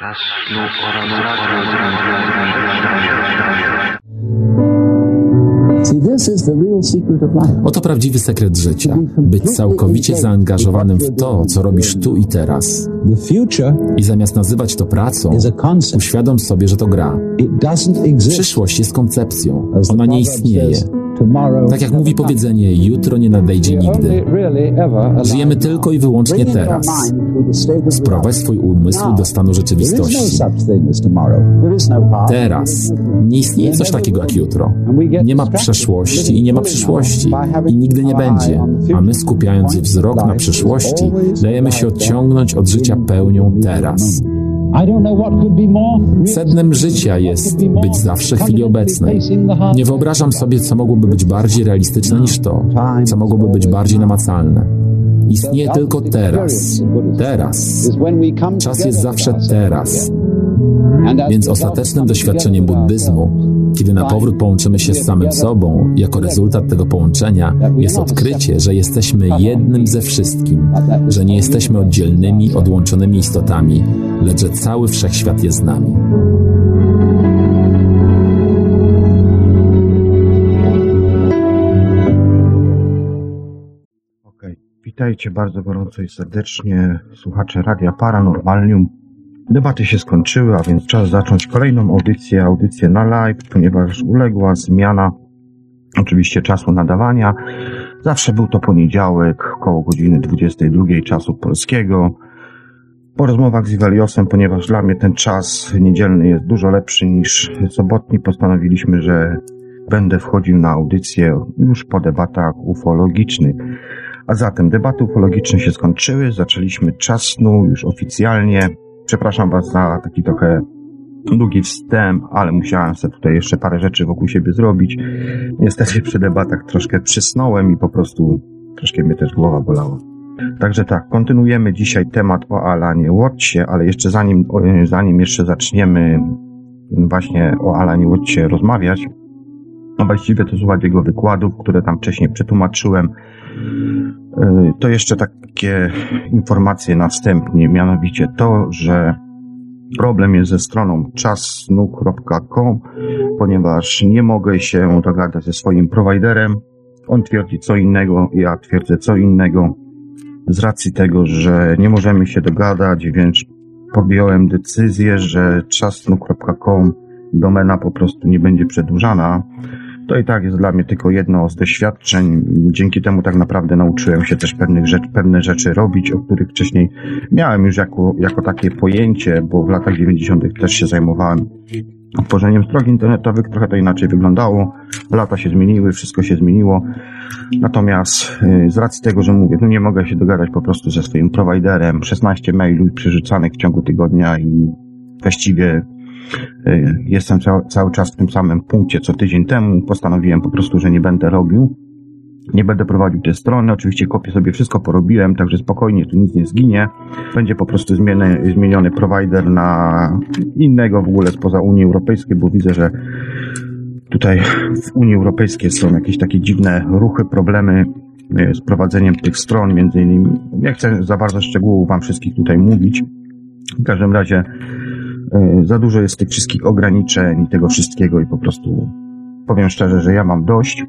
Czas snu oraz Oto prawdziwy sekret życia. Być całkowicie zaangażowanym w to, co robisz tu i teraz. I zamiast nazywać to pracą, uświadom sobie, że to gra. Przyszłość jest koncepcją. Ona nie istnieje. Tak jak mówi powiedzenie, jutro nie nadejdzie nigdy. Żyjemy tylko i wyłącznie teraz. Sprowadź swój umysł do stanu rzeczywistości. Teraz. Nie istnieje coś takiego jak jutro. Nie ma przeszłości i nie ma przyszłości. I nigdy nie będzie. A my skupiając wzrok na przyszłości, dajemy się odciągnąć od życia pełnią teraz. Sednem życia jest być zawsze w chwili obecnej. Nie wyobrażam sobie, co mogłoby być bardziej realistyczne niż to, co mogłoby być bardziej namacalne. Istnieje tylko teraz. Teraz. Czas jest zawsze teraz. Więc ostatecznym doświadczeniem buddyzmu, kiedy na powrót połączymy się z samym sobą, jako rezultat tego połączenia, jest odkrycie, że jesteśmy jednym ze wszystkim, że nie jesteśmy oddzielnymi, odłączonymi istotami, lecz że cały wszechświat jest z nami. Witajcie bardzo gorąco i serdecznie, słuchacze Radia Paranormalium. Debaty się skończyły, a więc czas zacząć kolejną audycję, audycję na live, ponieważ uległa zmiana oczywiście czasu nadawania. Zawsze był to poniedziałek, około godziny 22 czasu polskiego. Po rozmowach z Iweliosem, ponieważ dla mnie ten czas niedzielny jest dużo lepszy niż sobotni, postanowiliśmy, że będę wchodził na audycję już po debatach ufologicznych. A zatem debaty ufologiczne się skończyły, zaczęliśmy czas snu już oficjalnie. Przepraszam Was za taki trochę długi wstęp, ale musiałem sobie tutaj jeszcze parę rzeczy wokół siebie zrobić. Niestety przy debatach troszkę przysnąłem i po prostu troszkę mnie też głowa bolała. Także tak, kontynuujemy dzisiaj temat o Alanie Watcie, ale jeszcze zanim, zanim jeszcze zaczniemy właśnie o Alanie Watcie rozmawiać, no właściwie to słuchać jego wykładów, które tam wcześniej przetłumaczyłem, to jeszcze takie informacje na wstępnie, mianowicie to, że problem jest ze stroną czassnu.com, ponieważ nie mogę się dogadać ze swoim prowajderem. On twierdzi co innego, ja twierdzę co innego. Z racji tego, że nie możemy się dogadać, więc podjąłem decyzję, że czassnu.com domena po prostu nie będzie przedłużana. To i tak jest dla mnie tylko jedno z doświadczeń. Dzięki temu tak naprawdę nauczyłem się też pewnych rzeczy, pewne rzeczy robić, o których wcześniej miałem już jako, jako takie pojęcie, bo w latach 90. też się zajmowałem tworzeniem stron internetowych. Trochę to inaczej wyglądało. Lata się zmieniły, wszystko się zmieniło. Natomiast z racji tego, że mówię, no nie mogę się dogadać po prostu ze swoim prowajderem, 16 maili przerzucanych w ciągu tygodnia i właściwie Jestem cały, czas w tym samym punkcie co tydzień temu. Postanowiłem po prostu, że nie będę robił. Nie będę prowadził tej strony. Oczywiście kopię sobie wszystko porobiłem, także spokojnie, tu nic nie zginie. Będzie po prostu zmieniony, zmieniony prowajder na innego w ogóle spoza Unii Europejskiej, bo widzę, że tutaj w Unii Europejskiej są jakieś takie dziwne ruchy, problemy z prowadzeniem tych stron, między innymi. Nie chcę za bardzo szczegółów wam wszystkich tutaj mówić. W każdym razie za dużo jest tych wszystkich ograniczeń i tego wszystkiego i po prostu powiem szczerze, że ja mam dość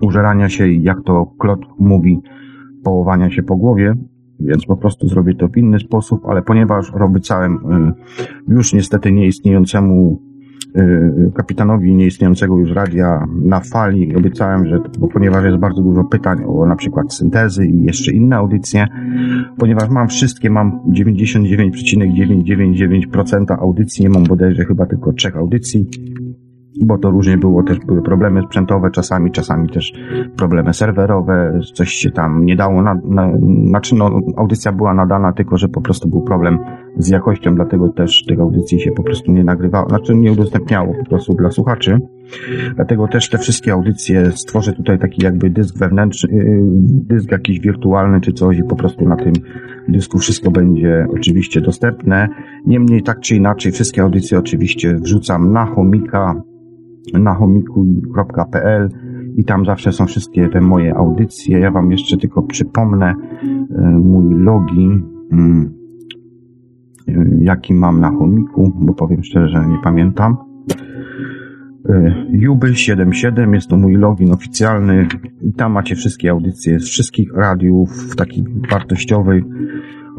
użerania się i jak to Klot mówi, połowania się po głowie, więc po prostu zrobię to w inny sposób, ale ponieważ obiecałem już niestety nieistniejącemu kapitanowi nieistniejącego już radia na fali. Obiecałem, że bo ponieważ jest bardzo dużo pytań o na przykład syntezy i jeszcze inne audycje, ponieważ mam wszystkie, mam 99,999% audycji, nie mam bodajże chyba tylko trzech audycji, bo to różnie było, też były problemy sprzętowe czasami, czasami też problemy serwerowe, coś się tam nie dało, na, na, znaczy no, audycja była nadana, tylko że po prostu był problem z jakością, dlatego też tych audycji się po prostu nie nagrywało, znaczy nie udostępniało po prostu dla słuchaczy. Dlatego też te wszystkie audycje stworzę tutaj taki jakby dysk wewnętrzny, dysk jakiś wirtualny czy coś i po prostu na tym dysku wszystko będzie oczywiście dostępne. Niemniej tak czy inaczej wszystkie audycje oczywiście wrzucam na chomika, na homiku.pl i tam zawsze są wszystkie te moje audycje. Ja Wam jeszcze tylko przypomnę mój login. Jaki mam na chomiku, bo powiem szczerze, że nie pamiętam. Juby77 jest to mój login oficjalny. Tam macie wszystkie audycje z wszystkich radiów w takiej wartościowej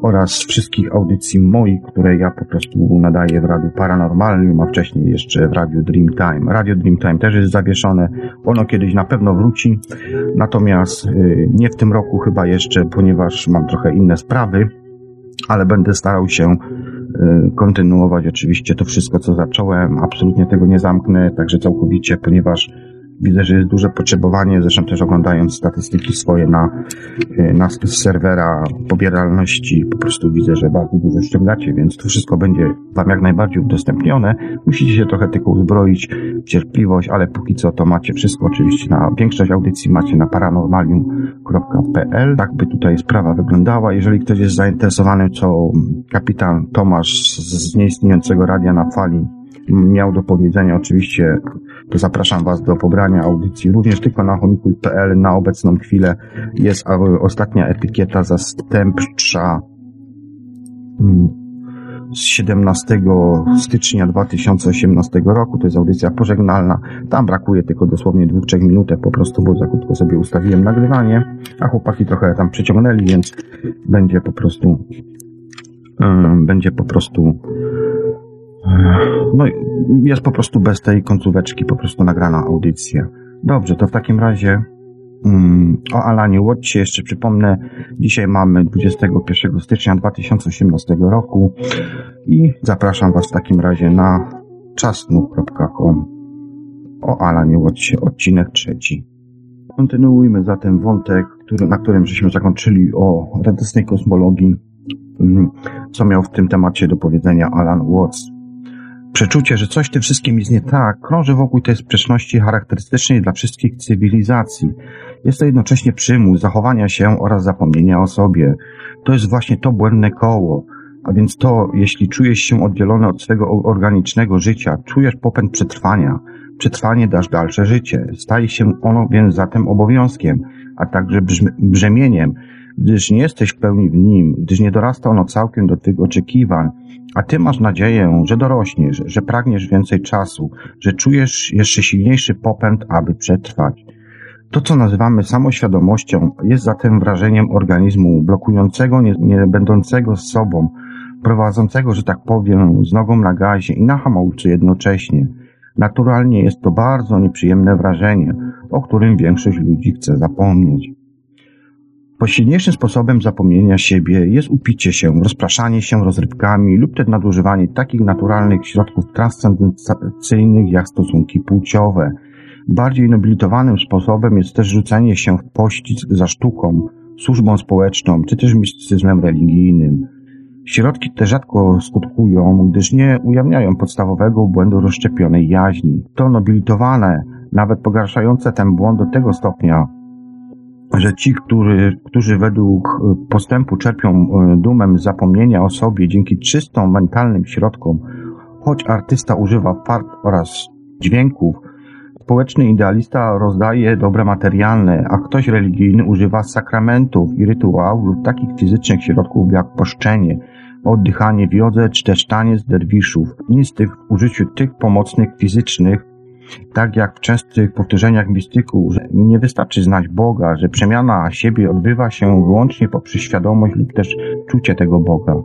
oraz wszystkich audycji moich, które ja po prostu nadaję w Radiu Paranormalnym, a wcześniej jeszcze w Radiu Dreamtime. Radio Dreamtime też jest zawieszone. Ono kiedyś na pewno wróci, natomiast y, nie w tym roku chyba jeszcze, ponieważ mam trochę inne sprawy, ale będę starał się y, kontynuować oczywiście to wszystko, co zacząłem. Absolutnie tego nie zamknę, także całkowicie, ponieważ Widzę, że jest duże potrzebowanie, zresztą też oglądając statystyki swoje na, e, na serwera pobieralności, po prostu widzę, że bardzo dużo ściągacie, więc to wszystko będzie Wam jak najbardziej udostępnione. Musicie się trochę tylko uzbroić w cierpliwość, ale póki co to macie wszystko oczywiście na większość audycji macie na paranormalium.pl. Tak by tutaj sprawa wyglądała. Jeżeli ktoś jest zainteresowany, co kapitan Tomasz z nieistniejącego radia na fali miał do powiedzenia, oczywiście to zapraszam Was do pobrania audycji również tylko na chomikuj.pl. Na obecną chwilę jest ostatnia etykieta zastępcza mm, z 17 stycznia 2018 roku. To jest audycja pożegnalna. Tam brakuje tylko dosłownie dwóch, trzech minutek po prostu, bo za krótko sobie ustawiłem nagrywanie, a chłopaki trochę tam przeciągnęli, więc będzie po prostu będzie po prostu no, jest po prostu bez tej końcóweczki po prostu nagrana audycja. Dobrze, to w takim razie mm, o Alanie Watcie jeszcze przypomnę. Dzisiaj mamy 21 stycznia 2018 roku i zapraszam Was w takim razie na czasnu.com o Alanie Watcie, odcinek trzeci. Kontynuujmy zatem wątek, który, na którym żeśmy zakończyli o radosnej kosmologii, mm, co miał w tym temacie do powiedzenia Alan Watts. Przeczucie, że coś w tym wszystkim jest nie tak, krąży wokół tej sprzeczności charakterystycznej dla wszystkich cywilizacji. Jest to jednocześnie przymus zachowania się oraz zapomnienia o sobie. To jest właśnie to błędne koło. A więc to, jeśli czujesz się oddzielony od swego organicznego życia, czujesz popęd przetrwania. Przetrwanie dasz dalsze życie. Staje się ono więc zatem obowiązkiem, a także brzemieniem, gdyż nie jesteś w pełni w nim, gdyż nie dorasta ono całkiem do tych oczekiwań, a ty masz nadzieję, że dorośniesz, że pragniesz więcej czasu, że czujesz jeszcze silniejszy popęd, aby przetrwać. To, co nazywamy samoświadomością, jest zatem wrażeniem organizmu blokującego, nie, nie będącego z sobą, prowadzącego, że tak powiem, z nogą na gazie i na hamulcu jednocześnie. Naturalnie jest to bardzo nieprzyjemne wrażenie, o którym większość ludzi chce zapomnieć. Posilniejszym sposobem zapomnienia siebie jest upicie się, rozpraszanie się rozrywkami lub też nadużywanie takich naturalnych środków transcendencyjnych jak stosunki płciowe. Bardziej nobilitowanym sposobem jest też rzucenie się w pościg za sztuką, służbą społeczną czy też mistycyzmem religijnym. Środki te rzadko skutkują, gdyż nie ujawniają podstawowego błędu rozszczepionej jaźni. To nobilitowane, nawet pogarszające ten błąd do tego stopnia, że ci, którzy, którzy według e, postępu czerpią e, dumę zapomnienia o sobie dzięki czystym mentalnym środkom, choć artysta używa fart oraz dźwięków, społeczny idealista rozdaje dobre materialne, a ktoś religijny używa sakramentów i rytuałów lub takich fizycznych środków jak poszczenie, oddychanie w jodze czy też taniec derwiszów. Nic z tych w użyciu tych pomocnych fizycznych tak jak w częstych powtórzeniach mistyków, że nie wystarczy znać Boga, że przemiana siebie odbywa się wyłącznie poprzez świadomość lub też czucie tego Boga.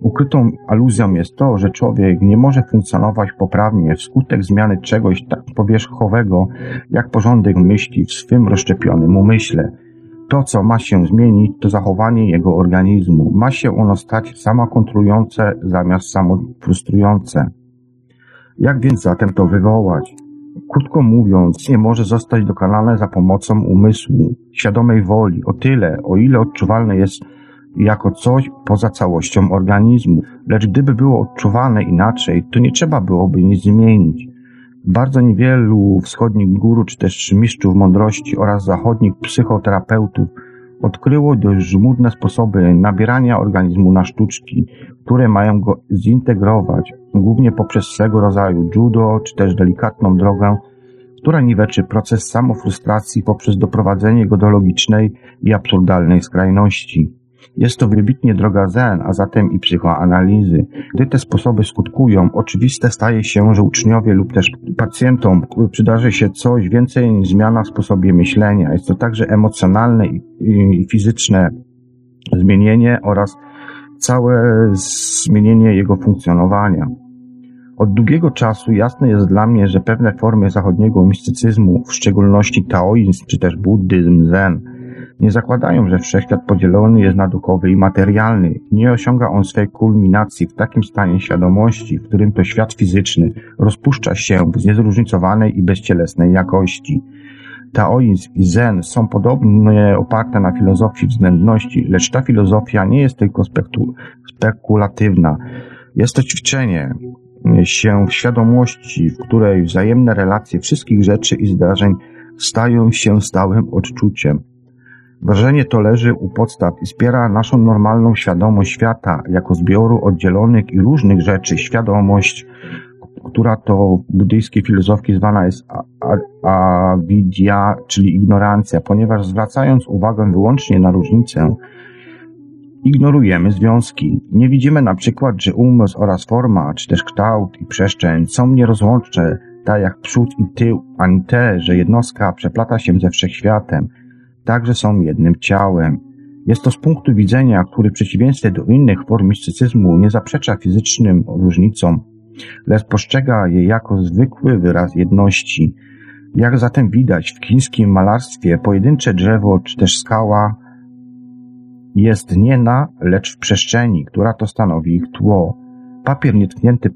Ukrytą aluzją jest to, że człowiek nie może funkcjonować poprawnie wskutek zmiany czegoś tak powierzchowego, jak porządek myśli w swym rozszczepionym umyśle. To, co ma się zmienić, to zachowanie jego organizmu. Ma się ono stać samokontrujące zamiast samofrustrujące. Jak więc zatem to wywołać? Krótko mówiąc, nie może zostać dokonane za pomocą umysłu, świadomej woli, o tyle, o ile odczuwalne jest jako coś poza całością organizmu. Lecz gdyby było odczuwalne inaczej, to nie trzeba byłoby nic zmienić. Bardzo niewielu wschodnich guru, czy też mistrzów mądrości oraz zachodnich psychoterapeutów odkryło dość żmudne sposoby nabierania organizmu na sztuczki, które mają go zintegrować, głównie poprzez swego rodzaju judo, czy też delikatną drogę, która niweczy proces samofrustracji poprzez doprowadzenie go do logicznej i absurdalnej skrajności. Jest to wybitnie droga zen, a zatem i psychoanalizy. Gdy te sposoby skutkują, oczywiste staje się, że uczniowie lub też pacjentom przydarzy się coś więcej niż zmiana w sposobie myślenia. Jest to także emocjonalne i fizyczne zmienienie oraz całe zmienienie jego funkcjonowania. Od długiego czasu jasne jest dla mnie, że pewne formy zachodniego mistycyzmu, w szczególności taoizm czy też buddyzm, zen, nie zakładają, że wszechświat podzielony jest na duchowy i materialny. Nie osiąga on swej kulminacji w takim stanie świadomości, w którym to świat fizyczny rozpuszcza się w niezróżnicowanej i bezcielesnej jakości. Taoizm i Zen są podobnie oparte na filozofii względności, lecz ta filozofia nie jest tylko spekulatywna. Jest to ćwiczenie się w świadomości, w której wzajemne relacje wszystkich rzeczy i zdarzeń stają się stałym odczuciem. Wrażenie to leży u podstaw i wspiera naszą normalną świadomość świata jako zbioru oddzielonych i różnych rzeczy. Świadomość, która to w buddyjskiej filozofii zwana jest avidya, czyli ignorancja, ponieważ zwracając uwagę wyłącznie na różnicę, ignorujemy związki. Nie widzimy na przykład, że umysł oraz forma, czy też kształt i przestrzeń są nierozłączne, tak jak przód i tył, ani te, że jednostka przeplata się ze wszechświatem, także są jednym ciałem. Jest to z punktu widzenia, który w przeciwieństwie do innych form mistycyzmu nie zaprzecza fizycznym różnicom, lecz postrzega je jako zwykły wyraz jedności. Jak zatem widać w chińskim malarstwie, pojedyncze drzewo czy też skała jest nie na, lecz w przestrzeni, która to stanowi ich tło. Papier nietknięty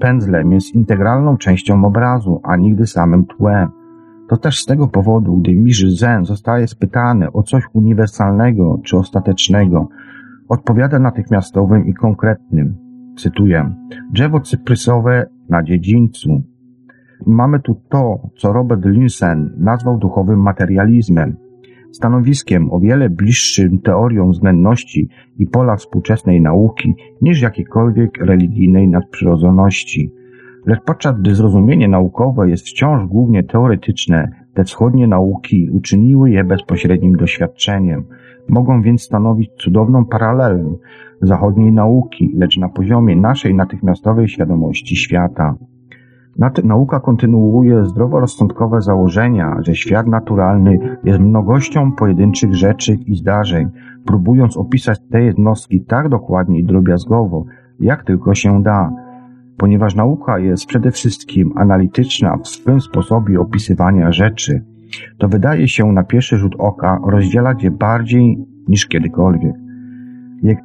pędzlem jest integralną częścią obrazu, a nigdy samym tłem. To też z tego powodu, gdy Mirzy Zen zostaje spytany o coś uniwersalnego czy ostatecznego, odpowiada natychmiastowym i konkretnym. Cytuję. Drzewo cyprysowe na dziedzińcu. Mamy tu to, co Robert Linsen nazwał duchowym materializmem, stanowiskiem o wiele bliższym teoriom względności i pola współczesnej nauki niż jakiejkolwiek religijnej nadprzyrodzoności. Lecz podczas gdy zrozumienie naukowe jest wciąż głównie teoretyczne, te wschodnie nauki uczyniły je bezpośrednim doświadczeniem. Mogą więc stanowić cudowną paralelę zachodniej nauki, lecz na poziomie naszej natychmiastowej świadomości świata. Nauka kontynuuje zdroworozsądkowe założenia, że świat naturalny jest mnogością pojedynczych rzeczy i zdarzeń, próbując opisać te jednostki tak dokładnie i drobiazgowo, jak tylko się da. Ponieważ nauka jest przede wszystkim analityczna w swym sposobie opisywania rzeczy, to wydaje się na pierwszy rzut oka rozdzielać je bardziej niż kiedykolwiek.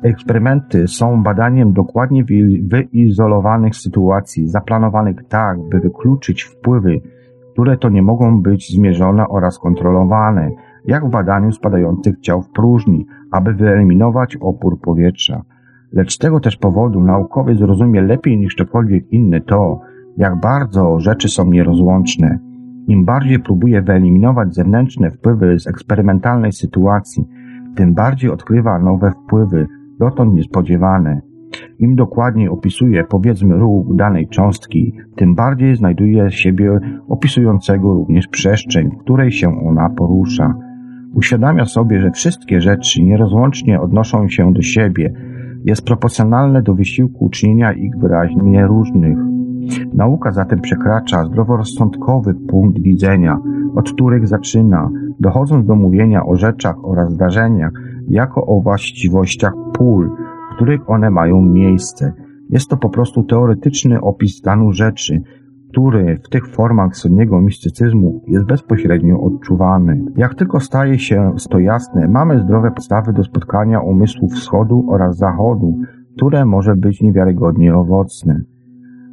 Eksperymenty są badaniem dokładnie wyizolowanych sytuacji, zaplanowanych tak, by wykluczyć wpływy, które to nie mogą być zmierzone oraz kontrolowane, jak w badaniu spadających ciał w próżni, aby wyeliminować opór powietrza. Lecz z tego też powodu naukowiec zrozumie lepiej niż ktokolwiek inny to, jak bardzo rzeczy są nierozłączne. Im bardziej próbuje wyeliminować zewnętrzne wpływy z eksperymentalnej sytuacji, tym bardziej odkrywa nowe wpływy, dotąd niespodziewane. Im dokładniej opisuje, powiedzmy, ruch danej cząstki, tym bardziej znajduje siebie opisującego również przestrzeń, w której się ona porusza. Uświadamia sobie, że wszystkie rzeczy nierozłącznie odnoszą się do siebie, jest proporcjonalne do wysiłku uczynienia ich wyraźnie różnych. Nauka zatem przekracza zdroworozsądkowy punkt widzenia, od których zaczyna, dochodząc do mówienia o rzeczach oraz zdarzeniach jako o właściwościach pól, w których one mają miejsce. Jest to po prostu teoretyczny opis stanu rzeczy, który w tych formach wschodniego mistycyzmu jest bezpośrednio odczuwany. Jak tylko staje się to jasne, mamy zdrowe podstawy do spotkania umysłów wschodu oraz zachodu, które może być niewiarygodnie owocne.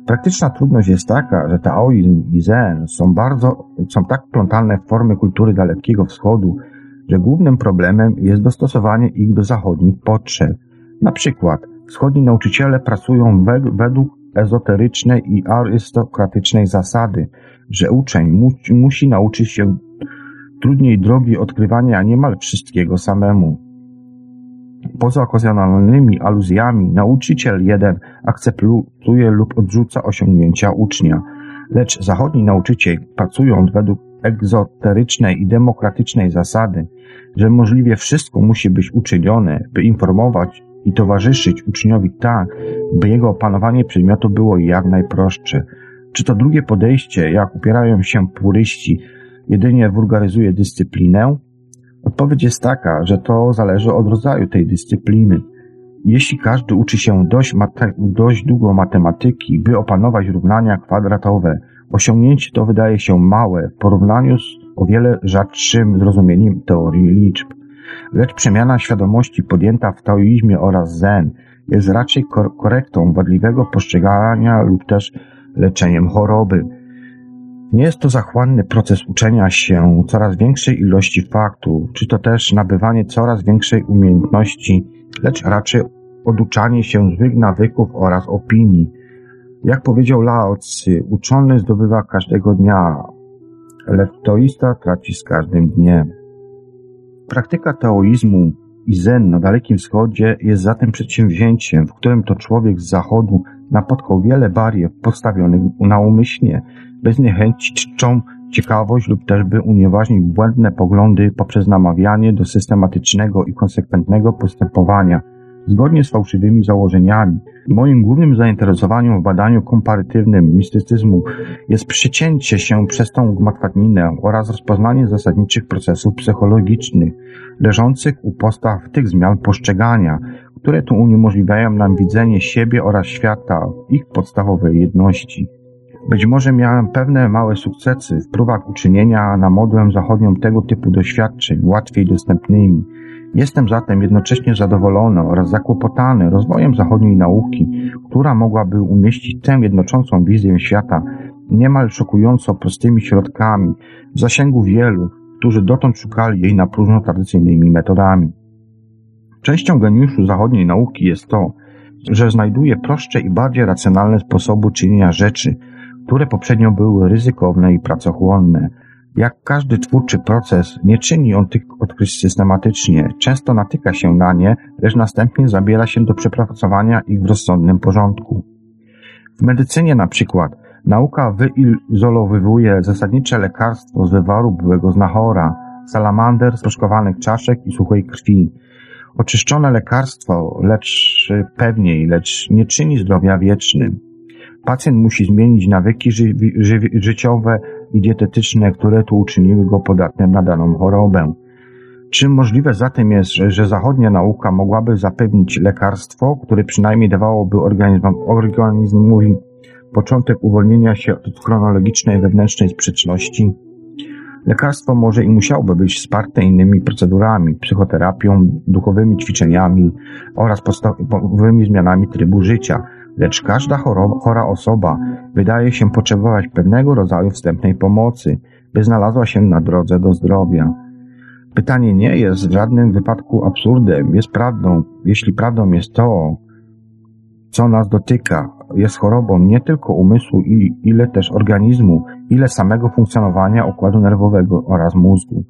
Praktyczna trudność jest taka, że taoizm i zen są bardzo, są tak plątane w formy kultury Dalekiego Wschodu, że głównym problemem jest dostosowanie ich do zachodnich potrzeb. Na przykład wschodni nauczyciele pracują według ezoterycznej i arystokratycznej zasady, że uczeń mu musi nauczyć się trudniej drogi odkrywania niemal wszystkiego samemu. Poza okazjonalnymi aluzjami, nauczyciel jeden akceptuje lub odrzuca osiągnięcia ucznia, lecz zachodni nauczyciel, pracując według egzoterycznej i demokratycznej zasady, że możliwie wszystko musi być uczynione, by informować i towarzyszyć uczniowi tak, by jego opanowanie przedmiotu było jak najprostsze. Czy to drugie podejście, jak upierają się puryści, jedynie wulgaryzuje dyscyplinę? Odpowiedź jest taka, że to zależy od rodzaju tej dyscypliny. Jeśli każdy uczy się dość, dość długo matematyki, by opanować równania kwadratowe, osiągnięcie to wydaje się małe w porównaniu z o wiele rzadszym zrozumieniem teorii liczb. Lecz przemiana świadomości podjęta w taoizmie oraz zen jest raczej korektą wadliwego postrzegania lub też leczeniem choroby. Nie jest to zachłanny proces uczenia się coraz większej ilości faktów, czy to też nabywanie coraz większej umiejętności, lecz raczej oduczanie się złych nawyków oraz opinii. Jak powiedział Lao Tzu, uczony zdobywa każdego dnia, lecz teoista traci z każdym dniem. Praktyka taoizmu i zen na Dalekim Wschodzie jest zatem przedsięwzięciem, w którym to człowiek z zachodu napotkał wiele barier postawionych naumyślnie, bez niechęci czczą ciekawość lub też by unieważnić błędne poglądy poprzez namawianie do systematycznego i konsekwentnego postępowania – zgodnie z fałszywymi założeniami. Moim głównym zainteresowaniem w badaniu komparatywnym mistycyzmu jest przycięcie się przez tą gmatwadninę oraz rozpoznanie zasadniczych procesów psychologicznych leżących u postaw tych zmian postrzegania, które tu uniemożliwiają nam widzenie siebie oraz świata w ich podstawowej jedności. Być może miałem pewne małe sukcesy w próbach uczynienia na modłę zachodnią tego typu doświadczeń łatwiej dostępnymi, Jestem zatem jednocześnie zadowolony oraz zakłopotany rozwojem zachodniej nauki, która mogłaby umieścić tę jednoczącą wizję świata niemal szokująco prostymi środkami w zasięgu wielu, którzy dotąd szukali jej na próżno tradycyjnymi metodami. Częścią geniuszu zachodniej nauki jest to, że znajduje prostsze i bardziej racjonalne sposoby czynienia rzeczy, które poprzednio były ryzykowne i pracochłonne, jak każdy twórczy proces, nie czyni on tych odkryć systematycznie, często natyka się na nie, lecz następnie zabiera się do przepracowania ich w rozsądnym porządku. W medycynie na przykład nauka wyizolowywuje zasadnicze lekarstwo z wywaru byłego znachora, salamander, sproszkowanych czaszek i suchej krwi. Oczyszczone lekarstwo lecz pewniej, lecz nie czyni zdrowia wiecznym. Pacjent musi zmienić nawyki ży ży życiowe i dietetyczne, które tu uczyniły go podatnym na daną chorobę. Czy możliwe zatem jest, że zachodnia nauka mogłaby zapewnić lekarstwo, które przynajmniej dawałoby organizmowi początek uwolnienia się od chronologicznej wewnętrznej sprzeczności? Lekarstwo może i musiałoby być wsparte innymi procedurami, psychoterapią, duchowymi ćwiczeniami oraz podstawowymi zmianami trybu życia – lecz każda chora osoba wydaje się potrzebować pewnego rodzaju wstępnej pomocy, by znalazła się na drodze do zdrowia. Pytanie nie jest w żadnym wypadku absurdem, jest prawdą, jeśli prawdą jest to, co nas dotyka, jest chorobą nie tylko umysłu, ile też organizmu, ile samego funkcjonowania układu nerwowego oraz mózgu.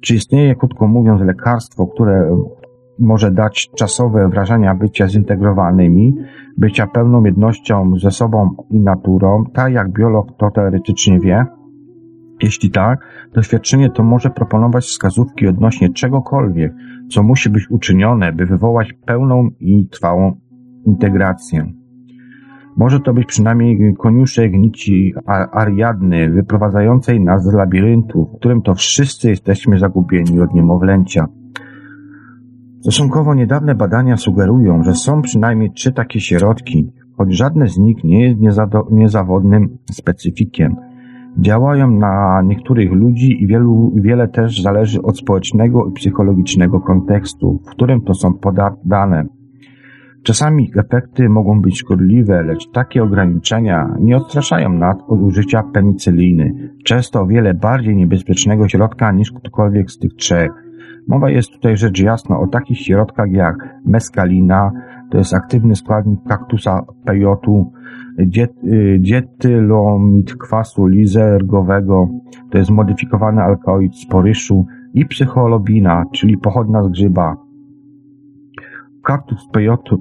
Czy istnieje, krótko mówiąc, lekarstwo, które może dać czasowe wrażenia bycia zintegrowanymi, bycia pełną jednością ze sobą i naturą, tak jak biolog to teoretycznie wie? Jeśli tak, doświadczenie to może proponować wskazówki odnośnie czegokolwiek, co musi być uczynione, by wywołać pełną i trwałą integrację. Może to być przynajmniej koniuszek nici Ariadny, wyprowadzającej nas z labiryntu, w którym to wszyscy jesteśmy zagubieni od niemowlęcia. Stosunkowo niedawne badania sugerują, że są przynajmniej trzy takie środki, choć żadne z nich nie jest niezawodnym specyfikiem. Działają na niektórych ludzi i wielu, wiele też zależy od społecznego i psychologicznego kontekstu, w którym to są podane. Czasami efekty mogą być szkodliwe, lecz takie ograniczenia nie odstraszają nas od użycia penicyliny, często o wiele bardziej niebezpiecznego środka niż ktokolwiek z tych trzech. Mowa jest tutaj rzecz jasna o takich środkach jak meskalina, to jest aktywny składnik kaktusa pejotu, y, dietylomid kwasu lizergowego, to jest modyfikowany alkaloid z poryszu i psycholobina, czyli pochodna z grzyba. Kaktus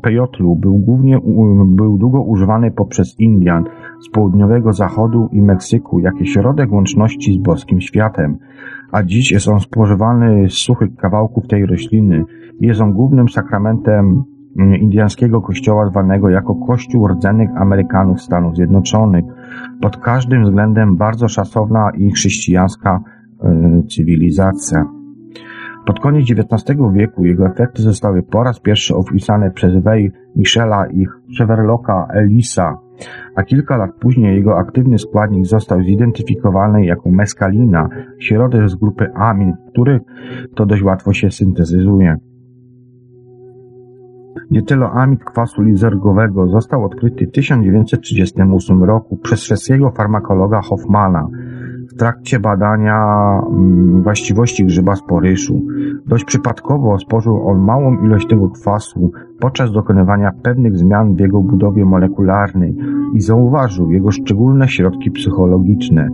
peyotlu był głównie był długo używany poprzez Indian z południowego zachodu i Meksyku jako środek łączności z boskim światem, a dziś jest on spożywany z suchych kawałków tej rośliny. Jest on głównym sakramentem mm, indiańskiego kościoła zwanego jako Kościół rdzennych Amerykanów Stanów Zjednoczonych. Pod każdym względem bardzo szacowna i chrześcijańska y, cywilizacja. Pod koniec XIX wieku jego efekty zostały po raz pierwszy opisane przez Wey Michela i Cheverlocka Ellisa, a kilka lat później jego aktywny składnik został zidentyfikowany jako meskalina, środek z grupy amin, który to dość łatwo się syntezyzuje. Dietyloamid kwasu lizergowego został odkryty w 1938 roku przez szwedzkiego farmakologa Hoffmana w trakcie badania mm, właściwości grzyba sporyszu. Dość przypadkowo spożył on małą ilość tego kwasu podczas dokonywania pewnych zmian w jego budowie molekularnej i zauważył jego szczególne środki psychologiczne.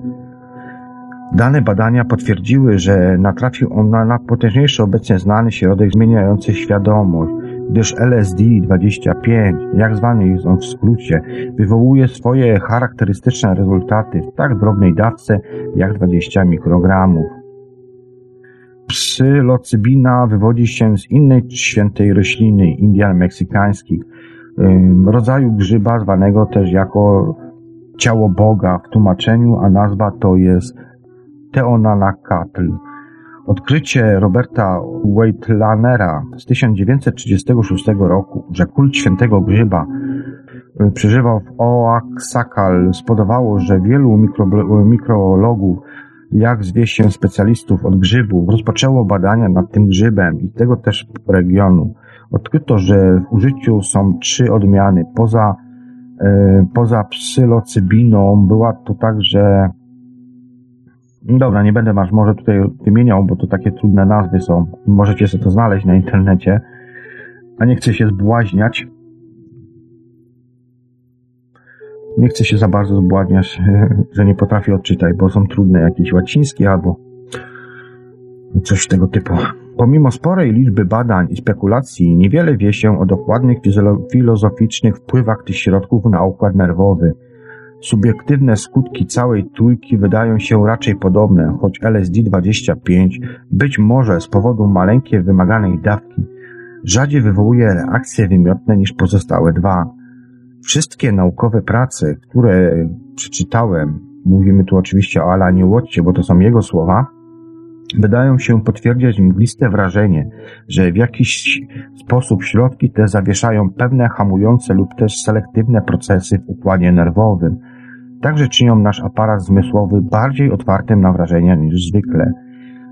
Dane badania potwierdziły, że natrafił on na najpotężniejszy obecnie znany środek zmieniający świadomość, gdyż LSD-25, jak zwany jest on w skrócie, wywołuje swoje charakterystyczne rezultaty w tak drobnej dawce jak 20 mikrogramów. Psylocybina wywodzi się z innej świętej rośliny Indian meksykańskich, rodzaju grzyba zwanego też jako ciało Boga w tłumaczeniu, a nazwa to jest Teonanacatl. Odkrycie Roberta Weightlanera z 1936 roku, że kult świętego grzyba y, przeżywał w Oaxacal spowodowało, że wielu mikrologów, jak zwie się specjalistów od grzybów, rozpoczęło badania nad tym grzybem i tego też regionu. Odkryto, że w użyciu są trzy odmiany. Poza, yy, poza psylocybiną była to także Dobra, nie będę was może tutaj wymieniał, bo to takie trudne nazwy są. Możecie sobie to znaleźć na internecie. A nie chcę się zbłaźniać. Nie chcę się za bardzo zbłaźniać, że nie potrafię odczytać, bo są trudne jakieś łacińskie albo coś tego typu. Pomimo sporej liczby badań i spekulacji, niewiele wie się o dokładnych filozoficznych wpływach tych środków na układ nerwowy Subiektywne skutki całej trójki wydają się raczej podobne, choć LSD-25 być może z powodu maleńkiej wymaganej dawki rzadziej wywołuje reakcje wymiotne niż pozostałe dwa. Wszystkie naukowe prace, które przeczytałem, mówimy tu oczywiście o Alanie Łodcie, bo to są jego słowa, wydają się potwierdzać mgliste wrażenie, że w jakiś sposób środki te zawieszają pewne hamujące lub też selektywne procesy w układzie nerwowym. Także czynią nasz aparat zmysłowy bardziej otwartym na wrażenia niż zwykle.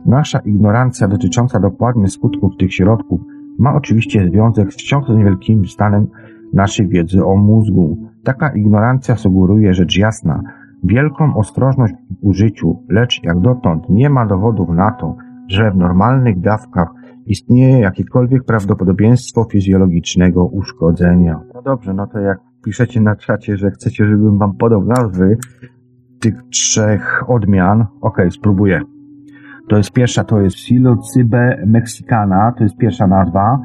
Nasza ignorancja dotycząca dokładnych skutków tych środków ma oczywiście związek wciąż z niewielkim stanem naszej wiedzy o mózgu. Taka ignorancja sugeruje rzecz jasna, wielką ostrożność w użyciu, lecz jak dotąd nie ma dowodów na to, że w normalnych dawkach istnieje jakiekolwiek prawdopodobieństwo fizjologicznego uszkodzenia. No dobrze, no to jak piszecie na czacie, że chcecie, żebym wam podał nazwy tych trzech odmian, ok, spróbuję. To jest pierwsza, to jest Psilocybe mexicana, to jest pierwsza nazwa.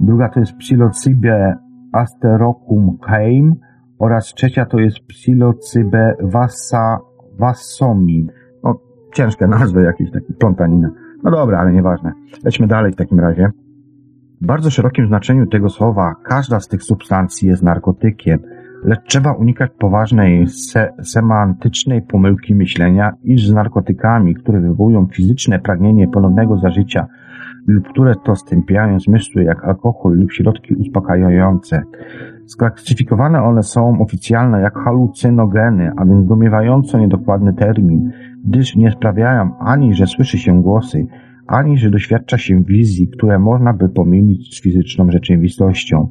Druga to jest Psilocybe asterocum heim, oraz trzecia to jest Psilocybe vassa, vassomi. No, ciężkie nazwy jakieś, takie plątanina. No dobra, ale nieważne. Lećmy dalej w takim razie. W bardzo szerokim znaczeniu tego słowa. Każda z tych substancji jest narkotykiem, lecz trzeba unikać poważnej se semantycznej pomyłki myślenia, iż z narkotykami, które wywołują fizyczne pragnienie ponownego zażycia lub które to stępiają zmysły jak alkohol lub środki uspokajające, Sklasyfikowane one są oficjalnie jak halucynogeny, a więc zdumiewająco niedokładny termin, gdyż nie sprawiają ani, że słyszy się głosy, ani, że doświadcza się wizji, które można by pomylić z fizyczną rzeczywistością.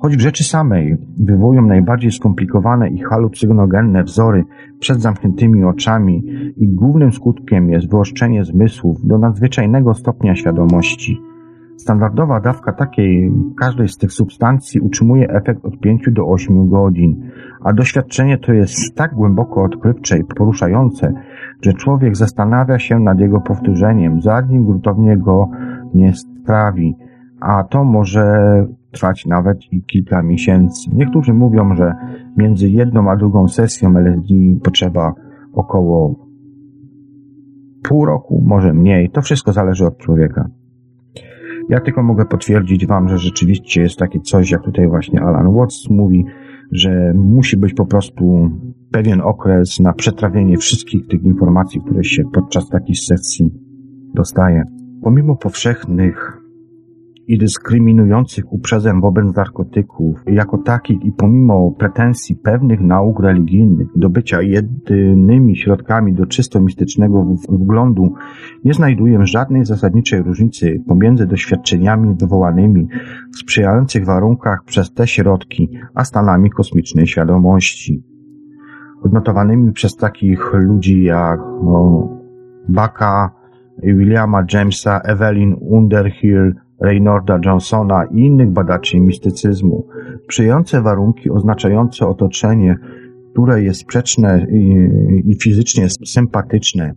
Choć w rzeczy samej wywołują najbardziej skomplikowane i halucynogenne wzory przed zamkniętymi oczami i głównym skutkiem jest wyoszczenie zmysłów do nadzwyczajnego stopnia świadomości – Standardowa dawka takiej każdej z tych substancji utrzymuje efekt od 5 do 8 godzin, a doświadczenie to jest tak głęboko odkrywcze i poruszające, że człowiek zastanawia się nad jego powtórzeniem, zanim gruntownie go nie strawi. a to może trwać nawet i kilka miesięcy. Niektórzy mówią, że między jedną a drugą sesją LSD potrzeba około pół roku, może mniej. To wszystko zależy od człowieka. Ja tylko mogę potwierdzić Wam, że rzeczywiście jest takie coś, jak tutaj właśnie Alan Watts mówi, że musi być po prostu pewien okres na przetrawienie wszystkich tych informacji, które się podczas takich sesji dostaje. Pomimo powszechnych i dyskryminujących uprzedzeń wobec narkotyków jako takich i pomimo pretensji pewnych nauk religijnych do bycia jedynymi środkami do czysto mistycznego wglądu, nie znajduję żadnej zasadniczej różnicy pomiędzy doświadczeniami wywołanymi w sprzyjających warunkach przez te środki, a stanami kosmicznej świadomości. Odnotowanymi przez takich ludzi jak no, Baka, Williama Jamesa, Evelyn Underhill, Reynolda Johnsona i innych badaczy mistycyzmu, przyjące warunki oznaczające otoczenie, które jest sprzeczne i, fizycznie sympatyczne.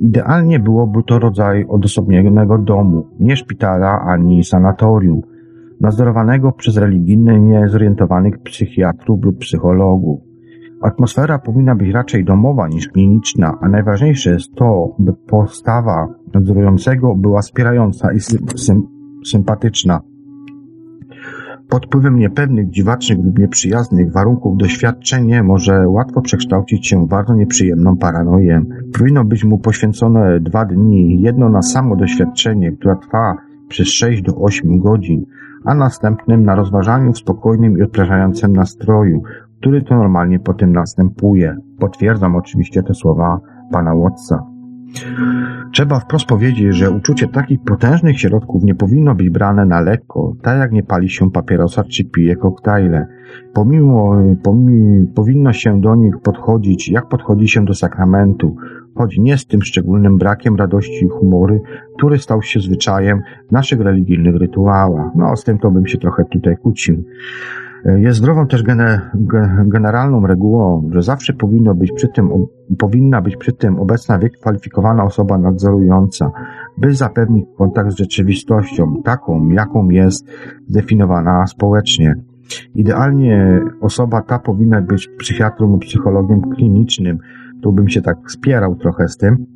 Idealnie byłoby to rodzaj odosobnionego domu, nie szpitala ani sanatorium, nadzorowanego przez religijnie niezorientowanych psychiatrów lub psychologów. Atmosfera powinna być raczej domowa niż kliniczna, a najważniejsze jest to, by postawa nadzorującego była wspierająca i sym sympatyczna. Pod wpływem niepewnych, dziwacznych lub nieprzyjaznych warunków doświadczenie może łatwo przekształcić się w bardzo nieprzyjemną paranoję. Powinno być mu poświęcone dwa dni, jedno na samo doświadczenie, które trwa przez 6 do 8 godzin, a następnym na rozważaniu w spokojnym i odprężającym nastroju, który to normalnie po tym następuje. Potwierdzam oczywiście te słowa pana Wattsa. Trzeba wprost powiedzieć, że uczucie takich potężnych środków nie powinno być brane na lekko, tak jak nie pali się papierosa czy pije koktajle. Pomimo, pomimo, powinno się do nich podchodzić, jak podchodzi się do sakramentu, choć nie z tym szczególnym brakiem radości i humory, który stał się zwyczajem w naszych religijnych rytuałach. No, z tym to bym się trochę tutaj kłócił. Jest zdrową też generalną regułą, że zawsze powinno być przy tym, powinna być przy tym obecna wykwalifikowana osoba nadzorująca, by zapewnić kontakt z rzeczywistością, taką, jaką jest zdefiniowana społecznie. Idealnie osoba ta powinna być psychiatrą lub psychologiem klinicznym, tu bym się tak spierał trochę z tym,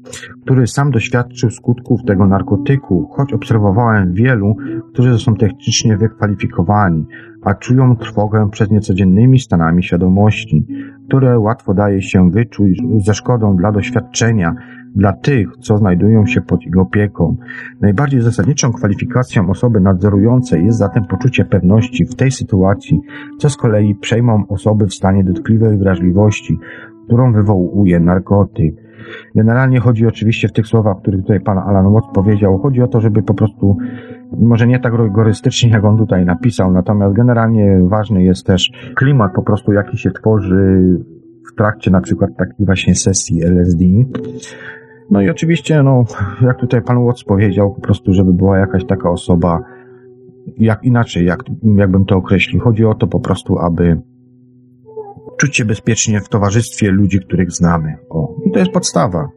który sam doświadczył skutków tego narkotyku, choć obserwowałem wielu, którzy są technicznie wykwalifikowani, a czują trwogę przed niecodziennymi stanami świadomości, które łatwo daje się wyczuć ze szkodą dla doświadczenia, dla tych, co znajdują się pod jego opieką. Najbardziej zasadniczą kwalifikacją osoby nadzorującej jest zatem poczucie pewności w tej sytuacji, co z kolei przejmą osoby w stanie dotkliwej wrażliwości, którą wywołuje narkotyk. Generalnie chodzi oczywiście w tych słowach, które tutaj pan Alan Watts powiedział, chodzi o to, żeby po prostu, może nie tak rygorystycznie, jak on tutaj napisał, natomiast generalnie ważny jest też klimat po prostu, jaki się tworzy w trakcie na przykład takiej właśnie sesji LSD. No i oczywiście, no, jak tutaj pan Watts powiedział, po prostu, żeby była jakaś taka osoba, jak inaczej, jak, jakbym to określił. Chodzi o to po prostu, aby czuć się bezpiecznie w towarzystwie ludzi, których znamy. O, i to jest podstawa.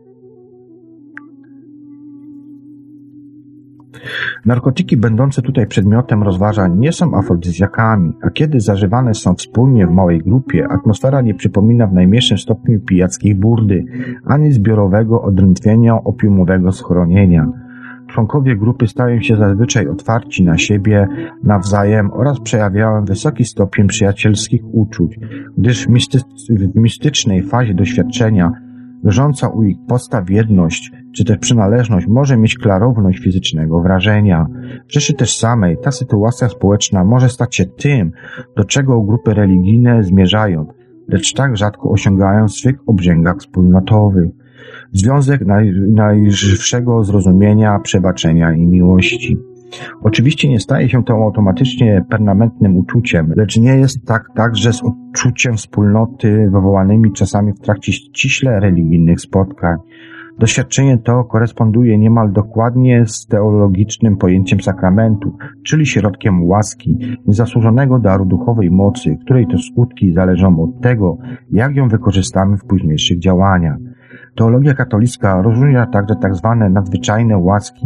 Narkotyki będące tutaj przedmiotem rozważań nie są afrodyzjakami, a kiedy zażywane są wspólnie w małej grupie, atmosfera nie przypomina w najmniejszym stopniu pijackiej burdy, ani zbiorowego odrętwienia opiumowego schronienia. Członkowie grupy stają się zazwyczaj otwarci na siebie nawzajem oraz przejawiają wysoki stopień przyjacielskich uczuć, gdyż w mistycznej fazie doświadczenia leżąca u ich postaw jedność czy też przynależność może mieć klarowność fizycznego wrażenia. W rzeczy też samej ta sytuacja społeczna może stać się tym, do czego grupy religijne zmierzają, lecz tak rzadko osiągają w swych obrzęgach wspólnotowych związek naj, najżywszego zrozumienia, przebaczenia i miłości. Oczywiście nie staje się to automatycznie permanentnym uczuciem, lecz nie jest tak także z odczuciem wspólnoty wywołanymi czasami w trakcie ściśle religijnych spotkań. Doświadczenie to koresponduje niemal dokładnie z teologicznym pojęciem sakramentu, czyli środkiem łaski, niezasłużonego daru duchowej mocy, której to skutki zależą od tego, jak ją wykorzystamy w późniejszych działaniach. Teologia katolicka rozróżnia także tak zwane nadzwyczajne łaski,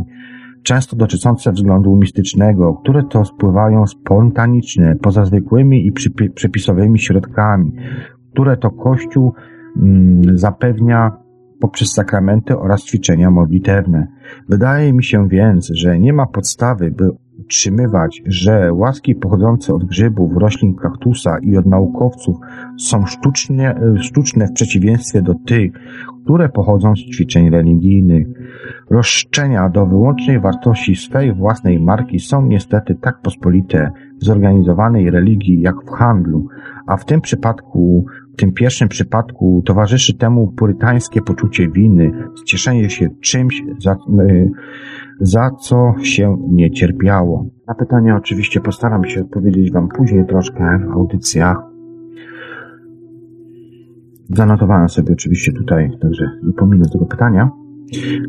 często dotyczące względu mistycznego, które to spływają spontaniczne, poza zwykłymi i przepisowymi środkami, które to Kościół mm, zapewnia poprzez sakramenty oraz ćwiczenia modlitewne. Wydaje mi się więc, że nie ma podstawy, by utrzymywać, że łaski pochodzące od grzybów, roślin kaktusa i od naukowców są sztucznie, sztuczne w przeciwieństwie do tych, które pochodzą z ćwiczeń religijnych. Roszczenia do wyłącznej wartości swej własnej marki są niestety tak pospolite w zorganizowanej religii jak w handlu, a w tym przypadku, w tym pierwszym przypadku towarzyszy temu purytańskie poczucie winy, cieszenie się czymś, za, y, za co się nie cierpiało. Na pytanie oczywiście postaram się odpowiedzieć Wam później troszkę w audycjach. Zanotowałem sobie oczywiście tutaj, także nie pominę tego pytania.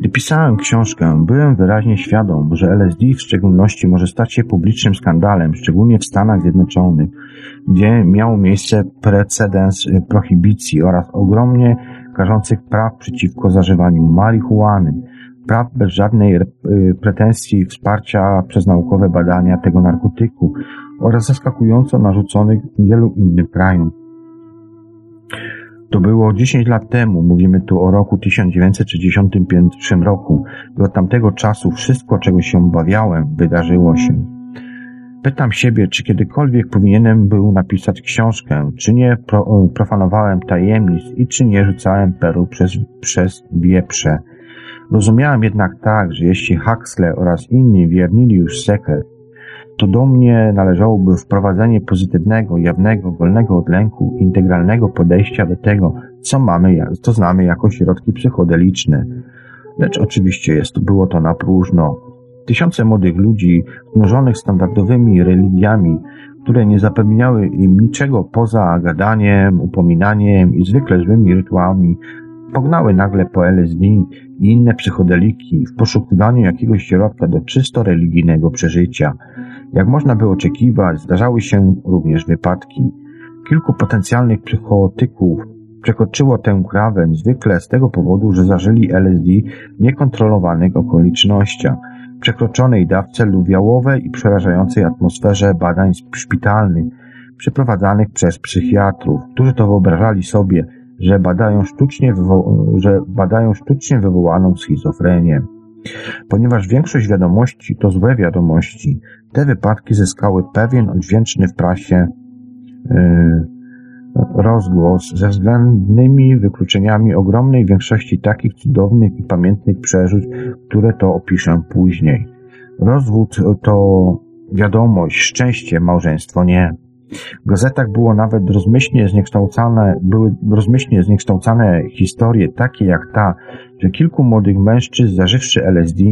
Gdy pisałem książkę, byłem wyraźnie świadom, że LSD w szczególności może stać się publicznym skandalem, szczególnie w Stanach Zjednoczonych, gdzie miał miejsce precedens prohibicji oraz ogromnie karzących praw przeciwko zażywaniu marihuany, praw bez żadnej y, pretensji wsparcia przez naukowe badania tego narkotyku oraz zaskakująco narzuconych wielu innym krajom. To było 10 lat temu, mówimy tu o roku 1961 roku od tamtego czasu wszystko, czego się obawiałem, wydarzyło się. Pytam siebie, czy kiedykolwiek powinienem był napisać książkę, czy nie pro, profanowałem tajemnic i czy nie rzucałem peru przez, przez wieprze. Rozumiałem jednak tak, że jeśli Huxley oraz inni wiernili już sekret, to do mnie należałoby wprowadzenie pozytywnego, jawnego, wolnego od lęku, integralnego podejścia do tego, co mamy, co znamy jako środki psychodeliczne. Lecz oczywiście jest, było to na próżno. Tysiące młodych ludzi, znużonych standardowymi religiami, które nie zapewniały im niczego poza gadaniem, upominaniem i zwykle złymi rytuałami, pognały nagle po LSD i inne psychodeliki w poszukiwaniu jakiegoś środka do czysto religijnego przeżycia. Jak można by oczekiwać, zdarzały się również wypadki. Kilku potencjalnych psychotyków przekroczyło tę krawędź zwykle z tego powodu, że zażyli LSD w niekontrolowanych okolicznościach, przekroczonej dawce lubiałowej i przerażającej atmosferze badań szpitalnych przeprowadzanych przez psychiatrów, którzy to wyobrażali sobie, że badają sztucznie, wywo- że badają sztucznie wywołaną schizofrenię. Ponieważ większość wiadomości to złe wiadomości, te wypadki zyskały pewien odźwięczny w prasie yy, rozgłos ze względnymi wykluczeniami ogromnej większości takich cudownych i pamiętnych przeżyć, które to opiszę później. Rozwód to wiadomość, szczęście, małżeństwo nie. W gazetach było nawet rozmyślnie zniekształcane, były rozmyślnie zniekształcane historie takie jak ta, że kilku młodych mężczyzn zażywszy LSD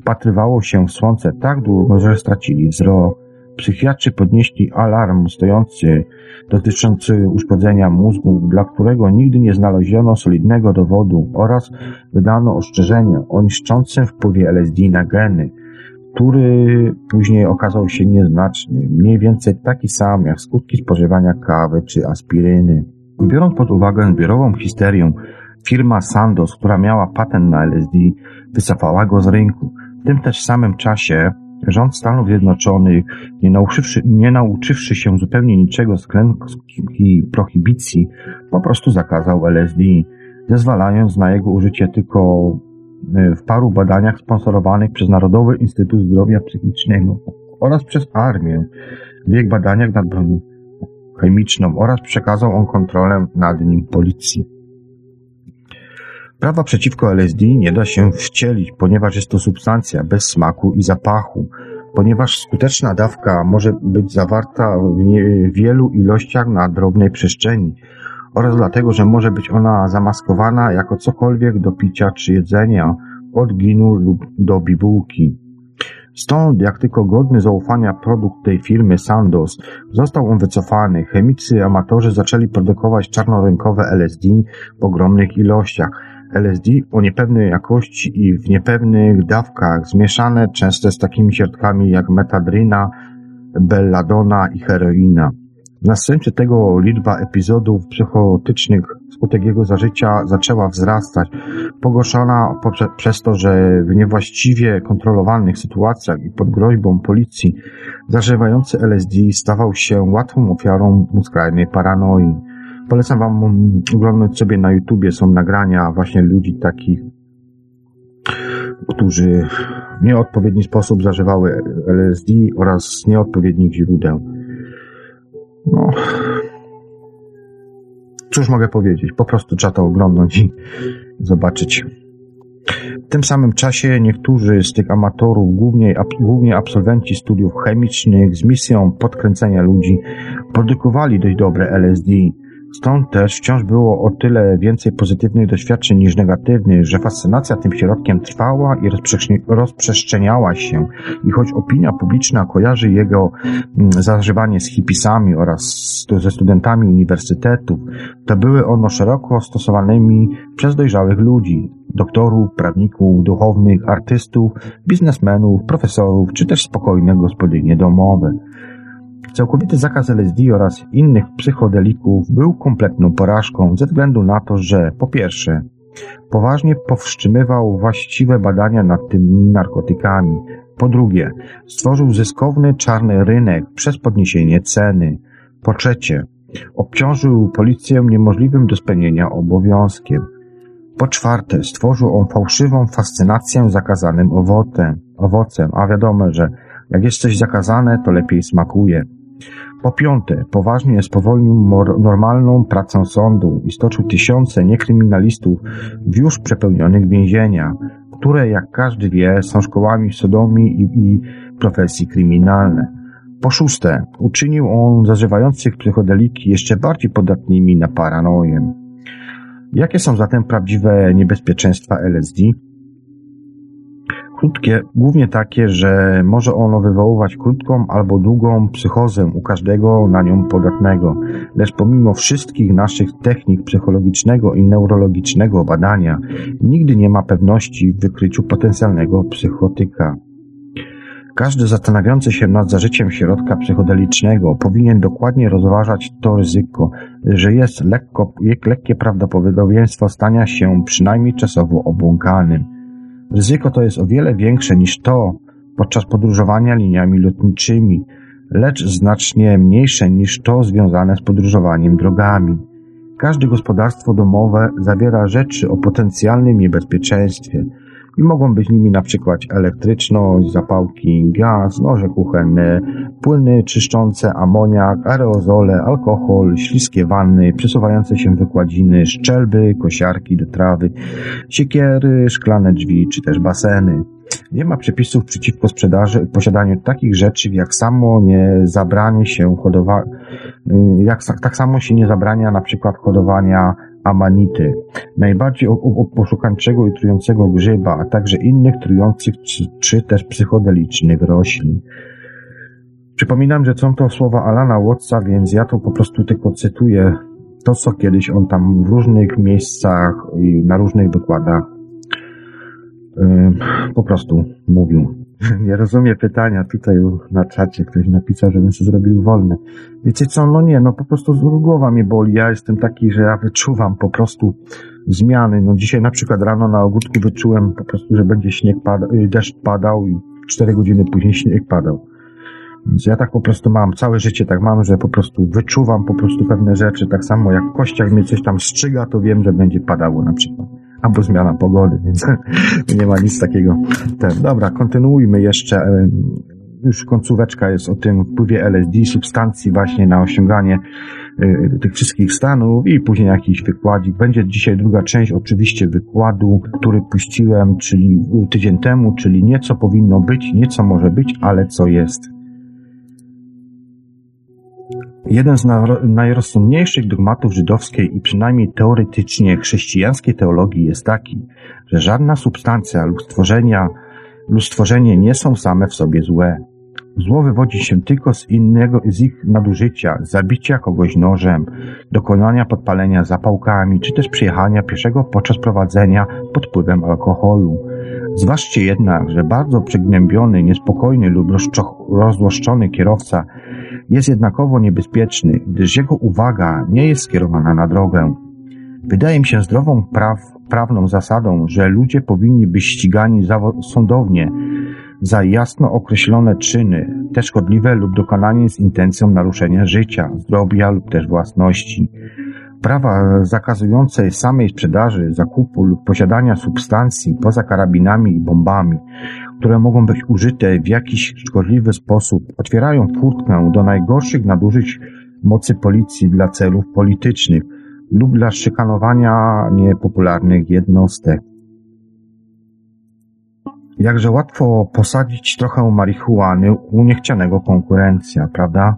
wpatrywało się w słońce tak długo, że stracili wzrok. Psychiatrzy podnieśli alarm stojący dotyczący uszkodzenia mózgu, dla którego nigdy nie znaleziono solidnego dowodu oraz wydano ostrzeżenie o niszczącym wpływie LSD na geny który później okazał się nieznaczny, mniej więcej taki sam jak skutki spożywania kawy czy aspiryny. Biorąc pod uwagę zbiorową histerię, firma Sandoz, która miała patent na LSD, wycofała go z rynku. W tym też samym czasie rząd Stanów Zjednoczonych, nie nauczywszy, nie nauczywszy się zupełnie niczego z klęski prohibicji, po prostu zakazał LSD, zezwalając na jego użycie tylko w paru badaniach sponsorowanych przez Narodowy Instytut Zdrowia Psychicznego oraz przez armię ich badaniach nad bronią chemiczną oraz przekazał on kontrolę nad nim policji. Prawa przeciwko LSD nie da się wcielić, ponieważ jest to substancja bez smaku i zapachu, ponieważ skuteczna dawka może być zawarta w wielu ilościach na drobnej przestrzeni, oraz dlatego, że może być ona zamaskowana jako cokolwiek do picia czy jedzenia, od ginu lub do bibułki. Stąd, jak tylko godny zaufania produkt tej firmy Sandoz został on wycofany, chemicy amatorzy zaczęli produkować czarnorynkowe LSD w ogromnych ilościach. LSD o niepewnej jakości i w niepewnych dawkach, zmieszane często z takimi środkami jak metadryna, belladona i heroina. W następstwie tego liczba epizodów psychotycznych wskutek jego zażycia zaczęła wzrastać, pogorszona poprze- przez to, że w niewłaściwie kontrolowanych sytuacjach i pod groźbą policji zażywający LSD stawał się łatwą ofiarą skrajnej paranoi. Polecam Wam oglądać sobie na YouTubie, są nagrania właśnie ludzi takich, którzy w nieodpowiedni sposób zażywały LSD oraz nieodpowiednich źródeł. No, cóż mogę powiedzieć? Po prostu trzeba to oglądać i zobaczyć. W tym samym czasie niektórzy z tych amatorów, głównie, głównie absolwenci studiów chemicznych z misją podkręcenia ludzi, produkowali dość dobre LSD. Stąd też wciąż było o tyle więcej pozytywnych doświadczeń niż negatywnych, że fascynacja tym środkiem trwała i rozprzestrzeniała się. I choć opinia publiczna kojarzy jego mm, zażywanie z hipisami oraz ze studentami uniwersytetów, to były ono szeroko stosowanymi przez dojrzałych ludzi, doktorów, prawników, duchownych, artystów, biznesmenów, profesorów, czy też spokojne gospodynie domowe. Całkowity zakaz LSD oraz innych psychodelików był kompletną porażką ze względu na to, że po pierwsze poważnie powstrzymywał właściwe badania nad tymi narkotykami, po drugie stworzył zyskowny czarny rynek przez podniesienie ceny, po trzecie obciążył policję niemożliwym do spełnienia obowiązkiem, po czwarte stworzył on fałszywą fascynację zakazanym owocem, owocem. A wiadomo, że jak jest coś zakazane, to lepiej smakuje. Po piąte, poważnie spowolnił normalną pracę sądu i stoczył tysiące niekryminalistów w już przepełnionych więzieniach, które, jak każdy wie, są szkołami sodomii i, i profesji kryminalne. Po szóste, uczynił on zażywających psychodeliki jeszcze bardziej podatnymi na paranoję. Jakie są zatem prawdziwe niebezpieczeństwa LSD? Krótkie, głównie takie, że może ono wywoływać krótką albo długą psychozę u każdego na nią podatnego, lecz pomimo wszystkich naszych technik psychologicznego i neurologicznego badania, nigdy nie ma pewności w wykryciu potencjalnego psychotyka. Każdy zastanawiający się nad zażyciem środka psychodelicznego powinien dokładnie rozważać to ryzyko, że jest lekko, lekkie prawdopodobieństwo stania się przynajmniej czasowo obłąkanym. Ryzyko to jest o wiele większe niż to podczas podróżowania liniami lotniczymi, lecz znacznie mniejsze niż to związane z podróżowaniem drogami. Każde gospodarstwo domowe zawiera rzeczy o potencjalnym niebezpieczeństwie i mogą być nimi na przykład elektryczność, zapałki, gaz, noże kuchenne, płyny czyszczące, amoniak, aerozole, alkohol, śliskie wanny, przesuwające się wykładziny, szczelby, kosiarki do trawy, siekiery, szklane drzwi czy też baseny. Nie ma przepisów przeciwko sprzedaży i posiadaniu takich rzeczy, jak samo nie zabranie się hodowa, y, jak tak samo się nie zabrania na przykład hodowania amanity, najbardziej poszukańczego i trującego grzyba, a także innych trujących czy, czy też psychodelicznych roślin. Przypominam, że są to słowa Alana Wattsa, więc ja to po prostu tylko cytuję to, co kiedyś on tam w różnych miejscach i na różnych wykładach po prostu mówił. Nie rozumiem pytania. Tutaj na czacie ktoś napisał, żebym sobie zrobił wolne. Wiecie co? No nie, no po prostu głowa mnie boli. Ja jestem taki, że ja wyczuwam po prostu zmiany. No dzisiaj na przykład rano na ogródku wyczułem po prostu, że będzie śnieg padał, y, deszcz padał i cztery godziny później śnieg padał. Więc ja tak po prostu mam, całe życie tak mam, że po prostu wyczuwam po prostu pewne rzeczy. Tak samo jak kościach mnie coś tam strzyga, to wiem, że będzie padało na przykład albo zmiana pogody, więc nie ma nic takiego. Ten, dobra, kontynuujmy jeszcze. Już końcóweczka jest o tym wpływie LSD, substancji właśnie na osiąganie y, tych wszystkich stanów i później jakiś wykładzik. Będzie dzisiaj druga część oczywiście wykładu, który puściłem, czyli tydzień temu, czyli nie co powinno być, nie co może być, ale co jest. Jeden z najrozsądniejszych dogmatów żydowskiej i przynajmniej teoretycznie chrześcijańskiej teologii jest taki, że żadna substancja lub stworzenia lub stworzenie nie są same w sobie złe. Zło wywodzi się tylko z innego, z ich nadużycia, zabicia kogoś nożem, dokonania podpalenia zapałkami, czy też przyjechania pieszego podczas prowadzenia pod wpływem alkoholu. Zważcie jednak, że bardzo przygnębiony, niespokojny lub rozłoszczony kierowca jest jednakowo niebezpieczny, gdyż jego uwaga nie jest skierowana na drogę. Wydaje mi się zdrową praw, prawną zasadą, że ludzie powinni być ścigani sądownie za jasno określone czyny, te szkodliwe lub dokonanie z intencją naruszenia życia, zdrowia lub też własności. Prawa zakazujące samej sprzedaży, zakupu lub posiadania substancji poza karabinami i bombami, które mogą być użyte w jakiś szkodliwy sposób, otwierają furtkę do najgorszych nadużyć mocy policji dla celów politycznych lub dla szykanowania niepopularnych jednostek. Jakże łatwo posadzić trochę marihuany u niechcianego konkurencja, prawda?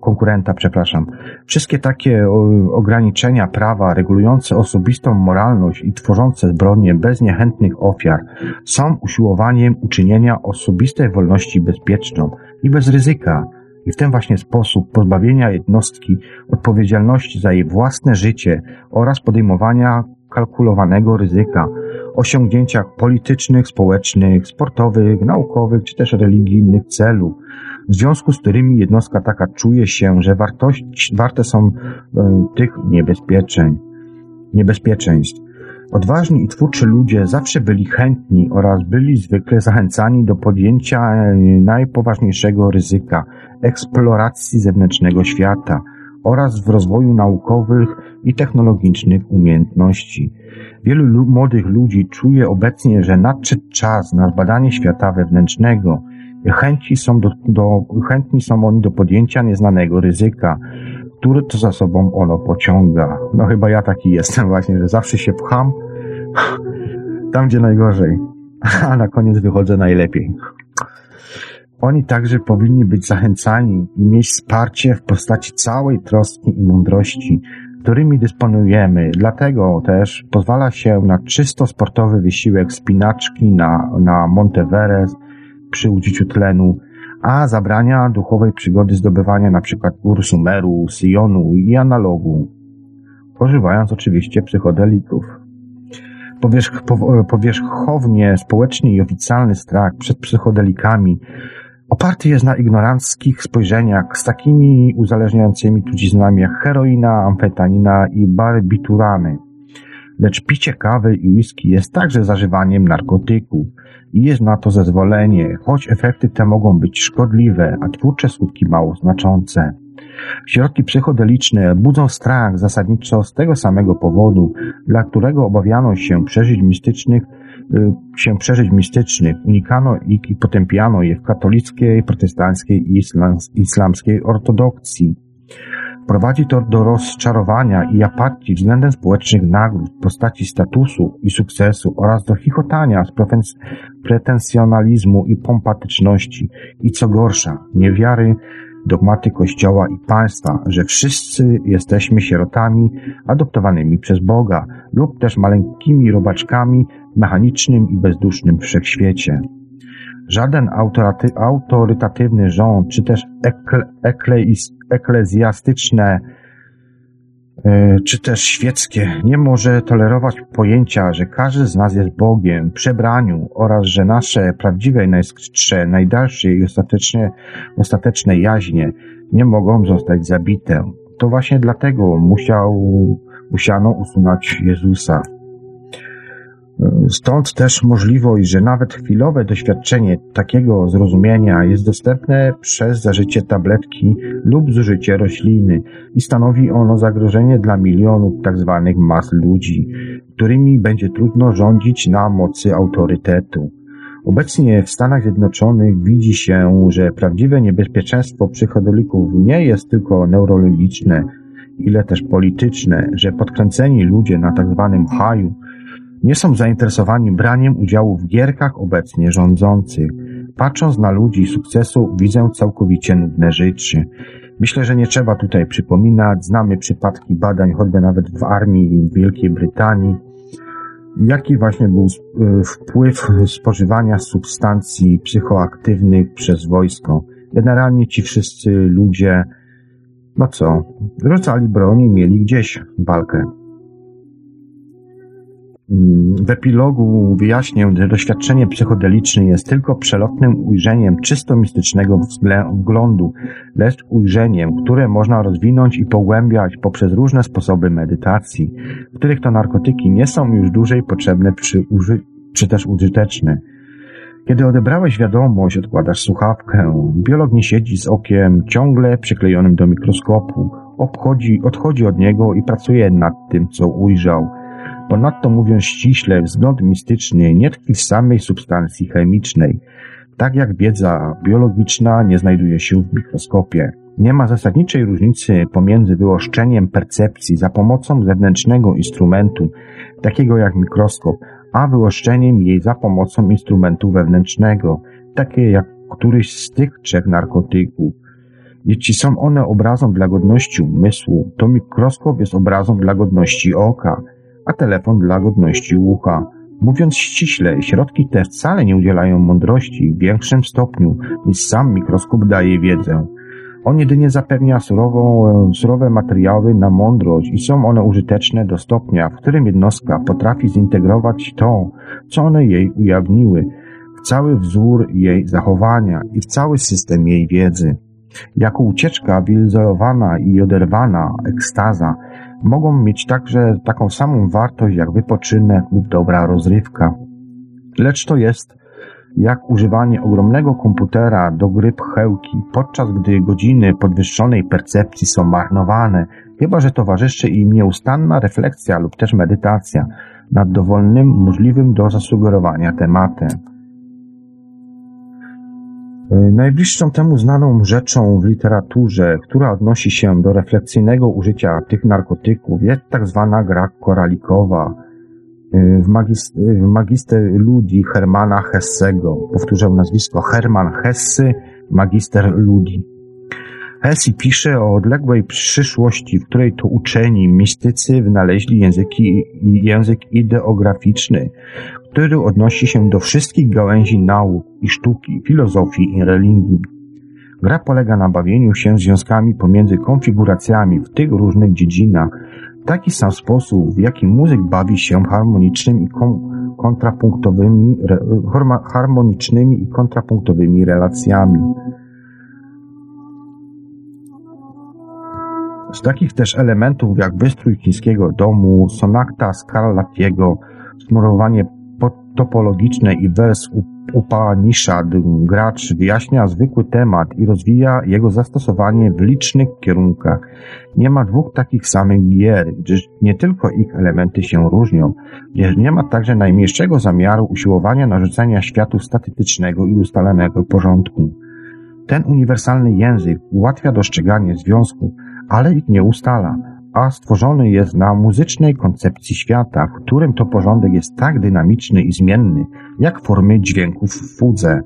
Konkurenta, przepraszam. Wszystkie takie ograniczenia prawa regulujące osobistą moralność i tworzące zbrodnie bez niechętnych ofiar są usiłowaniem uczynienia osobistej wolności bezpieczną i bez ryzyka. I w ten właśnie sposób pozbawienia jednostki odpowiedzialności za jej własne życie oraz podejmowania kalkulowanego ryzyka, osiągnięciach politycznych, społecznych, sportowych, naukowych czy też religijnych celów, w związku z którymi jednostka taka czuje się, że wartości, warte są e, tych niebezpieczeń, niebezpieczeństw. Odważni i twórczy ludzie zawsze byli chętni oraz byli zwykle zachęcani do podjęcia e, najpoważniejszego ryzyka eksploracji zewnętrznego świata oraz w rozwoju naukowych i technologicznych umiejętności. Wielu młodych ludzi czuje obecnie, że nadszedł czas na zbadanie świata wewnętrznego, Chęci są do, do, chętni są oni do podjęcia nieznanego ryzyka, które to za sobą ono pociąga. No chyba ja taki jestem właśnie, że zawsze się pcham tam, gdzie najgorzej, a na koniec wychodzę najlepiej. Oni także powinni być zachęcani i mieć wsparcie w postaci całej troski i mądrości, którymi dysponujemy. Dlatego też pozwala się na czysto sportowy wysiłek spinaczki na, na Monteverest, przy użyciu tlenu, a zabrania duchowej przygody zdobywania np. gór Sumeru, Sionu i analogu, używając oczywiście psychodelików. Powierzch, powierzchownie społeczny i oficjalny strach przed psychodelikami oparty jest na ignoranckich spojrzeniach z takimi uzależniającymi truciznami jak heroina, amfetanina i barbiturany. Lecz picie kawy i whisky jest także zażywaniem narkotyków i jest na to zezwolenie, choć efekty te mogą być szkodliwe, a twórcze skutki mało znaczące. Środki psychodeliczne budzą strach zasadniczo z tego samego powodu, dla którego obawiano się przeżyć mistycznych, y, się przeżyć mistycznych, unikano ich i potępiano je w katolickiej, protestanckiej i islamskiej ortodokcji. Prowadzi to do rozczarowania i apatii względem społecznych nagród w postaci statusu i sukcesu oraz do chichotania z pretensjonalizmu i pompatyczności i co gorsza, niewiary dogmaty Kościoła i państwa, że wszyscy jesteśmy sierotami adoptowanymi przez Boga lub też maleńkimi robaczkami w mechanicznym i bezdusznym wszechświecie. Żaden autorytatywny rząd, czy też ekle, ekleis, eklezjastyczne, e, czy też świeckie nie może tolerować pojęcia, że każdy z nas jest Bogiem, przebraniu oraz że nasze prawdziwe, najskrytsze, najdalsze i ostateczne, ostateczne jaźnie nie mogą zostać zabite. To właśnie dlatego musiał, musiano usunąć Jezusa. Stąd też możliwość, że nawet chwilowe doświadczenie takiego zrozumienia jest dostępne przez zażycie tabletki lub zużycie rośliny i stanowi ono zagrożenie dla milionów tzw. Tak mas ludzi, którymi będzie trudno rządzić na mocy autorytetu. Obecnie w Stanach Zjednoczonych widzi się, że prawdziwe niebezpieczeństwo psychodelików nie jest tylko neurologiczne, ile też polityczne, że podkręceni ludzie na tzw. Tak haju nie są zainteresowani braniem udziału w gierkach obecnie rządzących. Patrząc na ludzi sukcesu, widzę całkowicie nudne życie. Myślę, że nie trzeba tutaj przypominać, znamy przypadki badań, choćby nawet w armii Wielkiej Brytanii, jaki właśnie był e, wpływ spożywania substancji psychoaktywnych przez wojsko. Generalnie ci wszyscy ludzie, no co, rzucali broń i mieli gdzieś walkę. W epilogu wyjaśnię, że doświadczenie psychodeliczne jest tylko przelotnym ujrzeniem czysto mistycznego wglądu, lecz ujrzeniem, które można rozwinąć i pogłębiać poprzez różne sposoby medytacji, w których to narkotyki nie są już dłużej potrzebne czy, uży- czy też użyteczne. Kiedy odebrałeś wiadomość, odkładasz słuchawkę. Biolog nie siedzi z okiem ciągle przyklejonym do mikroskopu. Obchodzi, odchodzi od niego i pracuje nad tym, co ujrzał. Ponadto mówiąc ściśle, wzgląd mistyczny nie tkwi w samej substancji chemicznej. Tak jak wiedza biologiczna nie znajduje się w mikroskopie. Nie ma zasadniczej różnicy pomiędzy wyoszczeniem percepcji za pomocą zewnętrznego instrumentu, takiego jak mikroskop, a wyoszczeniem jej za pomocą instrumentu wewnętrznego, takie jak któryś z tych trzech narkotyków. Jeśli są one obrazem dla godności umysłu, to mikroskop jest obrazem dla godności oka, a telefon dla godności ucha. Mówiąc ściśle, środki te wcale nie udzielają mądrości w większym stopniu niż sam mikroskop daje wiedzę. On jedynie zapewnia surową, surowe materiały na mądrość i są one użyteczne do stopnia, w którym jednostka potrafi zintegrować to, co one jej ujawniły, w cały wzór jej zachowania i w cały system jej wiedzy. Jako ucieczka wyizolowana i oderwana ekstaza mogą mieć także taką samą wartość jak wypoczynek lub dobra rozrywka. Lecz to jest jak używanie ogromnego komputera do gry pchełki, podczas gdy godziny podwyższonej percepcji są marnowane, chyba że towarzyszy im nieustanna refleksja lub też medytacja nad dowolnym, możliwym do zasugerowania tematem. E, najbliższą temu znaną rzeczą w literaturze, która odnosi się do refleksyjnego użycia tych narkotyków, jest tak zwana gra koralikowa. E, w, magist w magister ludzi Hermana Hessego, powtórzę nazwisko Herman Hesse, magister ludzi. Hesse pisze o odległej przyszłości, w której to uczeni, mistycy wynaleźli języki, język ideograficzny, który odnosi się do wszystkich gałęzi nauk i sztuki, filozofii i religii. Gra polega na bawieniu się związkami pomiędzy konfiguracjami w tych różnych dziedzinach, w taki sam sposób, w jaki muzyk bawi się harmonicznymi kontrapunktowymi, harmonicznymi i kontrapunktowymi relacjami. Z takich też elementów jak wystrój chińskiego domu, sonakta Scarlattiego, smurowanie topologiczne i wers Upanishad gracz wyjaśnia zwykły temat i rozwija jego zastosowanie w licznych kierunkach. Nie ma dwóch takich samych gier, gdyż nie tylko ich elementy się różnią, gdyż nie ma także najmniejszego zamiaru usiłowania narzucenia światu statystycznego i ustalonego porządku. Ten uniwersalny język ułatwia dostrzeganie związków, ale ich nie ustala, a stworzony jest na muzycznej koncepcji świata, w którym to porządek jest tak dynamiczny i zmienny, jak formy dźwięków w fudze.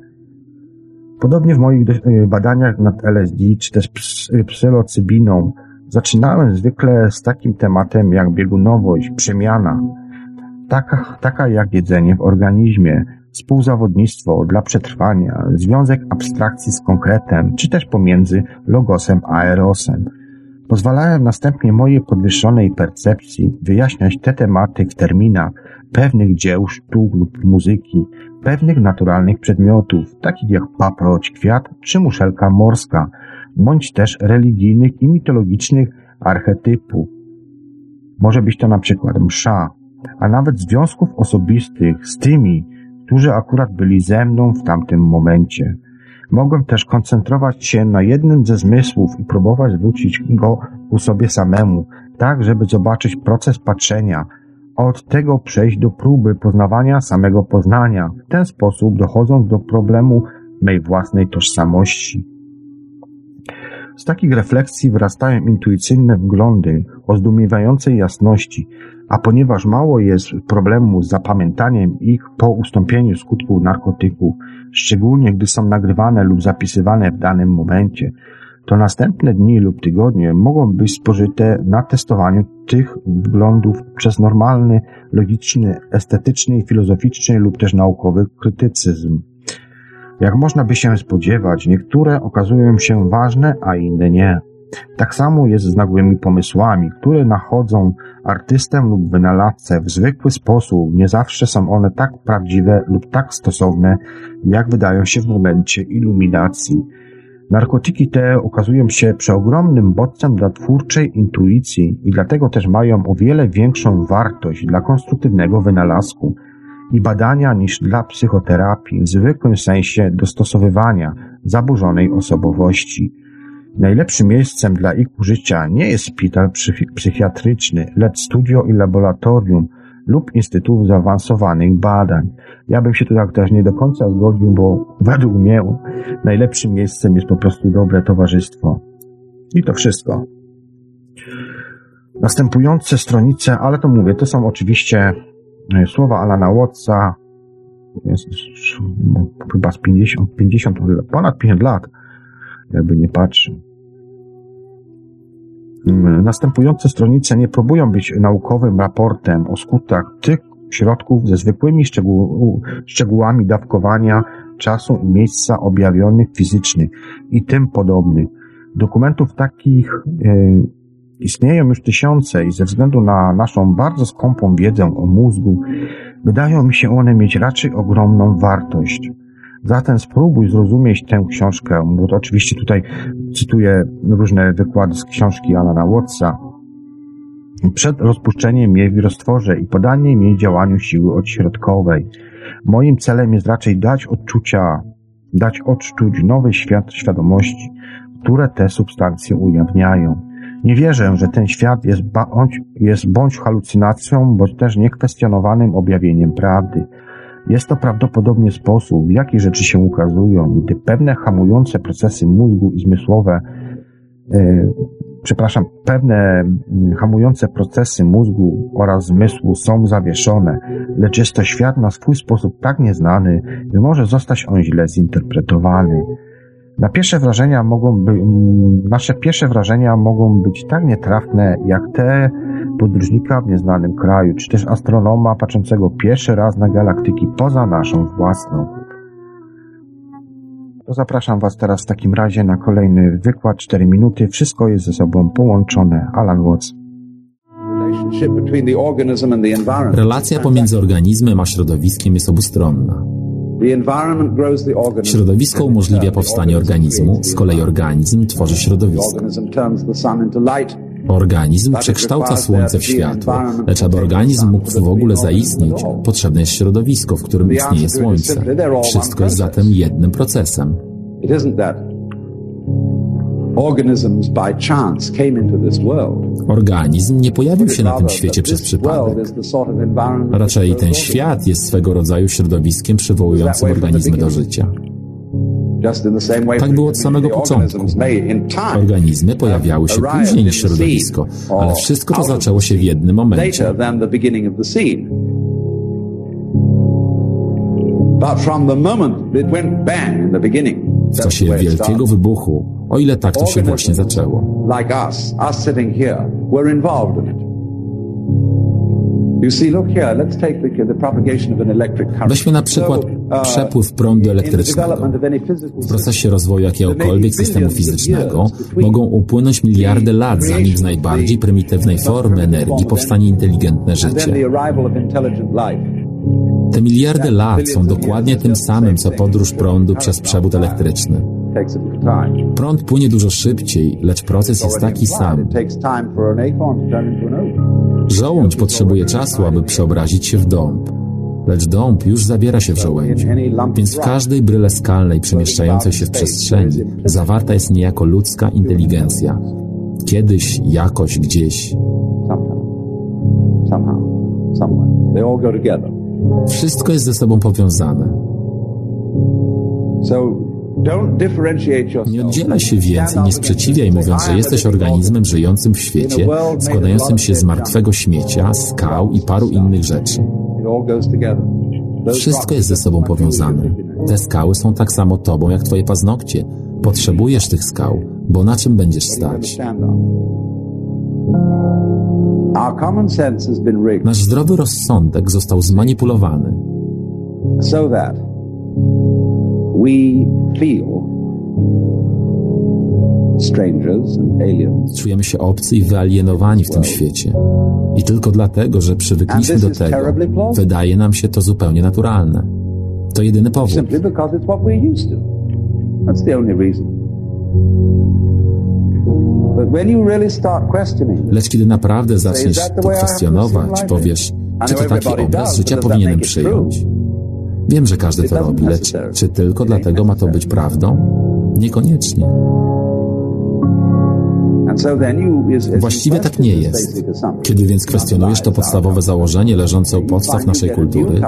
Podobnie w moich y, badaniach nad LSD czy też psylocybiną zaczynałem zwykle z takim tematem jak biegunowość, przemiana, taka, taka jak jedzenie w organizmie, współzawodnictwo dla przetrwania, związek abstrakcji z konkretem, czy też pomiędzy logosem a erosem. Pozwalałem następnie mojej podwyższonej percepcji wyjaśniać te tematy w terminach pewnych dzieł sztuk lub muzyki, pewnych naturalnych przedmiotów, takich jak paproć, kwiat czy muszelka morska, bądź też religijnych i mitologicznych archetypów. Może być to na przykład msza, a nawet związków osobistych z tymi, którzy akurat byli ze mną w tamtym momencie. Mogłem też koncentrować się na jednym ze zmysłów i próbować zwrócić go ku sobie samemu, tak żeby zobaczyć proces patrzenia, od tego przejść do próby poznawania samego poznania, w ten sposób dochodząc do problemu mej własnej tożsamości. Z takich refleksji wyrastają intuicyjne wglądy o zdumiewającej jasności, a ponieważ mało jest problemu z zapamiętaniem ich po ustąpieniu skutków narkotyków, szczególnie gdy są nagrywane lub zapisywane w danym momencie, to następne dni lub tygodnie mogą być spożyte na testowaniu tych wglądów przez normalny, logiczny, estetyczny, filozoficzny lub też naukowy krytycyzm. Jak można by się spodziewać, niektóre okazują się ważne, a inne nie. Tak samo jest z nagłymi pomysłami, które nachodzą artystę lub wynalazcę w zwykły sposób. Nie zawsze są one tak prawdziwe lub tak stosowne, jak wydają się w momencie iluminacji. Narkotyki te okazują się przeogromnym bodźcem dla twórczej intuicji i dlatego też mają o wiele większą wartość dla konstruktywnego wynalazku i badania niż dla psychoterapii w zwykłym sensie dostosowywania zaburzonej osobowości. Najlepszym miejscem dla ich użycia nie jest szpital psychiatryczny, lecz studio i laboratorium lub Instytut Zaawansowanych Badań. Ja bym się tutaj też nie do końca zgodził, bo według mnie najlepszym miejscem jest po prostu dobre towarzystwo. I to wszystko. Następujące stronice, ale to mówię, to są oczywiście e, słowa Alana Watsa, jest chyba z 50, 50, ponad 50 lat, jakby nie patrzy. Mm, następujące stronice nie próbują być naukowym raportem o skutkach tych środków ze zwykłymi szczegół, szczegółami dawkowania czasu i miejsca objawionych fizycznych i tym podobnych. Dokumentów takich e, istnieją już tysiące i ze względu na naszą bardzo skąpą wiedzę o mózgu, wydają mi się one mieć raczej ogromną wartość. Zatem spróbuj zrozumieć tę książkę, bo oczywiście tutaj cytuję różne wykłady z książki Alana Wattsa, przed rozpuszczeniem jej w roztworze i podaniem jej działaniu siły odśrodkowej. Moim celem jest raczej dać odczucia, dać odczuć nowy świat świadomości, które te substancje ujawniają. Nie wierzę, że ten świat jest, bądź, jest bądź halucynacją, bądź też niekwestionowanym objawieniem prawdy. Jest to prawdopodobnie sposób, w jaki rzeczy się ukazują, gdy pewne hamujące procesy mózgu i zmysłowe, e, przepraszam, pewne mm, hamujące procesy mózgu oraz zmysłu są zawieszone, lecz jest to świat na swój sposób tak nieznany, że może zostać on źle zinterpretowany. Na pierwsze wrażenia mogą by, nasze pierwsze wrażenia mogą być tak nietrafne, jak te podróżnika w nieznanym kraju, czy też astronoma patrzącego pierwszy raz na galaktyki poza naszą własną. To zapraszam Was teraz w takim razie na kolejny wykład 4 minuty. Wszystko jest ze sobą połączone. Alan Watts. Relacja pomiędzy organizmem a środowiskiem jest obustronna. Środowisko umożliwia powstanie organizmu, z kolei organizm tworzy środowisko. Organizm przekształca Słońce w światło, lecz aby organizm mógł w ogóle zaistnieć, potrzebne jest środowisko, w którym istnieje Słońce. Wszystko jest zatem jednym procesem. Organizm nie pojawił się na tym świecie przez przypadek. Raczej ten świat jest swego rodzaju środowiskiem przywołującym organizmy do życia. Tak było od samego początku. Organizmy pojawiały się później niż środowisko, ale wszystko to zaczęło się w jednym momencie. W czasie wielkiego wybuchu, o ile tak to się właśnie zaczęło. Weźmy na przykład uh, przepływ prądu elektrycznego. W procesie rozwoju jakiegokolwiek systemu fizycznego mogą upłynąć miliardy lat, zanim z najbardziej prymitywnej formy energii powstanie inteligentne życie. Te miliardy lat są dokładnie tym samym, co podróż prądu przez przewód elektryczny. Prąd płynie dużo szybciej, lecz proces jest taki sam. Żołądź potrzebuje czasu, aby przeobrazić się w dąb. Lecz dąb już zabiera się w żołędziu, więc w każdej bryle skalnej przemieszczającej się w przestrzeni zawarta jest niejako ludzka inteligencja. Kiedyś, jakoś, gdzieś. Wszystko jest ze sobą powiązane. Nie oddzielaj się więc i nie sprzeciwiaj, mówiąc, że jesteś organizmem żyjącym w świecie, składającym się z martwego śmiecia, skał i paru innych rzeczy. Wszystko jest ze sobą powiązane. Te skały są tak samo tobą, jak twoje paznokcie. Potrzebujesz tych skał, bo na czym będziesz stać? Nasz zdrowy rozsądek został zmanipulowany. We feel strangers and aliens. Czujemy się obcy i wyalienowani w tym świecie. I tylko dlatego, że przywykliśmy do tego, wydaje nam się to zupełnie naturalne. To jedyny powód. Lecz kiedy naprawdę zaczniesz to kwestionować, powiesz, czy to taki obraz życia powinienem przyjąć. Wiem, że każdy to robi, lecz czy tylko dlatego ma to być prawdą? Niekoniecznie. Właściwie tak nie jest. Kiedy więc kwestionujesz to podstawowe założenie leżące u podstaw naszej kultury,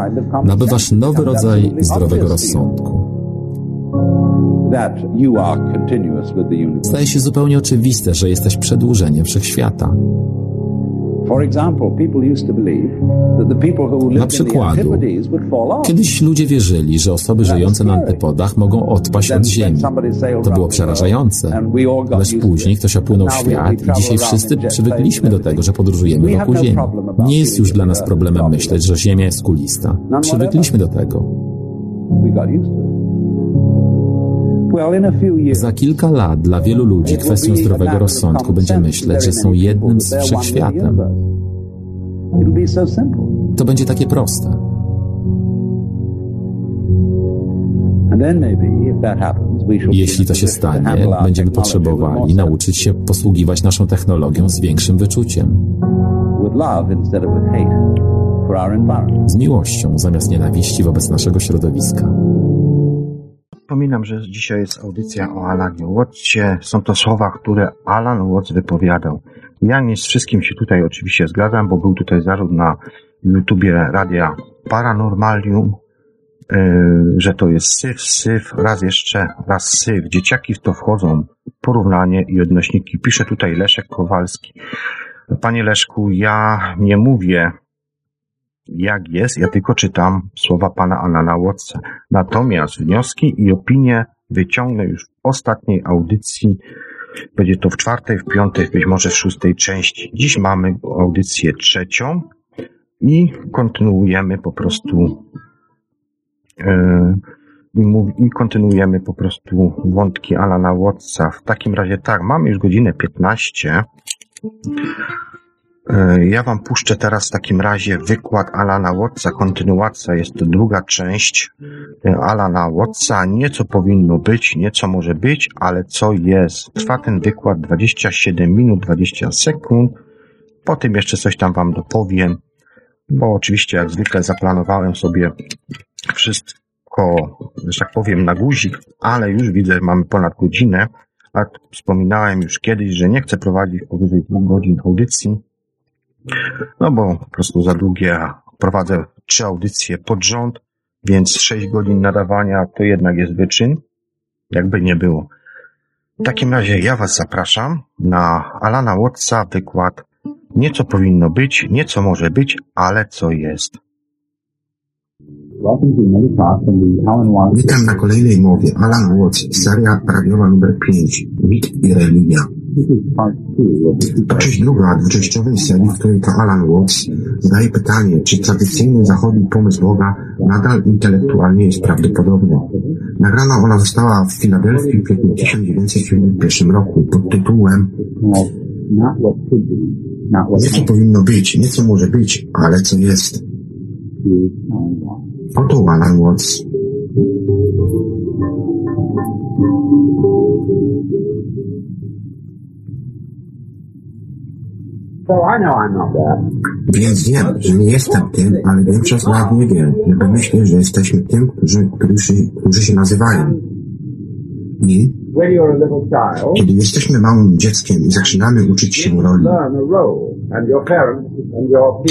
nabywasz nowy rodzaj zdrowego rozsądku. Staje się zupełnie oczywiste, że jesteś przedłużeniem wszechświata. The przykładu. Kiedyś ludzie wierzyli, że osoby żyjące na antypodach mogą odpaść od Ziemi. To było przerażające. Lecz później ktoś opłynął świat i dzisiaj wszyscy przywykliśmy do tego, że podróżujemy wokół Ziemi. Nie jest już dla nas problemem myśleć, że Ziemia jest kulista. Przywykliśmy do tego. Za kilka lat dla wielu ludzi kwestią zdrowego rozsądku będzie myśleć, że są jednym z wszechświatem. To będzie takie proste. Jeśli to się stanie, będziemy potrzebowali nauczyć się posługiwać naszą technologią z większym wyczuciem, z miłością zamiast nienawiści wobec naszego środowiska. Przypominam, że dzisiaj jest audycja o Alanie Watcie. Są to słowa, które Alan Watts wypowiadał. Ja nie z wszystkim się tutaj oczywiście zgadzam, bo był tutaj zarzut na YouTubie Radia Paranormalium, yy, że to jest syf, syf, raz jeszcze, raz syf. Dzieciaki w to wchodzą, porównanie i odnośniki. Pisze tutaj Leszek Kowalski. Panie Leszku, ja nie mówię jak jest, ja tylko czytam słowa pana Alana Wattsa. Natomiast wnioski i opinie wyciągnę już w ostatniej audycji. Będzie to w czwartej, w piątej, być może w szóstej części. Dziś mamy audycję trzecią i kontynuujemy po prostu yy, i, kontynuujemy po prostu wątki Alana Wattsa. W takim razie tak, mamy już godzinę 15. E, Ja wam puszczę teraz w takim razie wykład Alana Wattsa, kontynuacja, jest to druga część e, Alana Wattsa, nie co powinno być, nie co może być, ale co jest. Trwa ten wykład 27 minut 20 sekund, po tym jeszcze coś tam wam dopowiem, bo oczywiście jak zwykle zaplanowałem sobie wszystko, że tak powiem, na guzik, ale już widzę, mamy ponad godzinę, a wspominałem już kiedyś, że nie chcę prowadzić powyżej dwóch godzin audycji, no bo po prostu za długie prowadzę trzy audycje pod rząd, więc sześć godzin nadawania to jednak jest wyczyn, jakby nie było. W takim razie ja Was zapraszam na Alana Wattsa wykład Nie co powinno być, nie co może być, ale co jest. Witam na kolejnej mowie. Alan Watts, seria radiowa numer 5. Mit i religia. To część druga dwuczęściowej serii, w której to Alan Watts zadaje pytanie, czy tradycyjny zachodni pomysł Boga nadal intelektualnie jest prawdopodobny. Nagrana ona została w Filadelfii w kwietniu 1971 roku pod tytułem Nie co powinno być, nie co może być, ale co jest. Oto Alan Watts. Więc wiem, że nie jestem tym, ale większość z nas nie wie. Ja myślę, że jesteśmy tym, którzy, którzy, którzy się nazywają. I kiedy jesteśmy małym dzieckiem i zaczynamy uczyć się roli,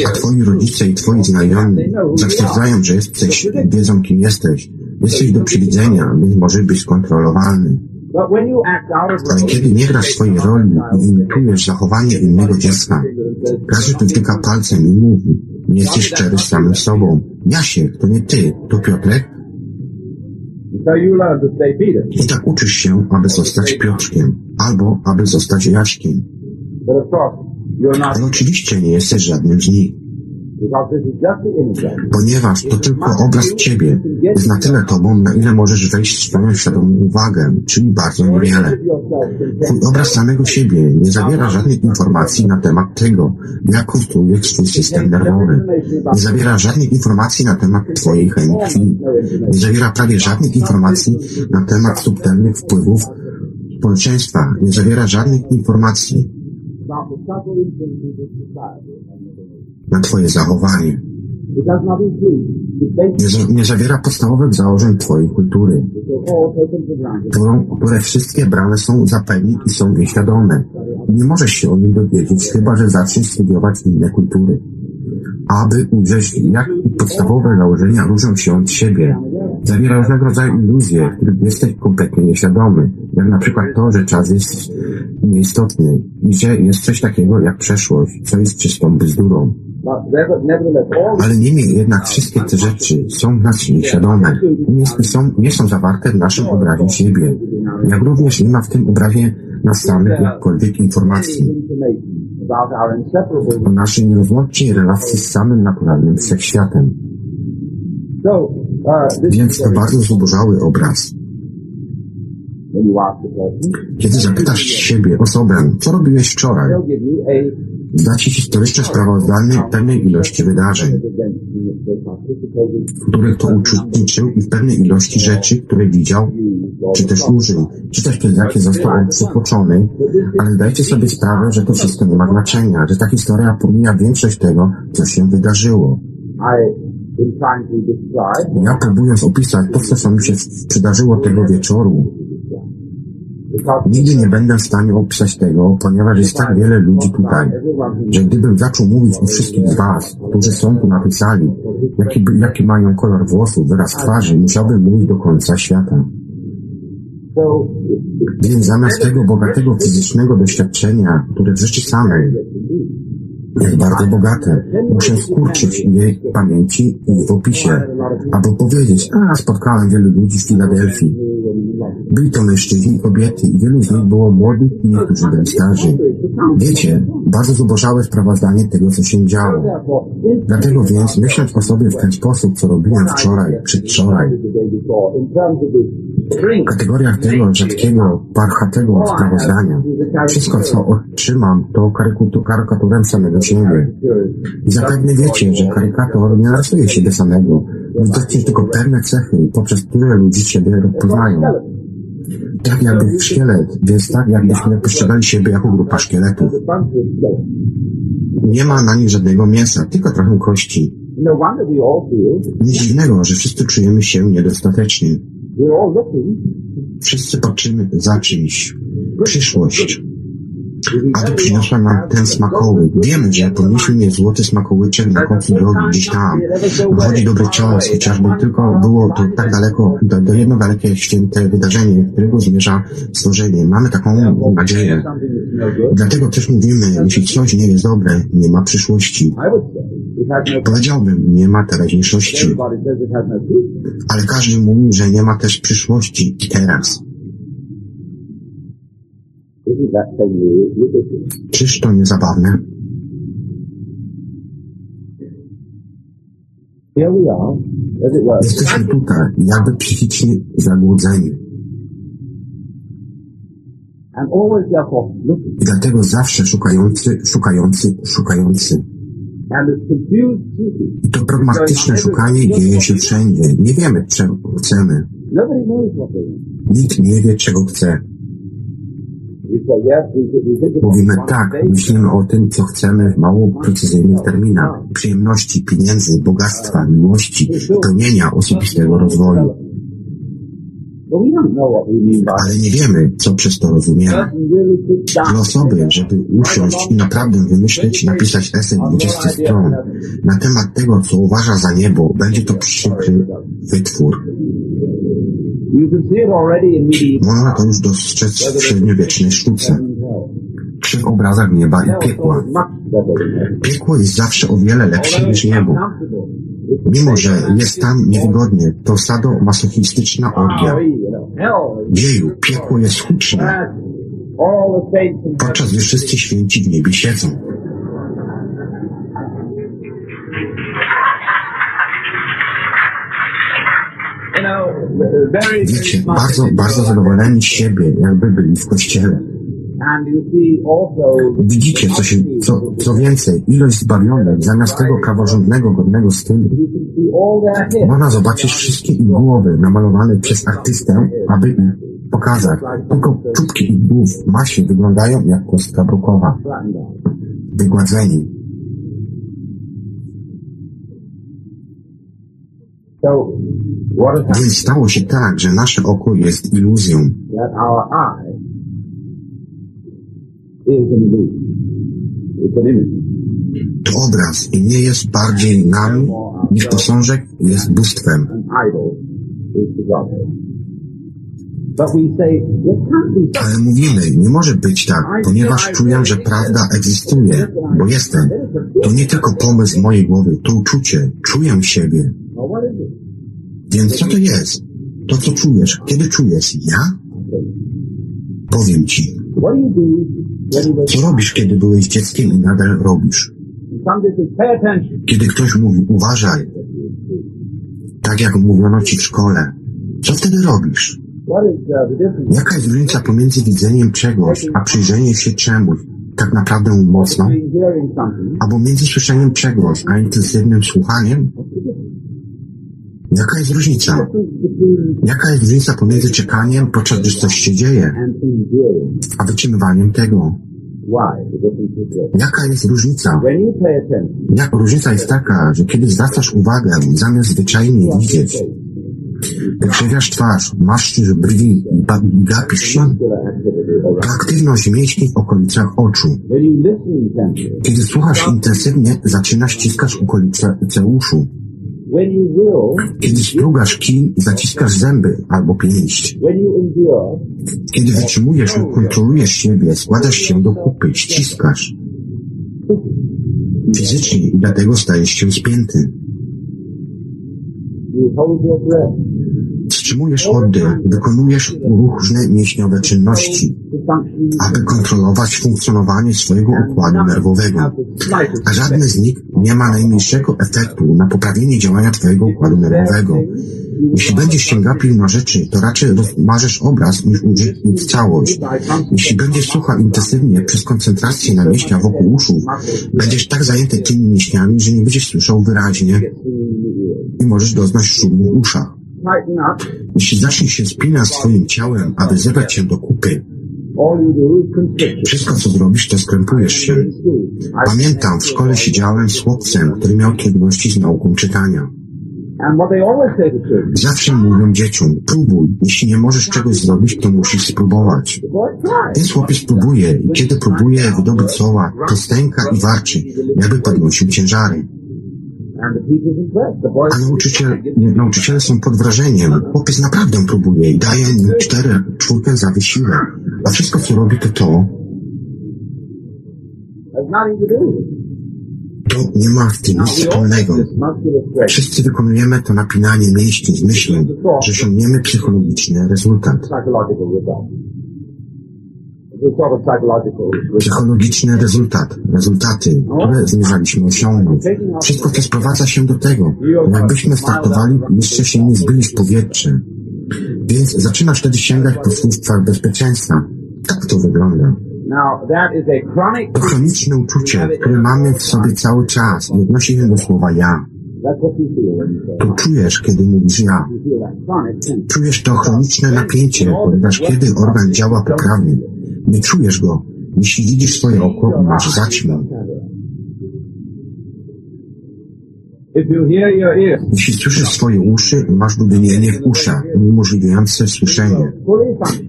a twoi rodzice i twoi znajomi zatwierdzają, że jesteś, wiedzą kim jesteś. Jesteś do przewidzenia, więc możesz być skontrolowalny. Kiedy nie grasz swojej roli i imitujesz zachowanie innego dziecka, każdy tu tyka palcem i mówi, nie jesteś szczery z samym sobą. Jasiek, to nie ty, to Piotrek. I tak uczysz się, aby zostać Piotrkiem, albo aby zostać Jaśkiem. Ale oczywiście nie jesteś żadnym z nich. Ponieważ to tylko obraz Ciebie jest na tyle Tobą, na ile możesz wejść w swoją świadomą uwagę, czyli bardzo niewiele. Twój obraz samego siebie nie zawiera żadnych informacji na temat tego, jak konstruuje Twój system nerwowy. Nie zawiera żadnych informacji na temat Twojej chemii krwi. Nie zawiera prawie żadnych informacji na temat subtelnych wpływów społeczeństwa. Nie zawiera żadnych informacji Na Twoje zachowanie. Nie, nie zawiera podstawowych założeń Twojej kultury, którą, które wszystkie brane są za pewnik i są nieświadome. Nie możesz się o nim dowiedzieć, chyba że zaczniesz studiować inne kultury. Aby ujrzeć, jak podstawowe założenia różnią się od siebie. Zawiera różnego rodzaju iluzje, których jesteś kompletnie nieświadomy. Jak na przykład to, że czas jest nieistotny i że jest coś takiego jak przeszłość, co jest czystą bzdurą. Ale niemniej jednak wszystkie te rzeczy są nas nieświadome. Nie są, nie są zawarte w naszym obrazie siebie. Jak również nie ma w tym obrazie nas samych jakkolwiek informacji o naszej nierozłącznej relacji z samym naturalnym wszechświatem. Uh, Więc to bardzo zubożały obraz. Kiedy zapytasz siebie, osobę, co robiłeś wczoraj, da ci historyczne sprawozdanie pewnej ilości wydarzeń, których to uczestniczył i w pewnej ilości rzeczy, które widział, czy też użył, czy też przez jakie został on ale zdajcie sobie sprawę, że to wszystko nie ma znaczenia, że ta historia pomija większość tego, co się wydarzyło. Ja próbując opisać to, co mi się przydarzyło tego wieczoru, nigdy nie będę w stanie opisać tego, ponieważ jest tak wiele ludzi tutaj, że gdybym zaczął mówić o wszystkich z Was, którzy są tu na tej sali, jaki, jaki mają kolor włosów, wyraz twarzy, musiałbym mówić do końca świata. Więc zamiast tego bogatego fizycznego doświadczenia, które w rzeczy samej jest bardzo bogate, muszę skurczyć jej pamięci i w opisie, aby powiedzieć, a spotkałem wielu ludzi w Filadelfii. Byli to mężczyźni i kobiety i wielu z nich było młodych i niektórzy byli starzy. Wiecie, bardzo zubożałe sprawozdanie tego, co się działo. Dlatego więc, myśląc o sobie w ten sposób, co robiłem wczoraj, przedwczoraj, w kategoriach tego rzadkiego, parchatego sprawozdania, wszystko, co otrzymam, to karykaturę samego siebie. I zapewne wiecie, że karykator nie narysuje siebie samego. Widocznie tylko pewne cechy, poprzez które ludzie siebie rozpoznają. Tak jakby szkielet, więc tak jakbyśmy postrzegali siebie jako grupa szkieletów. Nie ma na nich żadnego mięsa, tylko trochę kości. Nic dziwnego, że wszyscy czujemy się niedostatecznie. Wszyscy patrzymy za czymś. Przyszłość. Aby przyniosła nam ten smakołyk. Wiemy, że powinniśmy mieć złoty smakołyczek na końcu drogi, gdzieś tam. Wychodzi dobry czas, chociażby tylko było to tak daleko, do, do jedno dalekie święte wydarzenie, którego zmierza stworzenie. Mamy taką nadzieję. Dlatego też mówimy, jeśli coś nie jest dobre, nie ma przyszłości. Powiedziałbym, nie ma teraźniejszości. Ale każdy mówi, że nie ma też przyszłości i teraz. Czyż to nie zabawne? Jesteśmy tutaj, jakby psychicznie zagłodzeni. I dlatego zawsze szukający, szukający, szukający. I to pragmatyczne szukanie dzieje się wszędzie. Nie wiemy, czego chcemy. Nikt nie wie, czego chce. We say yes, we, we think it's Mówimy tak, myślimy o tym, co chcemy w mało precyzyjnych terminach. Przyjemności, pieniędzy, bogactwa, miłości, pełnienia osobistego rozwoju. Ale nie wiemy, co przez to rozumiemy. Dla osoby, żeby usiąść i naprawdę wymyśleć napisać esej 20 stron na temat tego, co uważa za niebo, będzie to przykry wytwór. Można to już dostrzec w średniowiecznej sztuce, przy obrazach nieba i piekła. Piekło jest zawsze o wiele lepsze niż niebo. Mimo, że jest tam niewygodnie, to orgia. know, hell is Wieju, piekło jest huczne, podczas gdy wszyscy święci w niebie siedzą. Wiecie, bardzo, bardzo zadowoleni z siebie, jakby byli w kościele. Widzicie, co, się, co, co więcej, ilość zbawionych zamiast tego praworządnego, godnego stylu. Można zobaczyć wszystkie ich głowy namalowane przez artystę, aby ich pokazać. Tylko czubki ich głów masie wyglądają jak kostka brukowa. Wygładzeni. Więc stało się tak, że nasze oko jest iluzją. To obraz i nie jest bardziej nami niż posążek jest bóstwem. Ale mówimy, nie może być tak, ponieważ czuję, że prawda egzystuje, bo jestem. To nie tylko pomysł mojej głowy, to uczucie. Czuję siebie. Well, what is it? Więc co to jest? To, co czujesz. Kiedy czujesz? Ja? Powiem ci. Co robisz, kiedy byłeś dzieckiem i nadal robisz? Kiedy ktoś mówi, uważaj, tak jak mówiono ci w szkole, co wtedy robisz? Jaka jest różnica pomiędzy widzeniem czegoś, a przyjrzenie się czemuś tak naprawdę mocno, albo między słyszeniem czegoś, a intensywnym słuchaniem? Jaka jest różnica? Jaka jest różnica pomiędzy czekaniem, podczas gdy coś się dzieje, a wytrzymywaniem tego? Jaka jest różnica? Jak różnica jest taka, że kiedy zwracasz uwagę, zamiast zwyczajnie widzieć, wykrzywiasz twarz, maszczysz brwi i gapisz się, to aktywność mięśni w okolicach oczu. Kiedy słuchasz intensywnie, zaczynasz ściskać okolice uszu. Kiedy sprugasz kij, zaciskasz zęby albo pięść. Kiedy wytrzymujesz lub kontrolujesz siebie, składasz się do kupy, ściskasz. Fizycznie i dlatego stajesz się spięty. You hold your breath Wstrzymujesz oddech, wykonujesz różne mięśniowe czynności, aby kontrolować funkcjonowanie swojego układu nerwowego. A żadne z nich nie ma najmniejszego efektu na poprawienie działania Twojego układu nerwowego. Jeśli będziesz się gapił na rzeczy, to raczej rozmarzesz obraz niż użyć całość. Jeśli będziesz słuchał intensywnie przez koncentrację na mięśniach wokół uszu, będziesz tak zajęty tymi mięśniami, że nie będziesz słyszał wyraźnie i możesz doznać szumu up, Jeśli zaczniesz się spinać swoim ciałem, aby zebrać się do kupy, wszystko co zrobisz, to skrępujesz się. Pamiętam, w szkole siedziałem z chłopcem, który miał trudności z nauką czytania. Zawsze mówią dzieciom, próbuj. Jeśli nie możesz czegoś zrobić, to musisz spróbować. Ten chłopiec próbuje i kiedy próbuje wydobyć słowa, to stęka i warczy, jakby podnosił ciężary. A nauczyciel, nauczyciele są pod wrażeniem. Chłopiec naprawdę próbuje i daje mu cztery, czwórkę za wysiłek. A wszystko co robi to to, to nie ma w tym nic wspólnego. Wszyscy wykonujemy to napinanie mięśni z myślą, że osiągniemy psychologiczny rezultat. Psychologiczny rezultat, rezultaty, które zmierzaliśmy osiągnąć. Wszystko to sprowadza się do tego, jakbyśmy startowali, jeszcze się nie zbyli w powietrze. Więc zaczynasz wtedy sięgać po słówkach bezpieczeństwa. Tak to wygląda. To chroniczne uczucie, które mamy w sobie cały czas i odnosi się do słowa ja. To czujesz, kiedy mówisz ja. Czujesz to chroniczne napięcie, ponieważ kiedy organ działa poprawnie, nie czujesz go. Jeśli widzisz swoje oko, masz zaćmę. Jeśli słyszysz swoje uszy, masz dubienie w uszach, uniemożliwiające słyszenie.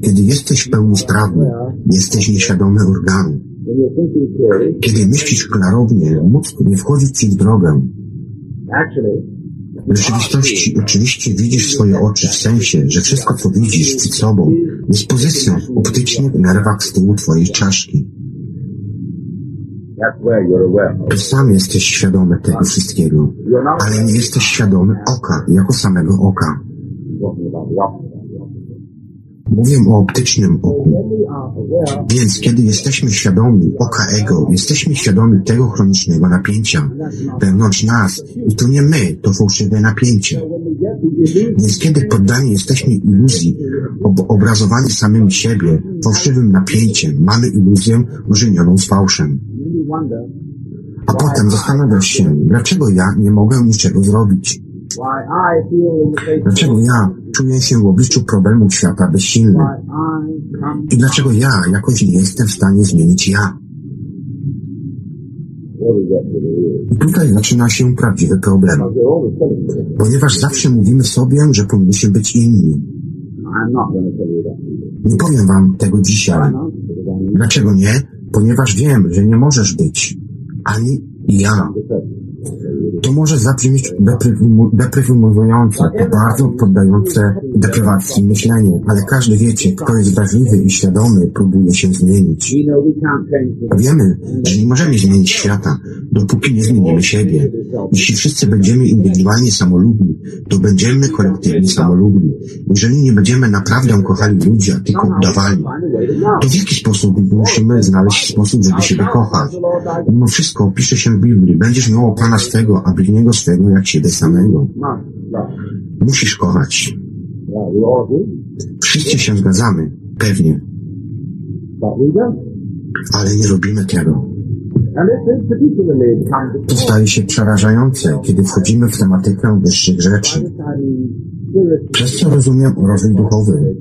Kiedy jesteś w pełni sprawny, jesteś nieświadomy organu. Kiedy myślisz klarownie, mózg nie wchodzi ci w drogę. W rzeczywistości oczywiście widzisz swoje oczy w sensie, że wszystko co widzisz przed sobą jest pozycją w optycznych nerwach z tyłu twojej czaszki. Ty sam jesteś świadomy tego wszystkiego, ale nie jesteś świadomy oka jako samego oka. Mówię o optycznym oku. Więc kiedy jesteśmy świadomi oka ego, jesteśmy świadomi tego chronicznego napięcia wewnątrz nas i to nie my, to fałszywe napięcie. Więc kiedy poddani jesteśmy iluzji, ob obrazowani samymi siebie, fałszywym napięciem, mamy iluzję ożenioną z fałszem. A potem zastanawiasz się, dlaczego ja nie mogę niczego zrobić? Dlaczego ja czuję się w obliczu problemów świata bezsilny? I dlaczego ja jakoś nie jestem w stanie zmienić ja? I tutaj zaczyna się prawdziwy problem. Ponieważ zawsze mówimy sobie, że powinniśmy być inni. Nie powiem wam tego dzisiaj. Dlaczego nie? Ponieważ wiem, że nie możesz być. Ani ja. To może zabrzmieć to bardzo poddające deprywacji myślenie, ale każdy wiecie, kto jest wrażliwy i świadomy, próbuje się zmienić. Wiemy, że nie możemy zmienić świata, dopóki nie zmienimy siebie. Jeśli wszyscy będziemy indywidualnie samolubni, to będziemy kolektywnie samolubni. Jeżeli nie będziemy naprawdę kochali ludzi, a tylko udawali, to w jaki sposób musimy znaleźć sposób, żeby siebie kochać? Mimo wszystko pisze się w Biblii, będziesz miał Pana swego, a bliźniego swego jak siebie samego. Musisz kochać. Wszyscy się zgadzamy, pewnie, ale nie robimy tego. To staje się przerażające, kiedy wchodzimy w tematykę wyższych rzeczy. Przez co rozumiem rozwój duchowy.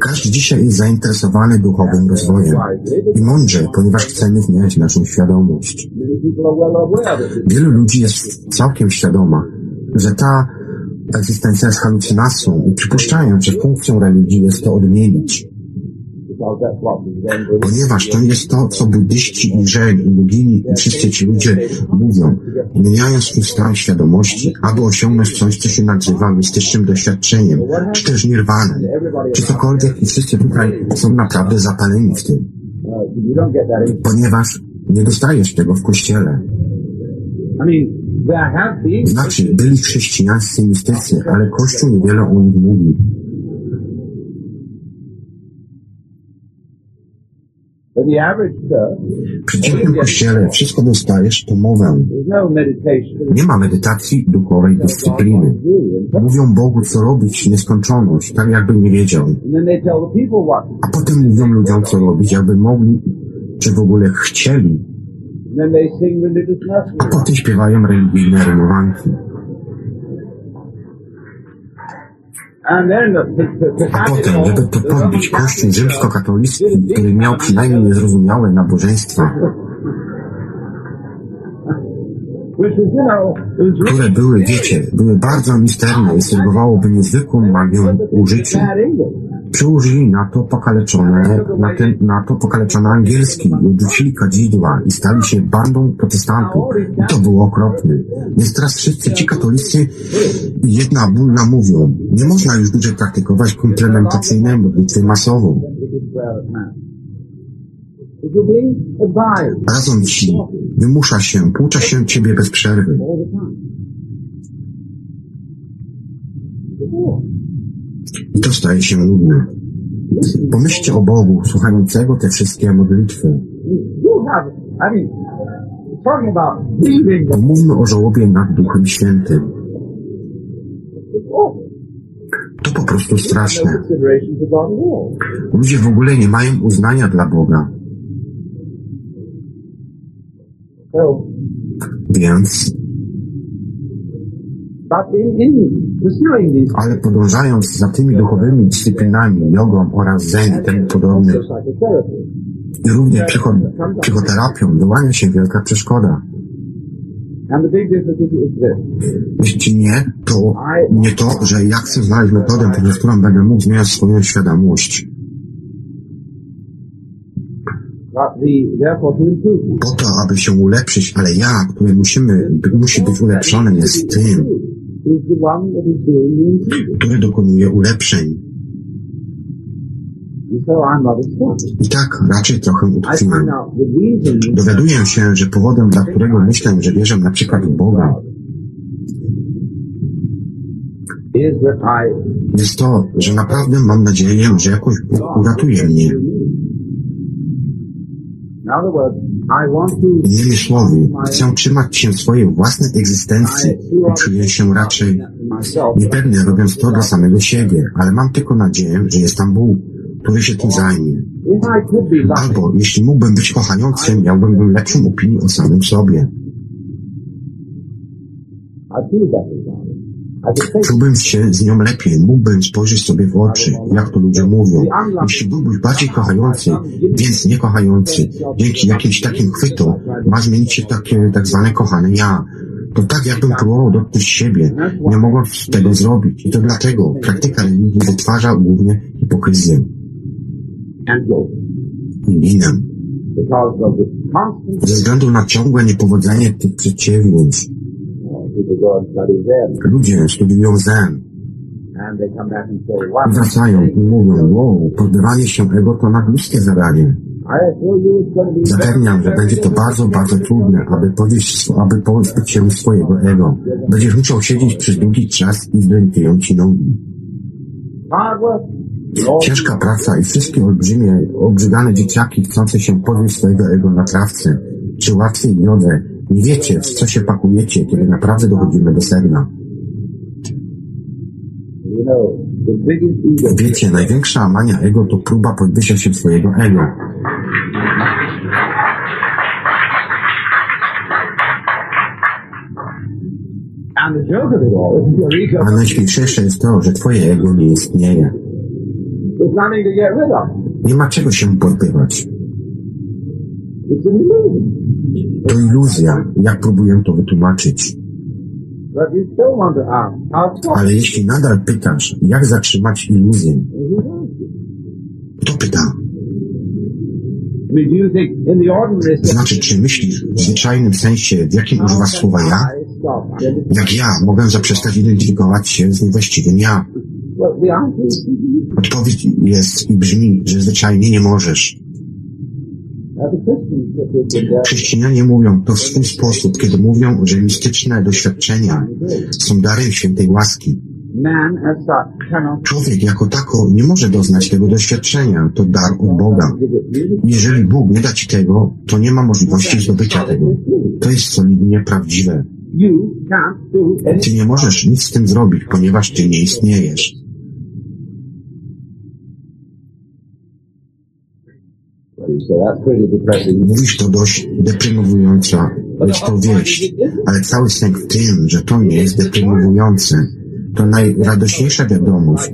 Każdy dzisiaj jest zainteresowany duchowym rozwojem. I mądrze, ponieważ chcemy zmieniać naszą świadomość. Wielu ludzi jest całkiem świadoma, że ta egzystencja jest halucynacją i przypuszczają, że funkcją religii jest to odmienić. Because that's what we then do. Ponieważ to jest to, co buddyści i żeni, i wszyscy ci ludzie mówią, zmieniając swój stan świadomości, aby osiągnąć coś, co się nazywa mistycznym doświadczeniem, czy też nirwanem, czy cokolwiek i wszyscy tutaj są naprawdę zapaleni w tym. Ponieważ nie dostajesz tego w kościele. Znaczy, byli chrześcijańscy mistycy, ale Kościół niewiele o nich mówi. Przeciętnym kościele wszystko dostajesz, to mowę. no. Nie ma medytacji duchowej dyscypliny. Mówią Bogu, co robić nieskończoność, tak jakby nie wiedział. A potem mówią ludziom, co robić, jakby mogli, czy w ogóle chcieli. A potem śpiewają religijne rymowanki. A potem, żeby to podbić, Kościół rzymskokatolicki, który miał przynajmniej niezrozumiałe nabożeństwa, które były, wiecie, były bardzo misterne i serwowałoby niezwykłą magię użyciu. Przełożyli na to pokaleczone, na, ten, na to pokaleczone angielski odrzucili kadzidła i stali się bandą protestantów. I to było okropne. Więc teraz wszyscy ci katolicy jedna bólna mówią, nie można już dłużej praktykować komplementacyjnej modlitwy masową. Radzą ci, wymusza się, poucza się ciebie bez przerwy. I to staje się nudne. Pomyślcie o Bogu, słuchającego te wszystkie modlitwy. Pomówmy o żałobie nad Duchem Świętym. To po prostu straszne. Ludzie w ogóle nie mają uznania dla Boga. Więc, but in, in pursuing these ale podążając za tymi duchowymi dyscyplinami, jogą oraz zen i temu podobnym, i również psycho, psychoterapią, wyłania się wielka przeszkoda. Jeśli nie, to nie to, że ja chcę znaleźć metodę, poprzez którą będę mógł zmieniać swoją świadomość. Po to, aby się ulepszyć, ale ja, który musimy, musi być ulepszony, jest tym, który dokonuje ulepszeń. I tak raczej trochę utkwiłem. Dowiaduję się, że powodem, dla którego myślę, że wierzę na przykład w Boga, jest to, że naprawdę mam nadzieję, że jakoś Bóg uratuje mnie. Innymi słowy, chcę trzymać się swojej własnej egzystencji i czuję się raczej niepewny robiąc to dla samego siebie, ale mam tylko nadzieję, że jest tam Bóg, który się tym zajmie. Albo jeśli mógłbym być kochającym, miałbym lepszą opinię o samym sobie. I feel better Czułbym się z nią lepiej, mógłbym spojrzeć sobie w oczy, jak to ludzie mówią. Jeśli byłbyś bardziej kochający, więc niekochający, dzięki jakimś takim chwytom, ma zmienić się takie tak zwane kochane ja. To tak jakbym próbował dotknąć siebie, nie mogłem tego zrobić. I to dlatego praktyka religii wytwarza głównie hipokryzję i Ze względu na ciągłe niepowodzenie tych przedsięwzięć, ludzie studiują zen, wracają i mówią, wow, pozbywanie się ego to nadludzkie zadanie. Zapewniam, że będzie to bardzo, bardzo trudne, aby podejść, aby pozbyć się swojego ego. Będziesz musiał siedzieć przez długi czas i zdrętwieją ci nogi. Ciężka praca i wszystkie olbrzymie, obrzygane dzieciaki chcące się pozbyć swojego ego na trawce, czy łatwiej jodze. Nie wiecie, w co się pakujecie, kiedy naprawdę dochodzimy do sedna. Wiecie, największa mania ego to próba podbycia się swojego ego. A najśmieszniejsze jest to, że twoje ego nie istnieje. Nie ma czego się pozbywać. To iluzja, jak próbuję to wytłumaczyć. Ale jeśli nadal pytasz, jak zatrzymać iluzję, to pyta. Znaczy, czy myślisz w zwyczajnym sensie, w jakim używasz słowa ja? Jak ja mogę zaprzestać identyfikować się z niewłaściwym ja? Odpowiedź jest i brzmi, że zwyczajnie nie możesz. as a Christian, that- that- that- Chrześcijanie mówią to w swój sposób, kiedy mówią, że mistyczne doświadczenia są darem świętej łaski. Człowiek jako tako nie może doznać tego doświadczenia, to dar od Boga. Jeżeli Bóg nie da ci tego, to nie ma możliwości zdobycia tego. To jest solidnie prawdziwe. Ty nie możesz nic z tym zrobić, ponieważ ty nie istniejesz. Mówisz to dość deprymowująca, wieść, ale cały sęk w tym, że to nie jest deprymowujące. To najradośniejsza wiadomość.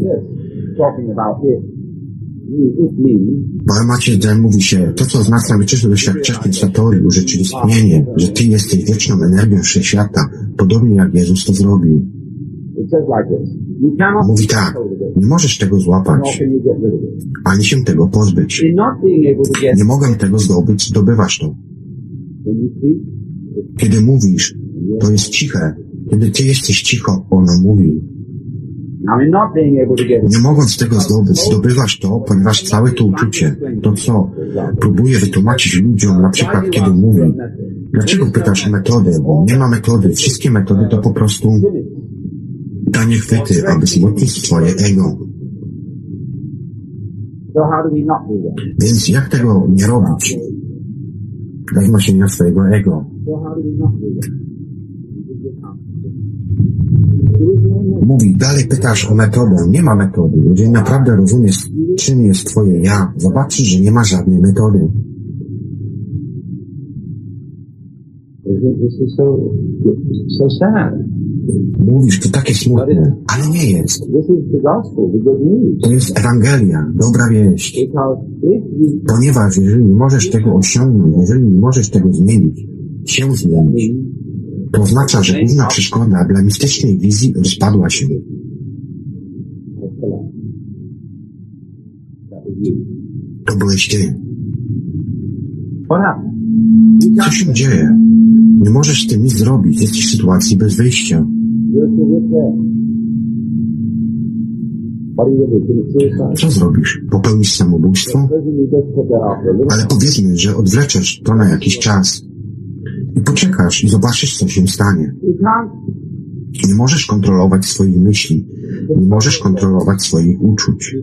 Poemacie Zen mówi się, to co oznacza wieczystym doświadczenie Satori, urzeczywistnienie, że ty jesteś wieczną energią wszechświata, podobnie jak Jezus to zrobił. Mówi tak, nie możesz tego złapać, ani się tego pozbyć. Nie mogę tego zdobyć, zdobywasz to. Kiedy mówisz, to jest ciche. Kiedy ty jesteś cicho, ono mówi. Nie mogąc tego zdobyć, zdobywasz to, ponieważ całe to uczucie, to co próbuję wytłumaczyć ludziom, na przykład kiedy mówi, dlaczego pytasz o metodę, bo nie ma metody, wszystkie metody to po prostu tanie chwyty, aby wzmocnić swoje ego. Więc jak tego nie robić? Dla wzmocnienia swojego ego. Mówi, dalej pytasz o metodę. Nie ma metody. Jeżeli naprawdę rozumiesz, czym jest twoje ja, zobaczysz, że nie ma żadnej metody. This is so so sad? Mówisz, to takie smutne, ale nie jest. To jest Ewangelia, dobra wieść. Ponieważ jeżeli nie możesz tego osiągnąć, jeżeli nie możesz tego zmienić, się zmienić, to oznacza, że główna przeszkoda dla mistycznej wizji rozpadła się. To byłeś ty. Co się dzieje? Nie możesz z tym nic zrobić. Jesteś w sytuacji bez wyjścia. Co zrobisz? Popełnisz samobójstwo? Ale powiedzmy, że odwleczesz to na jakiś czas. I poczekasz i zobaczysz, co się stanie. Nie możesz kontrolować swoich myśli. Nie możesz kontrolować swoich uczuć,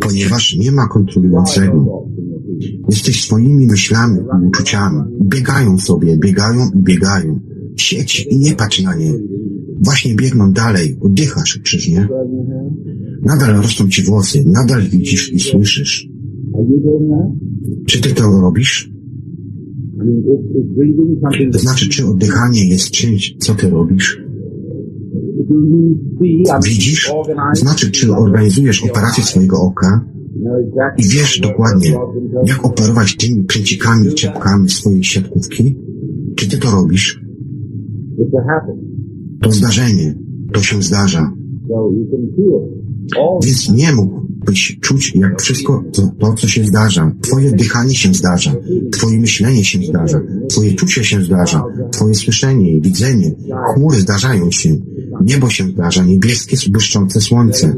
ponieważ nie ma kontrolującego. Jesteś swoimi myślami i uczuciami. Biegają sobie, biegają i biegają. Siedź i nie patrz na nie. Właśnie biegną dalej. Oddychasz, czyż nie? Nadal rosną ci włosy, nadal widzisz i słyszysz. Czy ty to robisz? To znaczy, czy oddychanie jest czymś, co ty robisz? Widzisz? organize, Znaczy, czy organizujesz operację swojego oka i wiesz dokładnie, jak operować tymi pręcikami i czepkami swojej siatkówki? Czy ty to robisz? To zdarzenie. To się zdarza. Więc nie mógłbyś czuć, jak wszystko to, to, co się zdarza. Twoje oddychanie się zdarza. Twoje myślenie się zdarza. Twoje czucie się zdarza. Twoje słyszenie i widzenie. Chmury zdarzają się. Niebo się zdarza. Niebieskie, błyszczące słońce.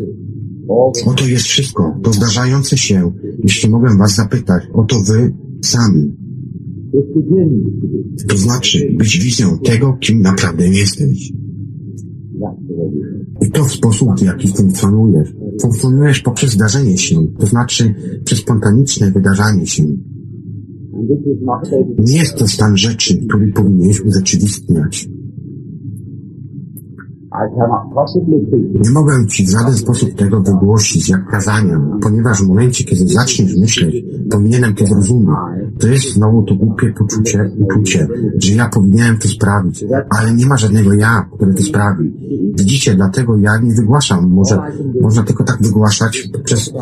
Oto jest wszystko. To zdarzające się. Jeśli mogę was zapytać, oto wy sami. To znaczy być wizją tego, kim naprawdę jesteś. I to w sposób, w jaki funkcjonujesz. Funkcjonujesz poprzez zdarzenie się, to znaczy przez spontaniczne wydarzanie się. Nie jest to stan rzeczy, który powinieneś urzeczywistniać. Nie mogę ci w żaden sposób tego wygłosić jak kazania, ponieważ w momencie, kiedy zaczniesz myśleć, powinienem to zrozumieć. To jest znowu to głupie poczucie, uczucie, że ja powinienem to sprawić, ale nie ma żadnego ja, które to sprawi. Widzicie, dlatego ja nie wygłaszam. Może można tylko tak wygłaszać przez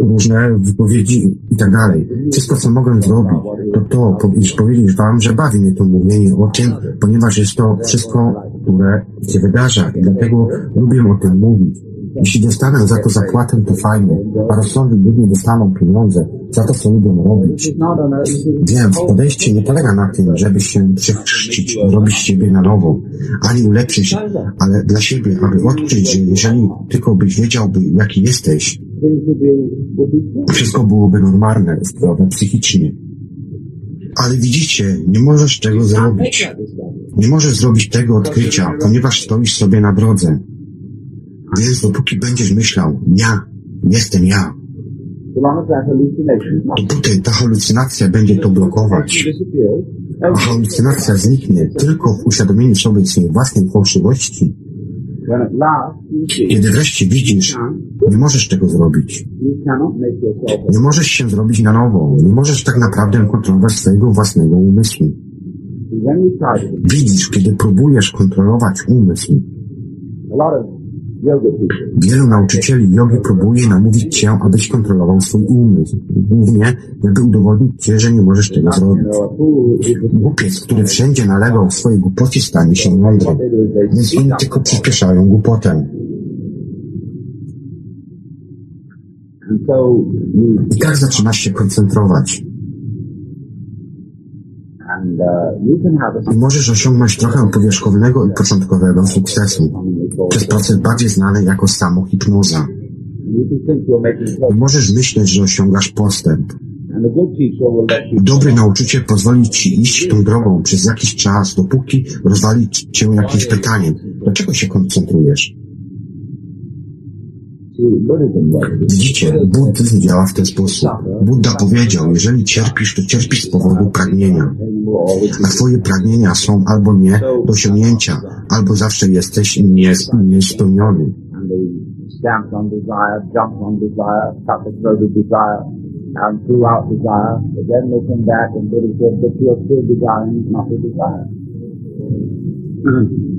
różne wypowiedzi i tak dalej. Wszystko, co mogę zrobić, to to, iż powiedzieć wam, że bawi mnie to mówienie o tym, ponieważ jest to wszystko, które się wydarza i dlatego lubię o tym mówić. Jeśli dostanę za to zapłatę, to fajnie, a rozsądni ludzie dostaną pieniądze za to, co lubią robić. Wiem, podejście nie polega na tym, żeby się przechrzcić, robić siebie na nowo, ani ulepszyć, ale dla siebie, aby odkryć, że jeżeli tylko byś wiedziałby, jaki jesteś, wszystko byłoby normalne, zdrowe psychicznie. Ale widzicie, nie możesz tego zrobić. Nie możesz zrobić tego odkrycia, ponieważ stoisz sobie na drodze. Więc dopóki będziesz myślał, ja, jestem ja, dopóty ta halucynacja będzie to blokować. A halucynacja zniknie tylko w uświadomieniu sobie swojej własnej fałszywości. Kiedy wreszcie widzisz, nie możesz tego zrobić. Nie możesz się zrobić na nowo. Nie możesz tak naprawdę kontrolować swojego własnego umysłu. when we try to Widzisz, kiedy próbujesz kontrolować umysł. Wielu nauczycieli jogi próbuje namówić cię, abyś kontrolował swój umysł. Głównie, żeby udowodnić ci, że nie możesz tego zrobić. Głupiec, który wszędzie nalegał swojej głupocie, stanie się mądry. they do is they Więc oni tylko przyspieszają głupotę. I tak zaczynasz się koncentrować. and uh, you can have a I możesz osiągnąć trochę powierzchownego i początkowego sukcesu przez proces bardziej znany jako samohipnoza. możesz myśleć, że osiągasz postęp. Dobry nauczyciel pozwoli ci iść tą drogą przez jakiś czas, dopóki rozwali cię jakimś pytaniem. Dlaczego się koncentrujesz? Widzicie, buddyzm działa w ten sposób. Buddha powiedział, jeżeli cierpisz, to cierpisz z powodu pragnienia. A twoje pragnienia są albo nie do osiągnięcia, albo zawsze jesteś nie, niespełniony. desire, and.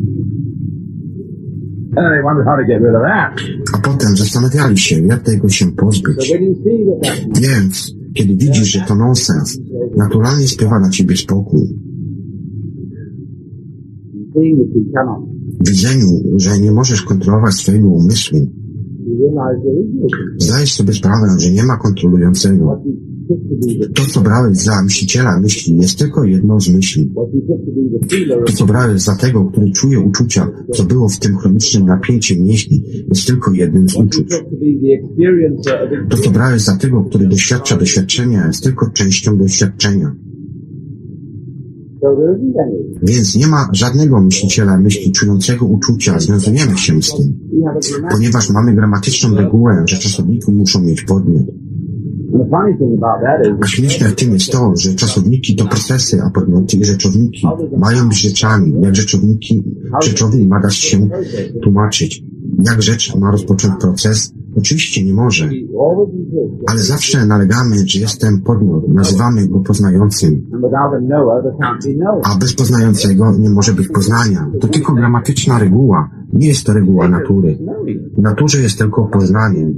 A potem zastanawiali się, jak tego się pozbyć. Więc, kiedy widzisz, że to nonsens, naturalnie spływa na ciebie spokój. W widzeniu, że nie możesz kontrolować swojego umysłu, zdajesz sobie sprawę, że nie ma kontrolującego. To co brałeś za myśliciela myśli, jest tylko jedną z myśli. to co brałeś za tego, który czuje uczucia, co było w tym chronicznym napięciu mięśni, jest tylko jednym z uczuć. to co brałeś za tego, który doświadcza doświadczenia, jest tylko częścią doświadczenia. Więc nie ma żadnego myśliciela myśli czującego uczucia, związujemy się z tym. Ponieważ mamy gramatyczną regułę, że czasowniki muszą mieć podmiot. A śmieszne w tym jest to, że czasowniki to procesy, a podmioty i rzeczowniki mają być rzeczami. Jak rzeczowniki, rzeczowi ma dać się tłumaczyć. Jak rzecz ma rozpocząć proces? Oczywiście nie może. Ale zawsze nalegamy, że jestem podmiot. Nazywamy go poznającym. A bez poznającego nie może być poznania. To tylko gramatyczna reguła. Nie jest to reguła natury. W naturze jest tylko poznanie.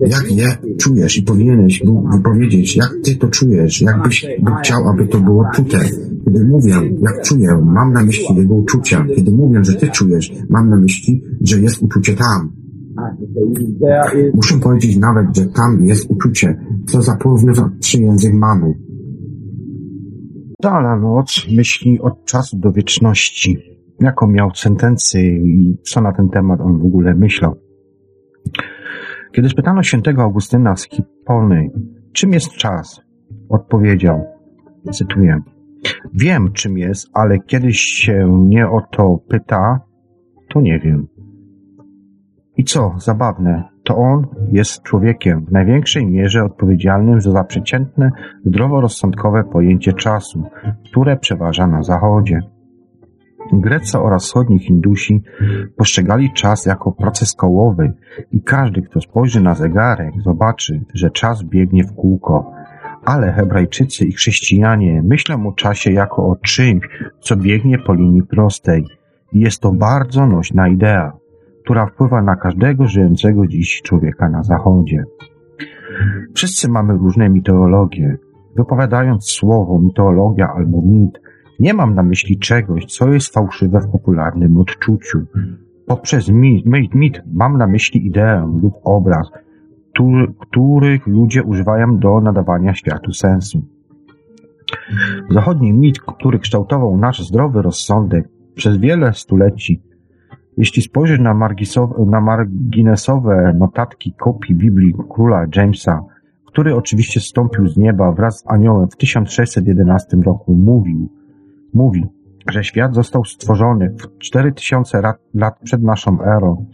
Jak je czujesz i powinieneś wypowiedzieć, jak ty to czujesz, jakbyś chciał, aby to było czute. Kiedy mówię, jak czuję, mam na myśli jego uczucia. Kiedy mówię, że ty czujesz, mam na myśli, że jest uczucie tam. Muszę powiedzieć nawet, że tam jest uczucie. Co za porównawczy język mamy. Dala noc myśli od czasu do wieczności. Jaką miał sentencję i co na ten temat on w ogóle myślał. Kiedy spytano świętego Augustyna z Hipony, czym jest czas, odpowiedział, cytuję, wiem czym jest, ale kiedyś się mnie o to pyta, to nie wiem. I co zabawne, to on jest człowiekiem w największej mierze odpowiedzialnym za przeciętne, zdroworozsądkowe pojęcie czasu, które przeważa na Zachodzie. Grecy oraz wschodni Hindusi postrzegali czas jako proces kołowy i każdy, kto spojrzy na zegarek, zobaczy, że czas biegnie w kółko. Ale Hebrajczycy i chrześcijanie myślą o czasie jako o czymś, co biegnie po linii prostej. Jest to bardzo nośna idea, która wpływa na każdego żyjącego dziś człowieka na Zachodzie. Wszyscy mamy różne mitologie. Wypowiadając słowo mitologia albo mit, nie mam na myśli czegoś, co jest fałszywe w popularnym odczuciu. Poprzez mit, mit, mam na myśli ideę lub obraz, który, których ludzie używają do nadawania światu sensu. Zachodni mit, który kształtował nasz zdrowy rozsądek przez wiele stuleci, jeśli spojrzysz na, na marginesowe notatki kopii Biblii króla Jamesa, który oczywiście zstąpił z nieba wraz z aniołem w 1611 roku, mówił, mówi, że świat został stworzony w 4000 lat, lat przed naszą erą,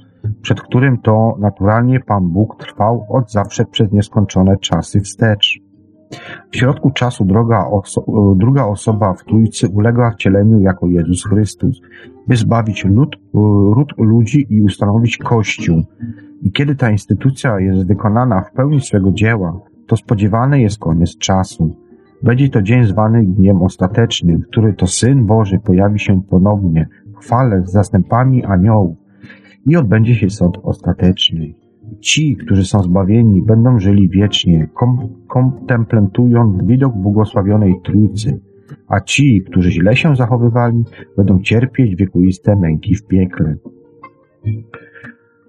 przed którym to naturalnie Pan Bóg trwał od zawsze przez nieskończone czasy wstecz. W środku czasu droga oso druga osoba w Trójcy uległa wcieleniu jako Jezus Chrystus, by zbawić lud, ród ludzi i ustanowić Kościół. I kiedy ta instytucja jest wykonana w pełni swego dzieła, to spodziewany jest koniec czasu. Będzie to dzień zwany Dniem Ostatecznym, który to Syn Boży pojawi się ponownie w chwale z zastępami aniołów i odbędzie się sąd ostateczny. Ci, którzy są zbawieni, będą żyli wiecznie, kom widok błogosławionej Trójcy, a ci, którzy źle się zachowywali, będą cierpieć wiekuiste męki w piekle.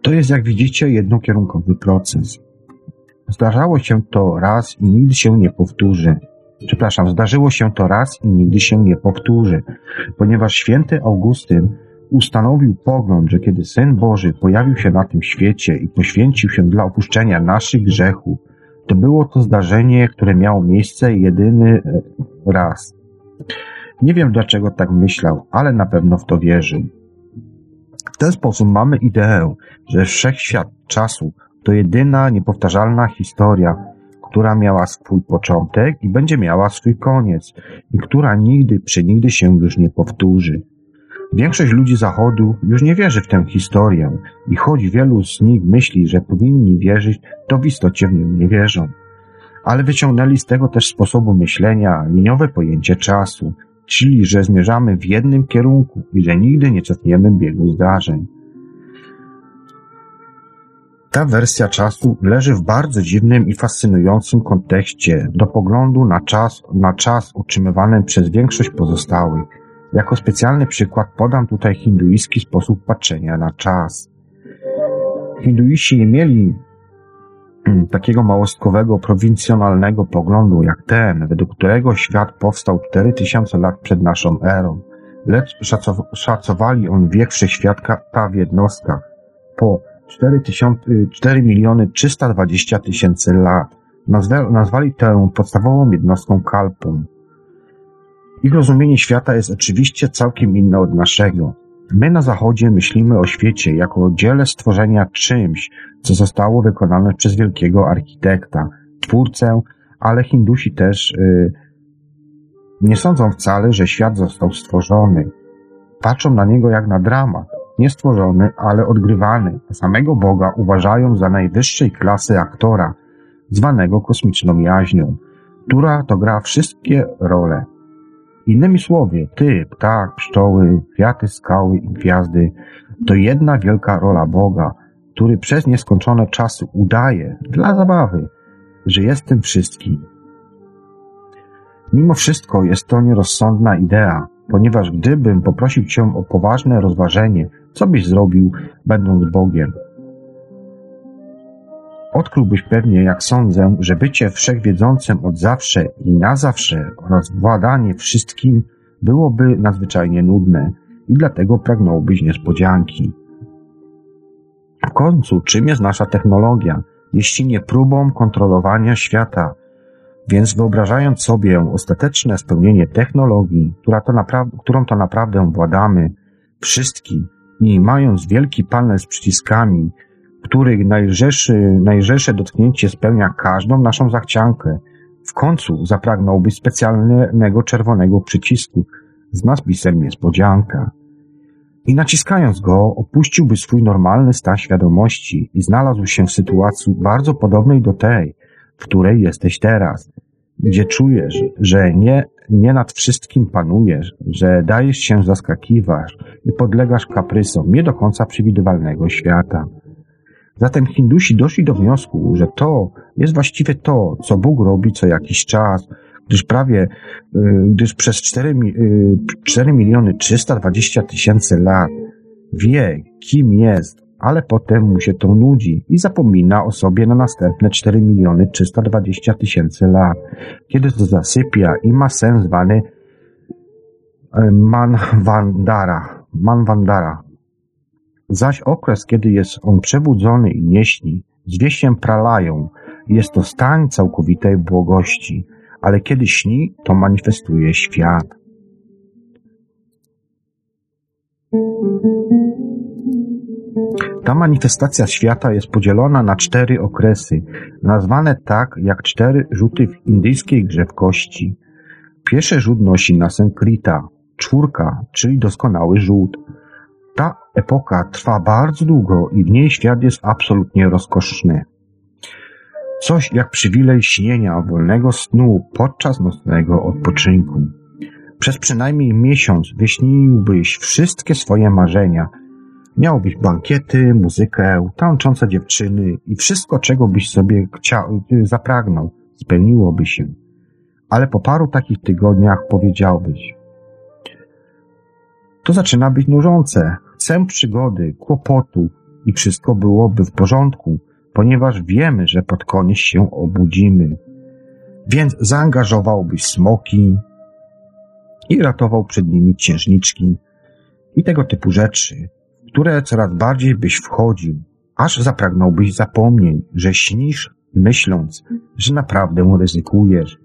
To jest, jak widzicie, jednokierunkowy proces. Zdarzało się to raz i nigdy się nie powtórzy. Przepraszam, zdarzyło się to raz i nigdy się nie powtórzy, ponieważ święty Augustyn ustanowił pogląd, że kiedy Syn Boży pojawił się na tym świecie i poświęcił się dla opuszczenia naszych grzechów, to było to zdarzenie, które miało miejsce jedyny e, raz. Nie wiem dlaczego tak myślał, ale na pewno w to wierzył. W ten sposób mamy ideę, że wszechświat czasu to jedyna niepowtarzalna historia, która miała swój początek i będzie miała swój koniec, i która nigdy, przenigdy się już nie powtórzy. Większość ludzi Zachodu już nie wierzy w tę historię i choć wielu z nich myśli, że powinni wierzyć, to w istocie w nią nie wierzą. Ale wyciągnęli z tego też sposobu myślenia liniowe pojęcie czasu, czyli że zmierzamy w jednym kierunku i że nigdy nie cofniemy biegu zdarzeń. Ta wersja czasu leży w bardzo dziwnym i fascynującym kontekście do poglądu na czas, na czas utrzymywanym przez większość pozostałych. Jako specjalny przykład podam tutaj hinduiski sposób patrzenia na czas. Hinduiści nie mieli mm, takiego małostkowego, prowincjonalnego poglądu jak ten, według którego świat powstał 4000 lat przed naszą erą, lecz szacow szacowali on wiek wszechświata w jednostkach po 4, 4 miliony 320 tysięcy lat. Nazwa nazwali tę podstawową jednostką kalpą. Ich rozumienie świata jest oczywiście całkiem inne od naszego. My na Zachodzie myślimy o świecie jako o dziele stworzenia czymś, co zostało wykonane przez wielkiego architekta, twórcę, ale Hindusi też yy, nie sądzą wcale, że świat został stworzony. Patrzą na niego jak na dramat, nie stworzony, ale odgrywany, samego Boga uważają za najwyższej klasy aktora, zwanego kosmiczną jaźnią, która to gra wszystkie role. Innymi słowy, ty, ptak, pszczoły, kwiaty, skały i gwiazdy to jedna wielka rola Boga, który przez nieskończone czasy udaje, dla zabawy, że jest tym wszystkim. Mimo wszystko jest to nierozsądna idea, ponieważ gdybym poprosił Cię o poważne rozważenie, co byś zrobił, będąc Bogiem? Odkryłbyś pewnie, jak sądzę, że bycie wszechwiedzącym od zawsze i na zawsze oraz władanie wszystkim byłoby nadzwyczajnie nudne i dlatego pragnąłbyś niespodzianki. W końcu, czym jest nasza technologia, jeśli nie próbą kontrolowania świata? Więc wyobrażając sobie ostateczne spełnienie technologii, która to którą to naprawdę władamy, wszystkim, i mając wielki panel z przyciskami, których najlżejszy, najlżejsze dotknięcie spełnia każdą naszą zachciankę, w końcu zapragnąłby specjalnego czerwonego przycisku z nadpisem niespodzianka. I naciskając go, opuściłby swój normalny stan świadomości i znalazł się w sytuacji bardzo podobnej do tej, w której jesteś teraz, gdzie czujesz, że nie, nie nad wszystkim panujesz, że dajesz się zaskakiwać i podlegasz kaprysom nie do końca przewidywalnego świata. Zatem Hindusi doszli do wniosku, że to jest właściwie to, co Bóg robi co jakiś czas, gdyż prawie, y, gdyż przez 4, 4 y, miliony 320 tysięcy lat wie, kim jest, ale potem mu się to nudzi i zapomina o sobie na następne 4 miliony 320 tysięcy lat, kiedy to zasypia i ma sens zwany y, Manvandara. Zaś okres, kiedy jest on przebudzony i nie śni, zwie się pralają. Jest to stan całkowitej błogości, ale kiedy śni, to manifestuje świat. Ta manifestacja świata jest podzielona na cztery okresy, nazwane tak jak cztery rzuty w indyjskiej grze w kości. Pierwszy rzut nosi nasen Krita, czwórka, czyli doskonały rzut. Ta epoka trwa bardzo długo i w niej świat jest absolutnie rozkoszny. Coś jak przywilej śnienia wolnego snu podczas nocnego odpoczynku. Przez przynajmniej miesiąc wyśniłbyś wszystkie swoje marzenia. Miałbyś bankiety, muzykę, tańczące dziewczyny i wszystko, czego byś sobie chciał, zapragnął, spełniłoby się. Ale po paru takich tygodniach powiedziałbyś, to zaczyna być nużące. Chcę przygody, kłopotu i wszystko byłoby w porządku, ponieważ wiemy, że pod koniec się obudzimy. Więc zaangażowałbyś smoki i ratował przed nimi księżniczki i tego typu rzeczy, w które coraz bardziej byś wchodził, aż zapragnąłbyś zapomnieć, że śnisz, myśląc, że naprawdę ryzykujesz.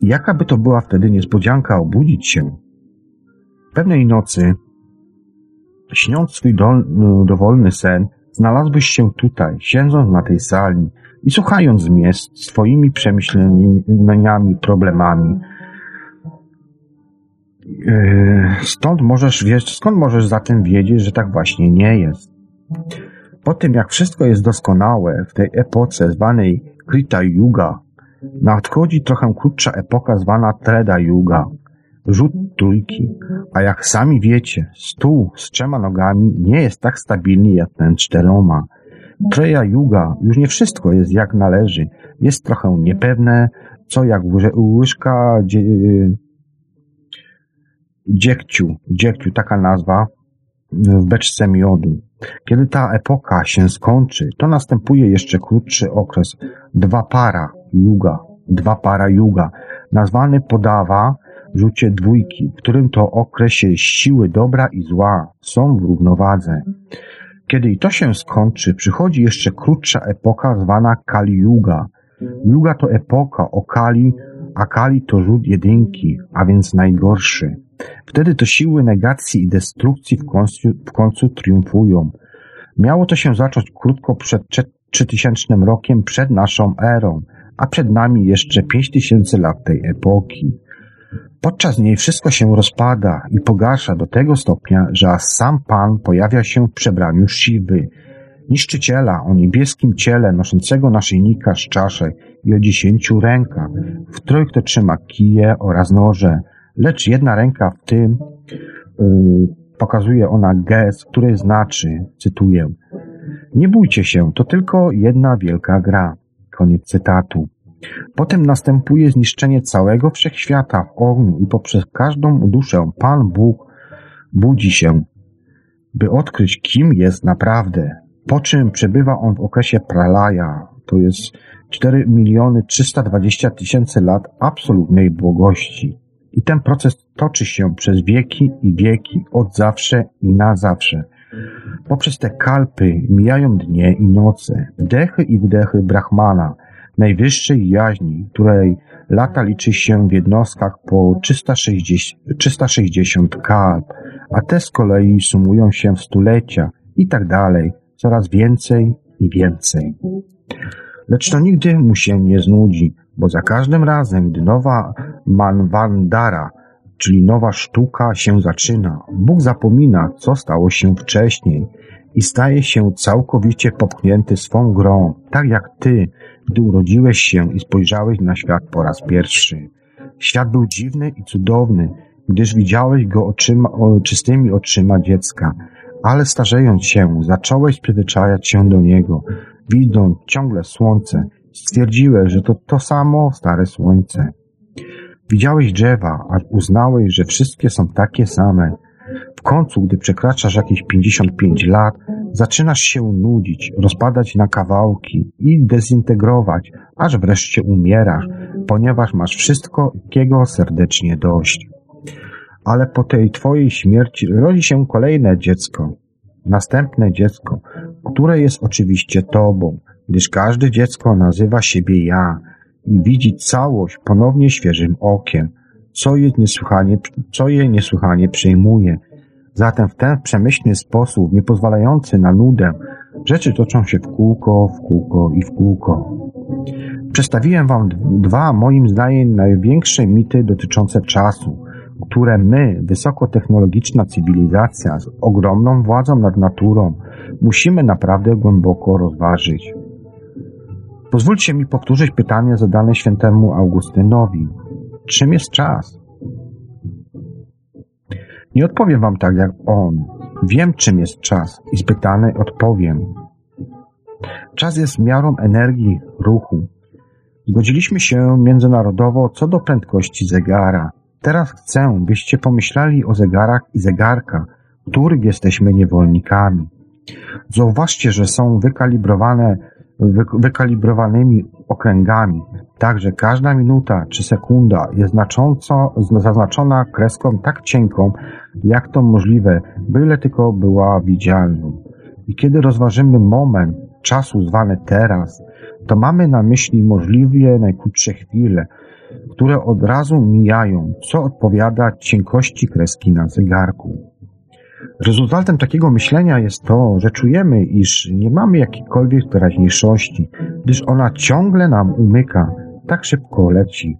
Jaka by to była wtedy niespodzianka obudzić się? Pewnej nocy, śniąc swój dowolny sen, znalazłbyś się tutaj, siedząc na tej sali i słuchając mnie z swoimi przemyśleniami, problemami. Yy, stąd możesz wiedzieć, skąd możesz zatem wiedzieć, że tak właśnie nie jest. Po tym, jak wszystko jest doskonałe w tej epoce zwanej Krita Yuga, nadchodzi trochę krótsza epoka zwana Treda Yuga, rzut trójki, a jak sami wiecie, stół z trzema nogami nie jest tak stabilny jak ten czteroma. Treja Yuga już nie wszystko jest jak należy. Jest trochę niepewne, co jak łyżka dzie, dziekciu, dziekciu, taka nazwa w beczce miodu. Kiedy ta epoka się skończy, to następuje jeszcze krótszy okres, dwa para yuga, dwa para yuga, nazwany podawa rzucie dwójki, w którym to okresie siły dobra i zła są w równowadze. Kiedy i to się skończy, przychodzi jeszcze krótsza epoka zwana Kali Yuga. Yuga to epoka o Kali a Kali to rzut jedynki, a więc najgorszy. Wtedy to siły negacji i destrukcji w końcu, w końcu triumfują. Miało to się zacząć krótko przed 3000 rokiem przed naszą erą, a przed nami jeszcze 5000 lat tej epoki. Podczas niej wszystko się rozpada i pogarsza do tego stopnia, że sam Pan pojawia się w przebraniu Siwy, niszczyciela o niebieskim ciele noszącego naszyjnika z czaszek i o dziesięciu rękach, w których to trzyma kije oraz noże, lecz jedna ręka w tym yy, pokazuje ona gest, który znaczy, cytuję, nie bójcie się, to tylko jedna wielka gra. Koniec cytatu. Potem następuje zniszczenie całego wszechświata w ogniu i poprzez każdą duszę Pan Bóg budzi się, by odkryć, kim jest naprawdę. Po czym przebywa on w okresie pralaja, to jest 4 miliony 320 tysięcy lat absolutnej błogości. I ten proces toczy się przez wieki i wieki, od zawsze i na zawsze. Poprzez te kalpy mijają dnie i noce, wdechy i wdechy Brahmana, najwyższej jaźni, której lata liczy się w jednostkach po 360, 360 kalp, a te z kolei sumują się w stulecia i tak dalej, coraz więcej i więcej. Lecz to nigdy mu się nie znudzi, bo za każdym razem, gdy nowa Manvandara, czyli nowa sztuka się zaczyna, Bóg zapomina, co stało się wcześniej i staje się całkowicie popchnięty swą grą, tak jak ty, gdy urodziłeś się i spojrzałeś na świat po raz pierwszy. Świat był dziwny i cudowny, gdyż widziałeś go oczyma, o, czystymi oczyma dziecka, ale starzejąc się, zacząłeś przyzwyczajać się do niego, widząc ciągle słońce, stwierdziłeś, że to to samo stare słońce. Widziałeś drzewa, aż uznałeś, że wszystkie są takie same. W końcu, gdy przekraczasz jakieś 55 lat, zaczynasz się nudzić, rozpadać na kawałki i dezintegrować, aż wreszcie umierasz, ponieważ masz wszystkiego serdecznie dość. Ale po tej twojej śmierci rodzi się kolejne dziecko, następne dziecko, które jest oczywiście tobą, gdyż każde dziecko nazywa siebie ja i widzi całość ponownie świeżym okiem, co je niesłychanie, co je niesłychanie przejmuje. Zatem w ten przemyślny sposób, nie pozwalający na nudę, rzeczy toczą się w kółko, w kółko i w kółko. Przedstawiłem Wam dwa, moim zdaniem, największe mity dotyczące czasu, które my, wysokotechnologiczna cywilizacja z ogromną władzą nad naturą, musimy naprawdę głęboko rozważyć. Pozwólcie mi powtórzyć pytanie zadane świętemu Augustynowi. Czym jest czas? Nie odpowiem wam tak jak on. Wiem, czym jest czas i z pytany odpowiem. Czas jest miarą energii, ruchu. Zgodziliśmy się międzynarodowo co do prędkości zegara. Teraz chcę, byście pomyśleli o zegarach i zegarkach, których jesteśmy niewolnikami. Zauważcie, że są wykalibrowane wykalibrowanymi okręgami, tak że każda minuta czy sekunda jest znacząco zaznaczona kreską tak cienką, jak to możliwe, byle tylko była widzialną. I kiedy rozważymy moment czasu zwany teraz, to mamy na myśli możliwie najkrótsze chwile, które od razu mijają, co odpowiada cienkości kreski na zegarku. Rezultatem takiego myślenia jest to, że czujemy, iż nie mamy jakiejkolwiek teraźniejszości, gdyż ona ciągle nam umyka, tak szybko leci.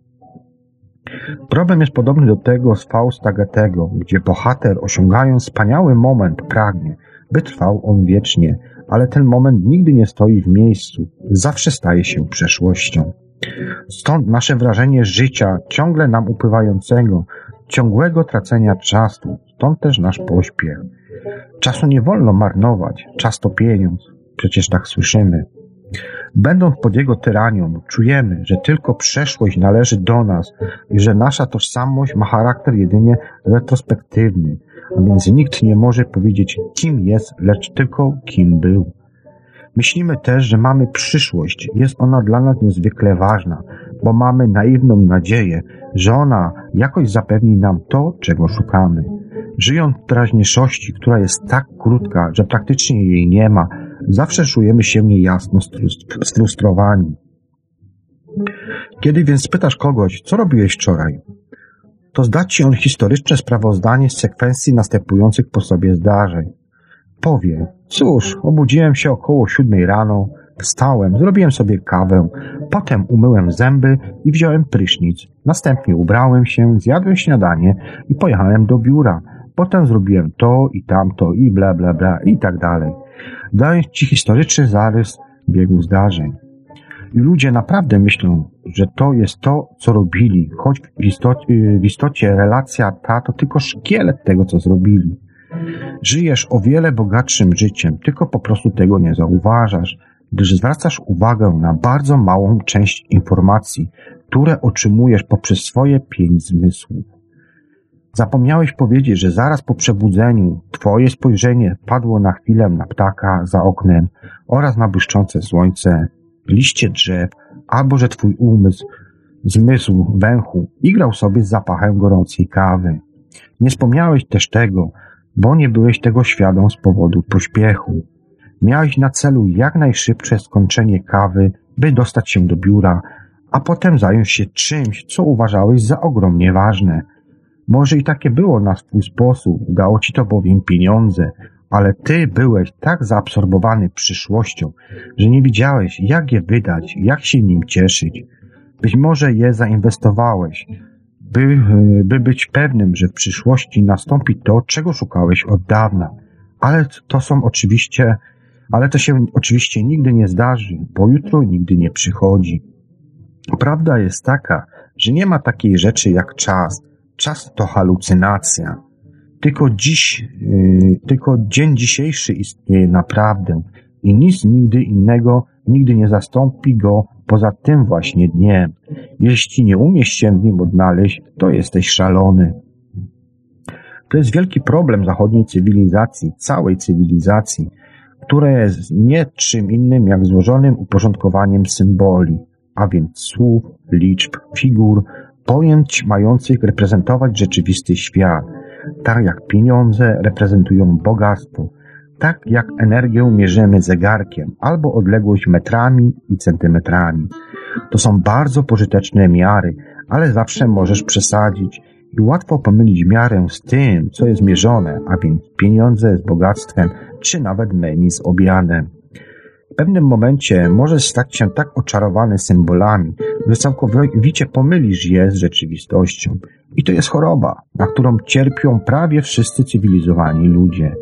Problem jest podobny do tego z Fausta Goethego, gdzie bohater osiągając wspaniały moment pragnie, by trwał on wiecznie, ale ten moment nigdy nie stoi w miejscu, zawsze staje się przeszłością. Stąd nasze wrażenie życia ciągle nam upływającego, ciągłego tracenia czasu, stąd też nasz pośpiech. Czasu nie wolno marnować, czas to pieniądz, przecież tak słyszymy. Będąc pod jego tyranią, czujemy, że tylko przeszłość należy do nas i że nasza tożsamość ma charakter jedynie retrospektywny, a więc nikt nie może powiedzieć, kim jest, lecz tylko kim był. Myślimy też, że mamy przyszłość. Jest ona dla nas niezwykle ważna, bo mamy naiwną nadzieję, że ona jakoś zapewni nam to, czego szukamy. Żyjąc w teraźniejszości, która jest tak krótka, że praktycznie jej nie ma, zawsze czujemy się niejasno sfrustrowani. Kiedy więc spytasz kogoś, co robiłeś wczoraj, to zda ci on historyczne sprawozdanie z sekwencji następujących po sobie zdarzeń. Powie, cóż, obudziłem się około siódmej rano, wstałem, zrobiłem sobie kawę, potem umyłem zęby i wziąłem prysznic. Następnie ubrałem się, zjadłem śniadanie i pojechałem do biura. Potem zrobiłem to i tamto i bla bla bla i tak dalej. Dając ci historyczny zarys biegu zdarzeń. I ludzie naprawdę myślą, że to jest to, co robili, choć w istocie, w istocie relacja ta to tylko szkielet tego, co zrobili. Żyjesz o wiele bogatszym życiem, tylko po prostu tego nie zauważasz, gdyż zwracasz uwagę na bardzo małą część informacji, które otrzymujesz poprzez swoje pięć zmysłów. Zapomniałeś powiedzieć, że zaraz po przebudzeniu twoje spojrzenie padło na chwilę na ptaka za oknem oraz na błyszczące słońce, liście drzew, albo że twój umysł, zmysł węchu igrał sobie z zapachem gorącej kawy. Nie wspomniałeś też tego, bo nie byłeś tego świadom z powodu pośpiechu. Miałeś na celu jak najszybsze skończenie kawy, by dostać się do biura, a potem zająć się czymś, co uważałeś za ogromnie ważne. Może i takie było na swój sposób, dało ci to bowiem pieniądze, ale ty byłeś tak zaabsorbowany przyszłością, że nie widziałeś, jak je wydać, jak się nim cieszyć. Być może je zainwestowałeś, by, by być pewnym, że w przyszłości nastąpi to, czego szukałeś od dawna. Ale to są oczywiście, ale to się oczywiście nigdy nie zdarzy, bo jutro nigdy nie przychodzi. Prawda jest taka, że nie ma takiej rzeczy jak czas. Czas to halucynacja. Tylko dziś, yy, tylko dzień dzisiejszy istnieje naprawdę i nic nigdy innego nigdy nie zastąpi go poza tym właśnie dniem. Jeśli nie umiesz się w nim odnaleźć, to jesteś szalony. To jest wielki problem zachodniej cywilizacji, całej cywilizacji, która jest nie czym innym jak złożonym uporządkowaniem symboli, a więc słów, liczb, figur, pojęć mających reprezentować rzeczywisty świat, tak jak pieniądze reprezentują bogactwo, tak jak energię mierzymy zegarkiem albo odległość metrami i centymetrami. To są bardzo pożyteczne miary, ale zawsze możesz przesadzić i łatwo pomylić miarę z tym, co jest mierzone, a więc pieniądze z bogactwem, czy nawet menu z obiadem. Pewnym momencie możesz stać się tak oczarowany symbolami, że całkowicie pomylisz je z rzeczywistością. I to jest choroba, na którą cierpią prawie wszyscy cywilizowani ludzie.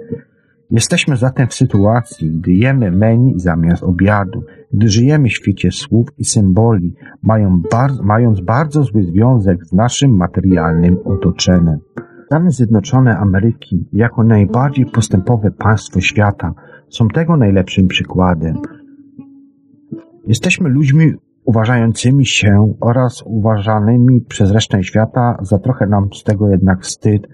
Jesteśmy zatem w sytuacji, gdy jemy menu zamiast obiadu, gdy żyjemy w świecie słów i symboli, mając bardzo zły związek z naszym materialnym otoczeniem. Stany Zjednoczone Ameryki, jako najbardziej postępowe państwo świata, są tego najlepszym przykładem. Jesteśmy ludźmi uważającymi się oraz uważanymi przez resztę świata za trochę nam z tego jednak wstyd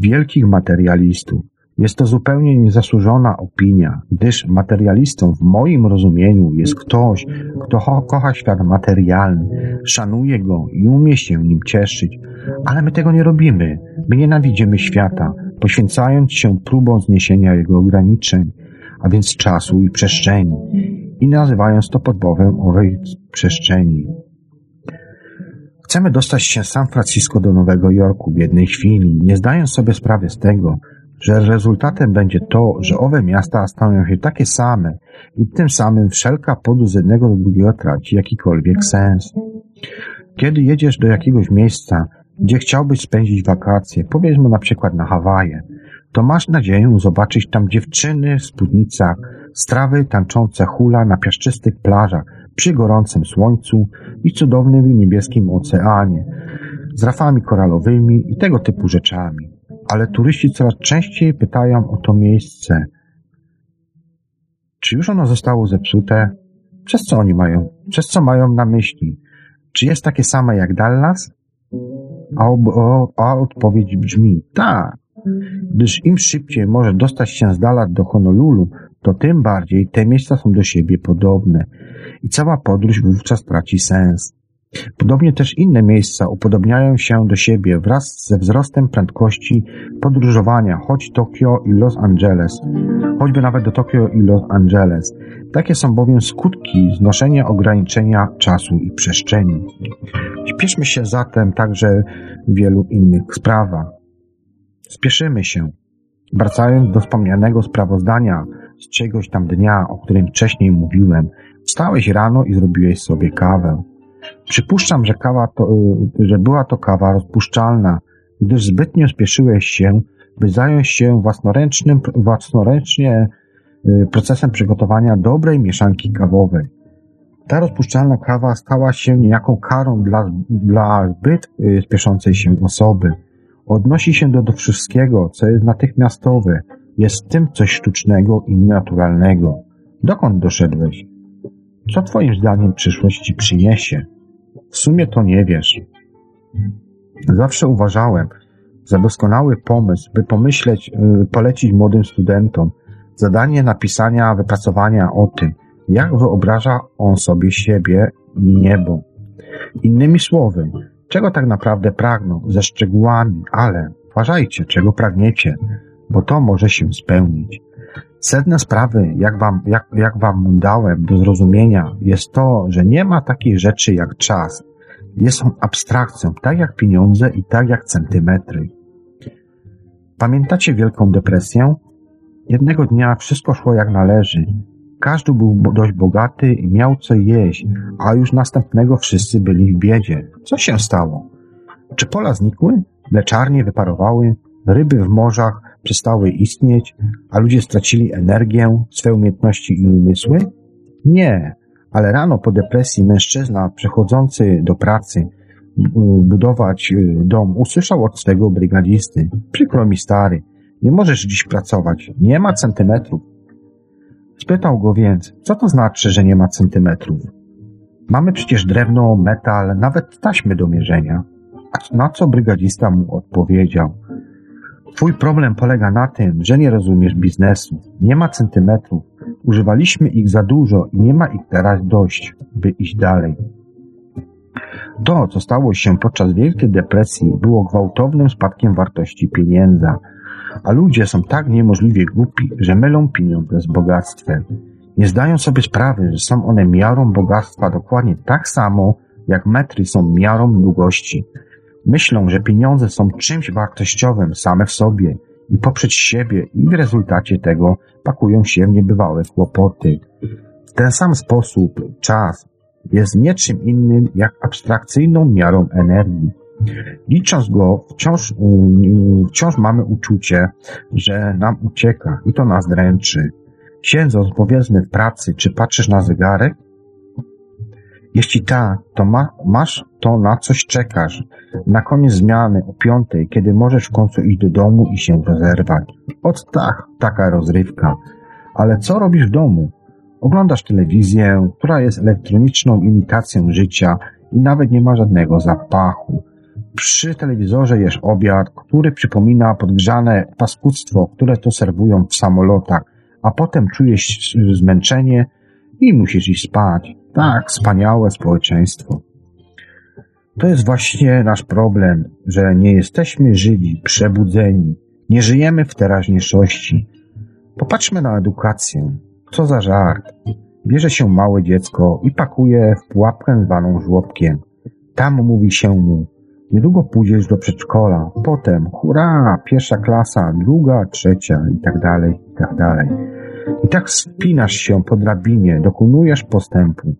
wielkich materialistów. Jest to zupełnie niezasłużona opinia, gdyż materialistą w moim rozumieniu jest ktoś, kto kocha świat materialny, szanuje go i umie się nim cieszyć, ale my tego nie robimy. My nienawidzimy świata, poświęcając się próbą zniesienia jego ograniczeń, a więc czasu i przestrzeni, i nazywając to podbowem owej przestrzeni. Chcemy dostać się z San Francisco do Nowego Jorku w jednej chwili, nie zdając sobie sprawy z tego, że rezultatem będzie to, że owe miasta staną się takie same i tym samym wszelka podróż z jednego do drugiego traci jakikolwiek sens. Kiedy jedziesz do jakiegoś miejsca, gdzie chciałbyś spędzić wakacje, powiedzmy na przykład na Hawaje, to masz nadzieję zobaczyć tam dziewczyny w spódnicach, strawy tańczące hula na piaszczystych plażach przy gorącym słońcu i cudownym niebieskim oceanie, z rafami koralowymi i tego typu rzeczami ale turyści coraz częściej pytają o to miejsce. Czy już ono zostało zepsute? Przez co oni mają? Przez co mają na myśli? Czy jest takie same jak Dallas? A, o, a odpowiedź brzmi tak, gdyż im szybciej może dostać się z Dallas do Honolulu, to tym bardziej te miejsca są do siebie podobne i cała podróż wówczas traci sens. Podobnie też inne miejsca upodobniają się do siebie wraz ze wzrostem prędkości podróżowania, choć Tokio i Los Angeles, choćby nawet do Tokio i Los Angeles. Takie są bowiem skutki znoszenia ograniczenia czasu i przestrzeni. Śpieszmy się zatem także w wielu innych sprawach. Spieszymy się. Wracając do wspomnianego sprawozdania z czegoś tam dnia, o którym wcześniej mówiłem, wstałeś rano i zrobiłeś sobie kawę. Przypuszczam, że, kawa to, y, że była to kawa rozpuszczalna, gdyż zbytnio spieszyłeś się, by zająć się własnoręcznym, własnoręcznie y, procesem przygotowania dobrej mieszanki kawowej. Ta rozpuszczalna kawa stała się niejaką karą dla, dla zbyt y, spieszącej się osoby. Odnosi się do, do wszystkiego, co jest natychmiastowe, jest w tym coś sztucznego i nienaturalnego. Dokąd doszedłeś? Co twoim zdaniem przyszłość ci przyniesie? W sumie to nie wiesz. Zawsze uważałem za doskonały pomysł, by pomyśleć, y, polecić młodym studentom zadanie napisania, wypracowania o tym, jak wyobraża on sobie siebie i niebo. Innymi słowy, czego tak naprawdę pragną, ze szczegółami, ale uważajcie, czego pragniecie, bo to może się spełnić. Sedne sprawy, jak wam, jak, jak wam dałem do zrozumienia, jest to, że nie ma takiej rzeczy jak czas. Jest on abstrakcją, tak jak pieniądze i tak jak centymetry. Pamiętacie Wielką Depresję? Jednego dnia wszystko szło jak należy. Każdy był dość bogaty i miał co jeść, a już następnego wszyscy byli w biedzie. Co się stało? Czy pola znikły? Mleczarnie wyparowały? Ryby w morzach przestały istnieć, a ludzie stracili energię, swoje umiejętności i umysły? Nie, ale rano po depresji mężczyzna przechodzący do pracy budować y, dom usłyszał od swego brygadisty. Przykro mi stary, nie możesz dziś pracować, nie ma centymetrów. Spytał go więc, co to znaczy, że nie ma centymetrów? Mamy przecież drewno, metal, nawet taśmy do mierzenia. Na co brygadzista mu odpowiedział? Twój problem polega na tym, że nie rozumiesz biznesu. Nie ma centymetrów. Używaliśmy ich za dużo i nie ma ich teraz dość, by iść dalej. To, co stało się podczas Wielkiej Depresji, było gwałtownym spadkiem wartości pieniędzy, a ludzie są tak niemożliwie głupi, że mylą pieniądze z bogactwem. Nie zdają sobie sprawy, że są one miarą bogactwa dokładnie tak samo, jak metry są miarą długości. Myślą, że pieniądze są czymś wartościowym same w sobie i poprzeć siebie i w rezultacie tego pakują się w niebywałe kłopoty. W ten sam sposób czas jest niczym innym jak abstrakcyjną miarą energii. Licząc go, wciąż, yy, wciąż mamy uczucie, że nam ucieka i to nas dręczy. Siedząc powiedzmy w pracy, czy patrzysz na zegarek? Jeśli tak, to ma, masz to na coś czekasz. Na koniec zmiany o piątej, kiedy możesz w końcu iść do domu i się rozerwać. Od tak, taka rozrywka. Ale co robisz w domu? Oglądasz telewizję, która jest elektroniczną imitacją życia i nawet nie ma żadnego zapachu. Przy telewizorze jesz obiad, który przypomina podgrzane paskudztwo, które to serwują w samolotach, a potem czujesz zmęczenie i musisz iść spać. Tak, wspaniałe społeczeństwo. To jest właśnie nasz problem, że nie jesteśmy żywi, przebudzeni, nie żyjemy w teraźniejszości. Popatrzmy na edukację. Co za żart. Bierze się małe dziecko i pakuje w pułapkę zwaną żłobkiem. Tam mówi się mu, niedługo pójdziesz do przedszkola, potem hurra, pierwsza klasa, druga, trzecia i tak dalej, i tak dalej. I tak spinasz się po drabinie, dokonujesz postępu.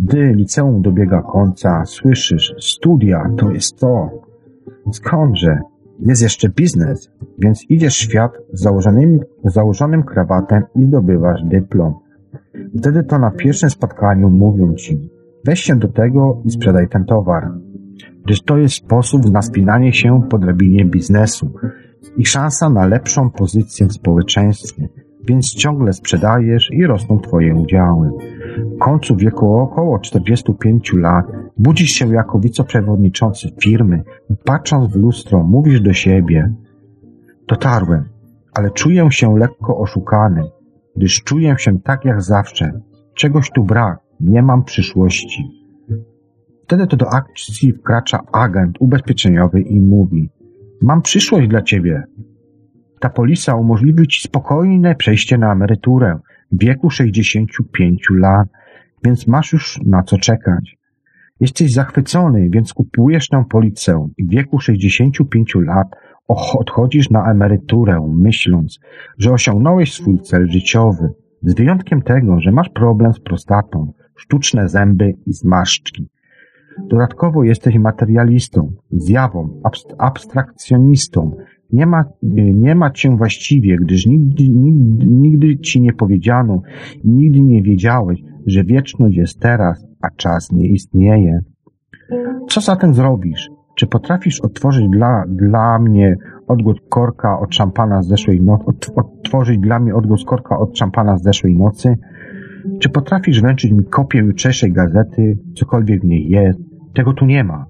Gdy liceum dobiega końca, słyszysz, studia to jest to. Skądże? Jest jeszcze biznes, więc idziesz świat z założonym, założonym krawatem i zdobywasz dyplom. Wtedy to na pierwszym spotkaniu mówią ci, weź się do tego i sprzedaj ten towar. Gdyż to jest sposób na spinanie się po drabinie biznesu i szansa na lepszą pozycję w społeczeństwie, więc ciągle sprzedajesz i rosną twoje udziały. W końcu wieku około 45 lat budzisz się jako wiceprzewodniczący firmy i patrząc w lustro mówisz do siebie Dotarłem, ale czuję się lekko oszukany, gdyż czuję się tak jak zawsze. Czegoś tu brak, nie mam przyszłości. Wtedy to do akcji wkracza agent ubezpieczeniowy i mówi: Mam przyszłość dla ciebie. Ta polisa umożliwi ci spokojne przejście na emeryturę w wieku 65 lat, więc masz już na co czekać. Jesteś zachwycony, więc kupujesz tę policę i w wieku 65 lat odchodzisz na emeryturę, myśląc, że osiągnąłeś swój cel życiowy, z wyjątkiem tego, że masz problem z prostatą, sztuczne zęby i zmarszczki. Dodatkowo jesteś materialistą, zjawą, abstrakcjonistą. Nie ma, nie ma cię właściwie, gdyż nigdy, nigdy, nigdy ci nie powiedziano nigdy nie wiedziałeś, że wieczność jest teraz, a czas nie istnieje. Co zatem zrobisz? Czy potrafisz otworzyć dla, dla mnie odgłos korka od szampana z zeszłej nocy, otworzyć dla mnie odgłos korka od szampana z zeszłej nocy? Czy potrafisz wręczyć mi kopię jutrzejszej gazety, cokolwiek w niej jest? Tego tu nie ma,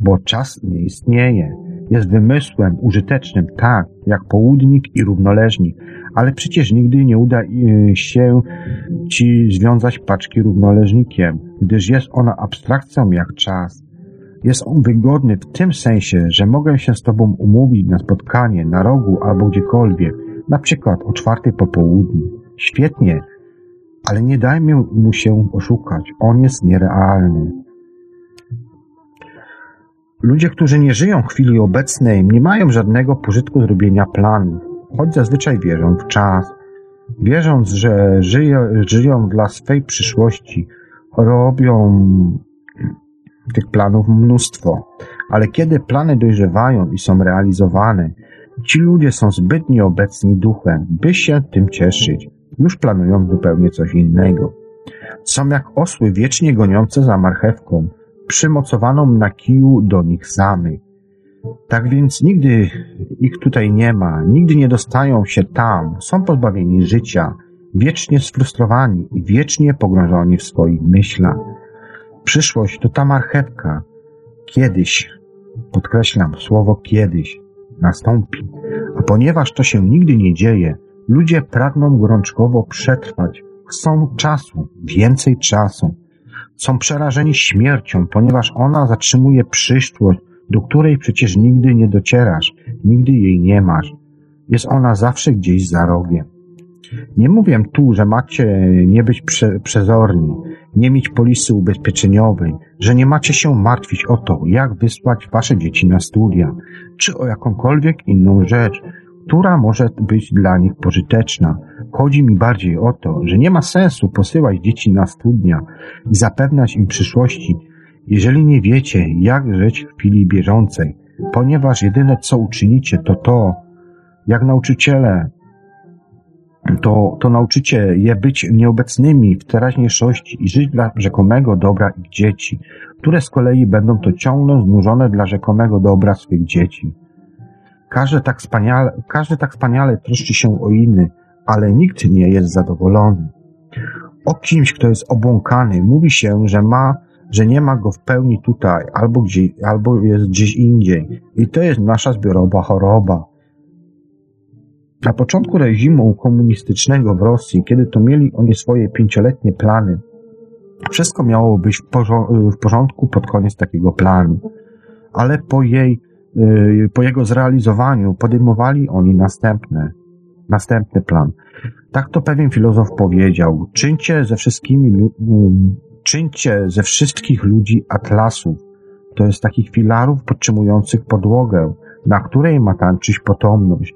bo czas nie istnieje. Jest wymysłem użytecznym, tak, jak południk i równoleżnik, ale przecież nigdy nie uda y, się ci związać paczki równoleżnikiem, gdyż jest ona abstrakcją jak czas. Jest on wygodny w tym sensie, że mogę się z Tobą umówić na spotkanie na rogu albo gdziekolwiek, na przykład o czwartej po południu. Świetnie, ale nie dajmy mu się oszukać. On jest nierealny. Ludzie, którzy nie żyją w chwili obecnej, nie mają żadnego pożytku zrobienia planów, choć zazwyczaj wierzą w czas. Wierząc, że żyje, żyją dla swej przyszłości, robią tych planów mnóstwo. Ale kiedy plany dojrzewają i są realizowane, ci ludzie są zbyt nieobecni duchem, by się tym cieszyć. Już planują zupełnie coś innego. Są jak osły wiecznie goniące za marchewką, przymocowaną na kiju do nich samych. Tak więc nigdy ich tutaj nie ma, nigdy nie dostają się tam, są pozbawieni życia, wiecznie sfrustrowani i wiecznie pogrążeni w swoich myślach. Przyszłość to ta marchewka. Kiedyś, podkreślam słowo kiedyś, nastąpi. A ponieważ to się nigdy nie dzieje, ludzie pragną gorączkowo przetrwać. Chcą czasu, więcej czasu. Są przerażeni śmiercią, ponieważ ona zatrzymuje przyszłość, do której przecież nigdy nie docierasz, nigdy jej nie masz. Jest ona zawsze gdzieś za rogiem. Nie mówię tu, że macie nie być prze, przezorni, nie mieć polisy ubezpieczeniowej, że nie macie się martwić o to, jak wysłać wasze dzieci na studia, czy o jakąkolwiek inną rzecz, która może być dla nich pożyteczna. Chodzi mi bardziej o to, że nie ma sensu posyłać dzieci na studia i zapewniać im przyszłości, jeżeli nie wiecie, jak żyć w chwili bieżącej, ponieważ jedyne co uczynicie to to, jak nauczyciele to, to nauczycie je być nieobecnymi w teraźniejszości i żyć dla rzekomego dobra ich dzieci, które z kolei będą to ciągnąć znużone dla rzekomego dobra swych dzieci. Każdy tak wspaniale, każdy tak wspaniale troszczy się o inny, ale nikt nie jest zadowolony. O kimś, kto jest obłąkany, mówi się, że ma, że nie ma go w pełni tutaj, albo, gdzie, albo jest gdzieś indziej. I to jest nasza zbiorowa choroba. Na początku reżimu komunistycznego w Rosji, kiedy to mieli oni swoje pięcioletnie plany, wszystko miało być w porządku pod koniec takiego planu. Ale po jej, po jego zrealizowaniu podejmowali oni następne, następny plan. Tak to pewien filozof powiedział. Czyńcie ze wszystkimi, czyńcie ze wszystkich ludzi atlasów. To jest takich filarów podtrzymujących podłogę, na której ma tańczyć potomność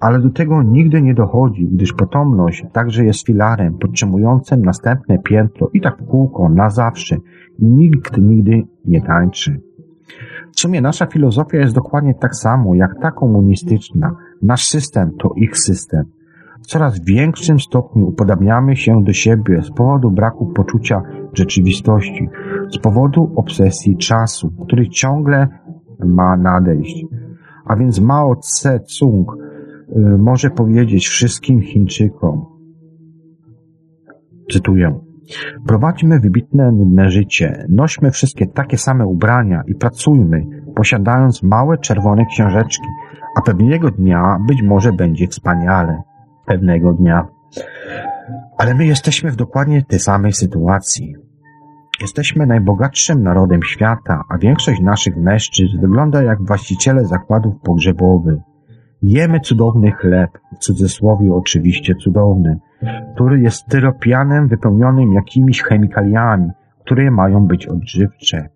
ale do tego nigdy nie dochodzi, gdyż potomność także jest filarem podtrzymującym następne piętro i tak w kółko, na zawsze i nikt nigdy nie tańczy. W sumie nasza filozofia jest dokładnie tak samo jak ta komunistyczna. Nasz system to ich system. W coraz większym stopniu upodabniamy się do siebie z powodu braku poczucia rzeczywistości, z powodu obsesji czasu, który ciągle ma nadejść. A więc Mao Tse-tung Y, może powiedzieć wszystkim Chińczykom, cytuję, prowadźmy wybitne, nudne życie, nośmy wszystkie takie same ubrania i pracujmy, posiadając małe czerwone książeczki, a pewnego dnia być może będzie wspaniale. Pewnego dnia. Ale my jesteśmy w dokładnie tej samej sytuacji. Jesteśmy najbogatszym narodem świata, a większość naszych mężczyzn wygląda jak właściciele zakładów pogrzebowych. Jemy cudowny chleb, w cudzysłowie oczywiście cudowny, który jest styropianem wypełnionym jakimiś chemikaliami, które mają być odżywcze.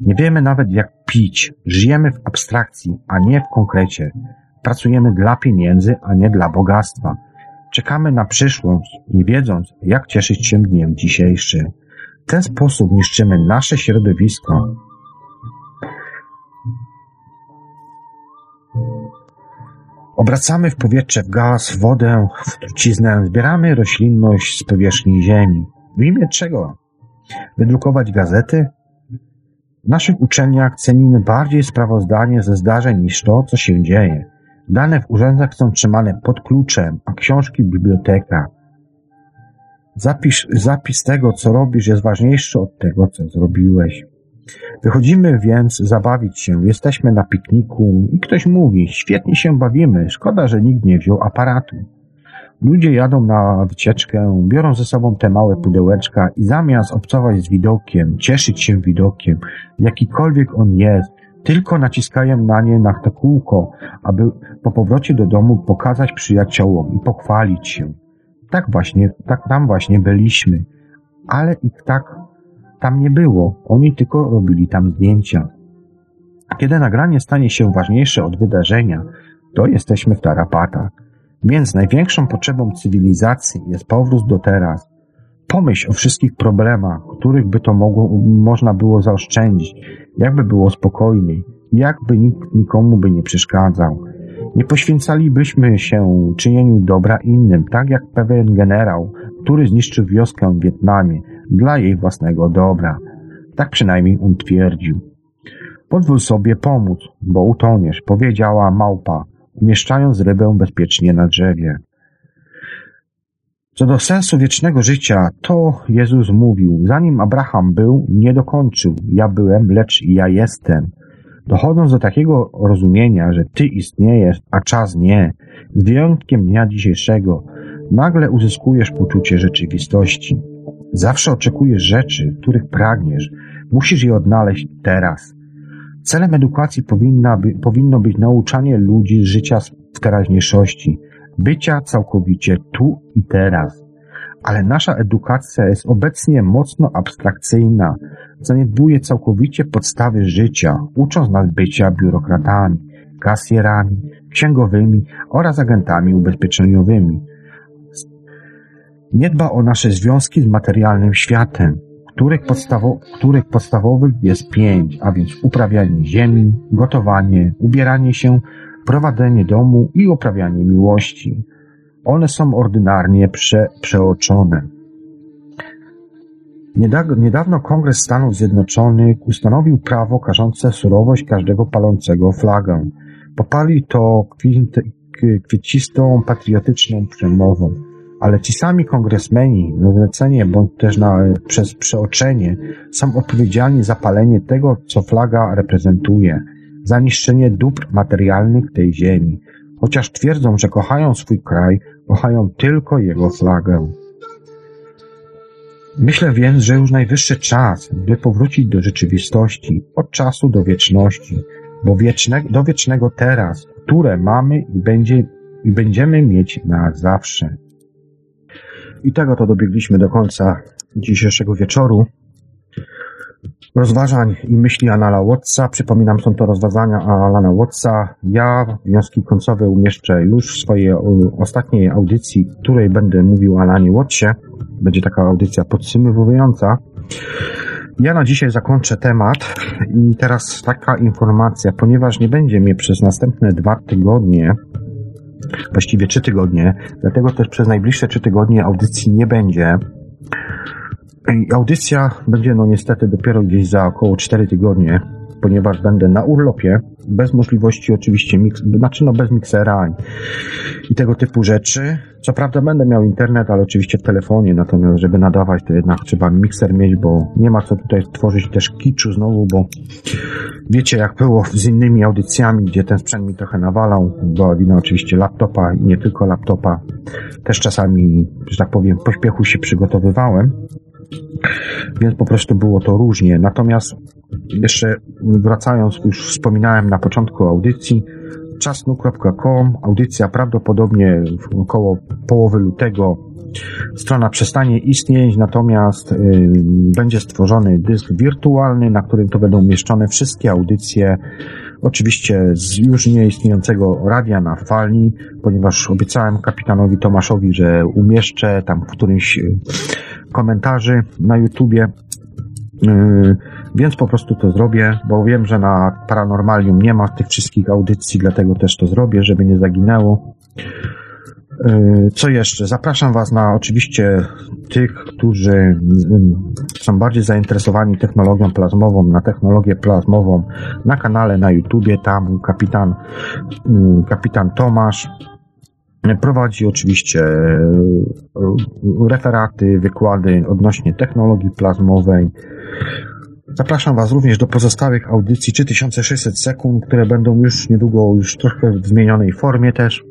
Nie wiemy nawet jak pić. Żyjemy w abstrakcji, a nie w konkrecie. Pracujemy dla pieniędzy, a nie dla bogactwa. Czekamy na przyszłość, nie wiedząc, jak cieszyć się dniem dzisiejszym. W ten sposób niszczymy nasze środowisko. Obracamy w powietrze w gaz, wodę, w truciznę, zbieramy roślinność z powierzchni ziemi. W imię czego? Wydrukować gazety? W naszych uczelniach cenimy bardziej sprawozdanie ze zdarzeń niż to, co się dzieje. Dane w urzędach są trzymane pod kluczem, a książki w bibliotekach. Zapisz, zapis tego, co robisz, jest ważniejszy od tego, co zrobiłeś. Wychodzimy więc zabawić się, jesteśmy na pikniku i ktoś mówi, świetnie się bawimy, szkoda, że nikt nie wziął aparatu. Ludzie jadą na wycieczkę, biorą ze sobą te małe pudełeczka i zamiast obcować z widokiem, cieszyć się widokiem, jakikolwiek on jest, tylko naciskają na nie na to kółko, aby po powrocie do domu pokazać przyjaciołom i pochwalić się. Tak właśnie, tak tam właśnie byliśmy. Ale ich tak tam nie było. Oni tylko robili tam zdjęcia. Kiedy nagranie stanie się ważniejsze od wydarzenia, to jesteśmy w tarapatach. Więc największą potrzebą cywilizacji jest powrót do teraz. Pomyśl o wszystkich problemach, których by to mogło, można było zaoszczędzić, jakby było spokojniej, jakby nikt nikomu by nie przeszkadzał. Nie poświęcalibyśmy się czynieniu dobra innym, tak jak pewien generał, który zniszczył wioskę w Wietnamie dla jej własnego dobra. Tak przynajmniej on twierdził. Pozwól sobie pomóc, bo utoniesz, powiedziała małpa, umieszczając rybę bezpiecznie na drzewie. Co do sensu wiecznego życia, to Jezus mówił, zanim Abraham był, nie dokończył. Ja byłem, lecz ja jestem. Dochodząc do takiego rozumienia, że Ty istniejesz, a czas nie, z wyjątkiem dnia dzisiejszego, nagle uzyskujesz poczucie rzeczywistości. Zawsze oczekujesz rzeczy, których pragniesz. Musisz je odnaleźć teraz. Celem edukacji powinna by, powinno być nauczanie ludzi życia w teraźniejszości, bycia całkowicie tu i teraz. Ale nasza edukacja jest obecnie mocno abstrakcyjna, zaniedbuje całkowicie podstawy życia, ucząc nas bycia biurokratami, kasjerami, księgowymi oraz agentami ubezpieczeniowymi. Nie dba o nasze związki z materialnym światem, których, podstawo, których podstawowych jest pięć, a więc uprawianie ziemi, gotowanie, ubieranie się, prowadzenie domu i uprawianie miłości. One są ordynarnie prze, przeoczone. Niedawno Kongres Stanów Zjednoczonych ustanowił prawo karzące surowość każdego palącego flagę. Popali to kwiecistą, patriotyczną przemową ale ci sami kongresmeni na zlecenie bądź też na, przez przeoczenie są odpowiedzialni za palenie tego, co flaga reprezentuje, za niszczenie dóbr materialnych tej ziemi, chociaż twierdzą, że kochają swój kraj, kochają tylko jego flagę. Myślę więc, że już najwyższy czas, by powrócić do rzeczywistości, od czasu do wieczności, bo wieczne, do wiecznego teraz, które mamy i, będzie, i będziemy mieć na zawsze. I tego to dobiegliśmy do końca dzisiejszego wieczoru. Rozważań i myśli Alana Watsa. Przypominam, są to rozważania Alana Watsa. Ja wnioski końcowe umieszczę już w swojej ostatniej audycji, której będę mówił o Alanie Watsie. Będzie taka audycja podsumowująca. Ja na dzisiaj zakończę temat i teraz taka informacja, ponieważ nie będzie mnie przez następne dwa tygodnie właściwie trzy tygodnie, dlatego też przez najbliższe trzy tygodnie audycji nie będzie. I audycja będzie no niestety dopiero gdzieś za około cztery tygodnie, ponieważ będę na urlopie, bez możliwości oczywiście, mix, znaczy no bez miksera i, i tego typu rzeczy. Co prawda będę miał internet, ale oczywiście w telefonie, natomiast żeby nadawać to jednak trzeba mikser mieć, bo nie ma co tutaj tworzyć też kiczu znowu, bo wiecie jak było z innymi audycjami, gdzie ten sprzęt mi trochę nawalał, była wina oczywiście laptopa i nie tylko laptopa. Też czasami, że tak powiem, pośpiechu się przygotowywałem. Więc po prostu było to różnie. Natomiast jeszcze wracając, już wspominałem na początku audycji, czasnu.com, audycja prawdopodobnie około połowy lutego strona przestanie istnieć, natomiast y, będzie stworzony dysk wirtualny, na którym to będą umieszczone wszystkie audycje, oczywiście z już nieistniejącego radia na fali, ponieważ obiecałem kapitanowi Tomaszowi, że umieszczę tam w którymś y, komentarzy na YouTubie Yy, więc po prostu to zrobię, bo wiem, że na Paranormalium nie ma tych wszystkich audycji, dlatego też to zrobię, żeby nie zaginęło. Yy, co jeszcze? Zapraszam Was na oczywiście tych, którzy yy, są bardziej zainteresowani technologią plazmową, na technologię plazmową na kanale na YouTubie, tam kapitan, kapitan Tomasz prowadzi oczywiście referaty, wykłady odnośnie technologii plazmowej, Zapraszam Was również do pozostałych audycji 3600 sekund, które będą już niedługo, już trochę w zmienionej formie też.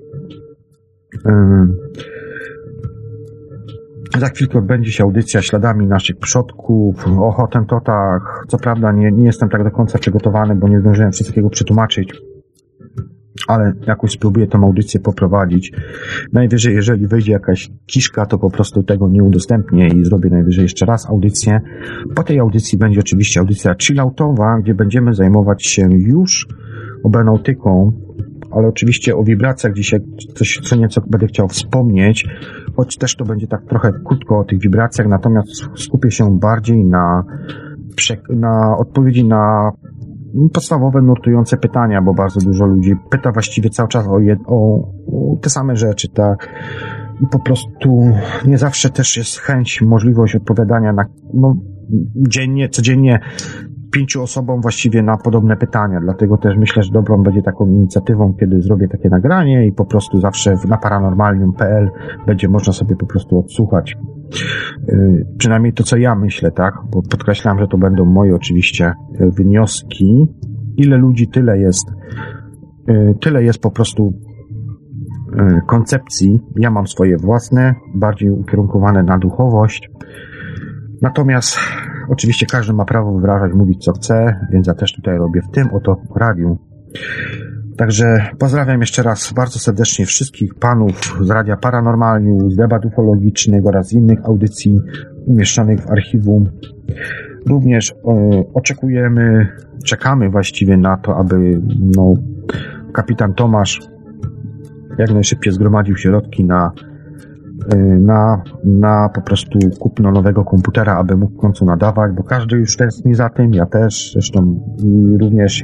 Za chwilkę odbędzie się audycja śladami naszych przodków, o hotentotach. Co prawda nie, nie jestem tak do końca przygotowany, bo nie zdążyłem wszystkiego przetłumaczyć ale jakoś spróbuję tą audycję poprowadzić. Najwyżej, jeżeli wyjdzie jakaś kiszka, to po prostu tego nie udostępnię i zrobię najwyżej jeszcze raz audycję. Po tej audycji będzie oczywiście audycja chilloutowa, gdzie będziemy zajmować się już obenautyką, ale oczywiście o wibracjach dzisiaj coś co nieco będę chciał wspomnieć, choć też to będzie tak trochę krótko o tych wibracjach, natomiast skupię się bardziej na, na odpowiedzi na podstawowe, nurtujące pytania, bo bardzo dużo ludzi pyta właściwie cały czas o, jed, o, o te same rzeczy, tak. I po prostu nie zawsze też jest chęć, możliwość odpowiadania na, no, dziennie, codziennie pięciu osobom właściwie na podobne pytania, dlatego też myślę, że dobrą będzie taką inicjatywą, kiedy zrobię takie nagranie i po prostu zawsze na paranormalium.pl będzie można sobie po prostu odsłuchać. Yy, przynajmniej to, co ja myślę, tak? Bo podkreślam, że to będą moje oczywiście wnioski. Ile ludzi, tyle jest, yy, tyle jest po prostu yy, koncepcji. Ja mam swoje własne, bardziej ukierunkowane na duchowość. Natomiast Oczywiście każdy ma prawo wyrażać, mówić co chce, więc ja też tutaj robię w tym oto radiu. Także pozdrawiam jeszcze raz bardzo serdecznie wszystkich panów z Radia Paranormalium, z debat ufologicznych oraz innych audycji umieszczonych w archiwum. Również e, oczekujemy, czekamy właściwie na to, aby no, kapitan Tomasz jak najszybciej zgromadził środki na na, na po prostu kupno nowego komputera, aby mógł w końcu nadawać, bo każdy już tęskni za tym, ja też, zresztą i również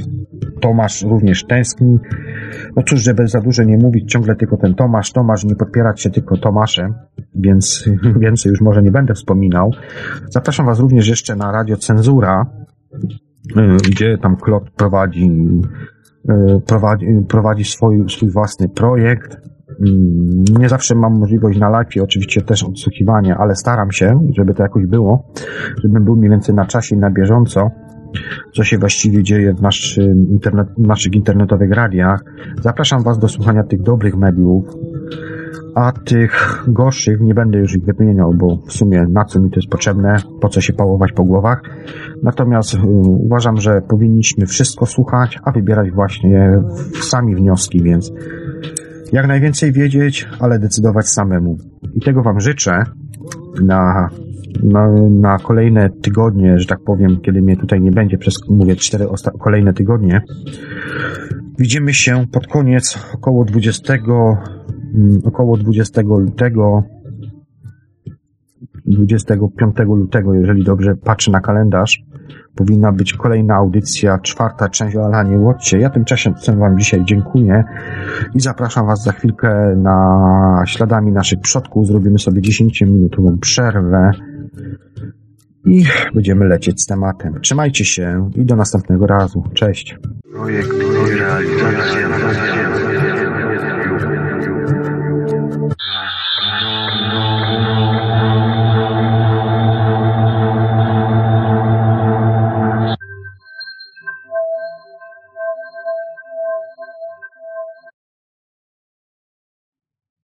Tomasz również tęskni. No cóż, żeby za dużo nie mówić, ciągle tylko ten Tomasz, Tomasz, nie podpierać się tylko Tomaszem, więc więcej już może nie będę wspominał. Zapraszam Was również jeszcze na Radio Cenzura, y, gdzie tam Klot prowadzi, y, prowadzi, prowadzi swój, swój własny projekt nie zawsze mam możliwość na live, oczywiście też odsłuchiwania, ale staram się, żeby to jakoś było, żebym był mniej więcej na czasie na bieżąco, co się właściwie dzieje w, naszym internet, w naszych internetowych radiach. Zapraszam Was do słuchania tych dobrych mediów, a tych gorszych nie będę już ich wymieniał, bo w sumie na co mi to jest potrzebne, po co się pałować po głowach. Natomiast y, uważam, że powinniśmy wszystko słuchać, a wybierać właśnie sami wnioski, więc jak najwięcej wiedzieć, ale decydować samemu. I tego Wam życzę na, na, na kolejne tygodnie, że tak powiem, kiedy mnie tutaj nie będzie przez, mówię, cztery kolejne tygodnie. Widzimy się pod koniec około 20, mm, około 20 lutego 25 lutego, jeżeli dobrze patrzę na kalendarz, powinna być kolejna audycja, czwarta część o Alanie Łotcie. Ja tymczasem Wam dzisiaj dziękuję i zapraszam Was za chwilkę na śladami naszych przodków. Zrobimy sobie 10-minutową przerwę i będziemy lecieć z tematem. Trzymajcie się i do następnego razu. Cześć. Projekt, realizacja,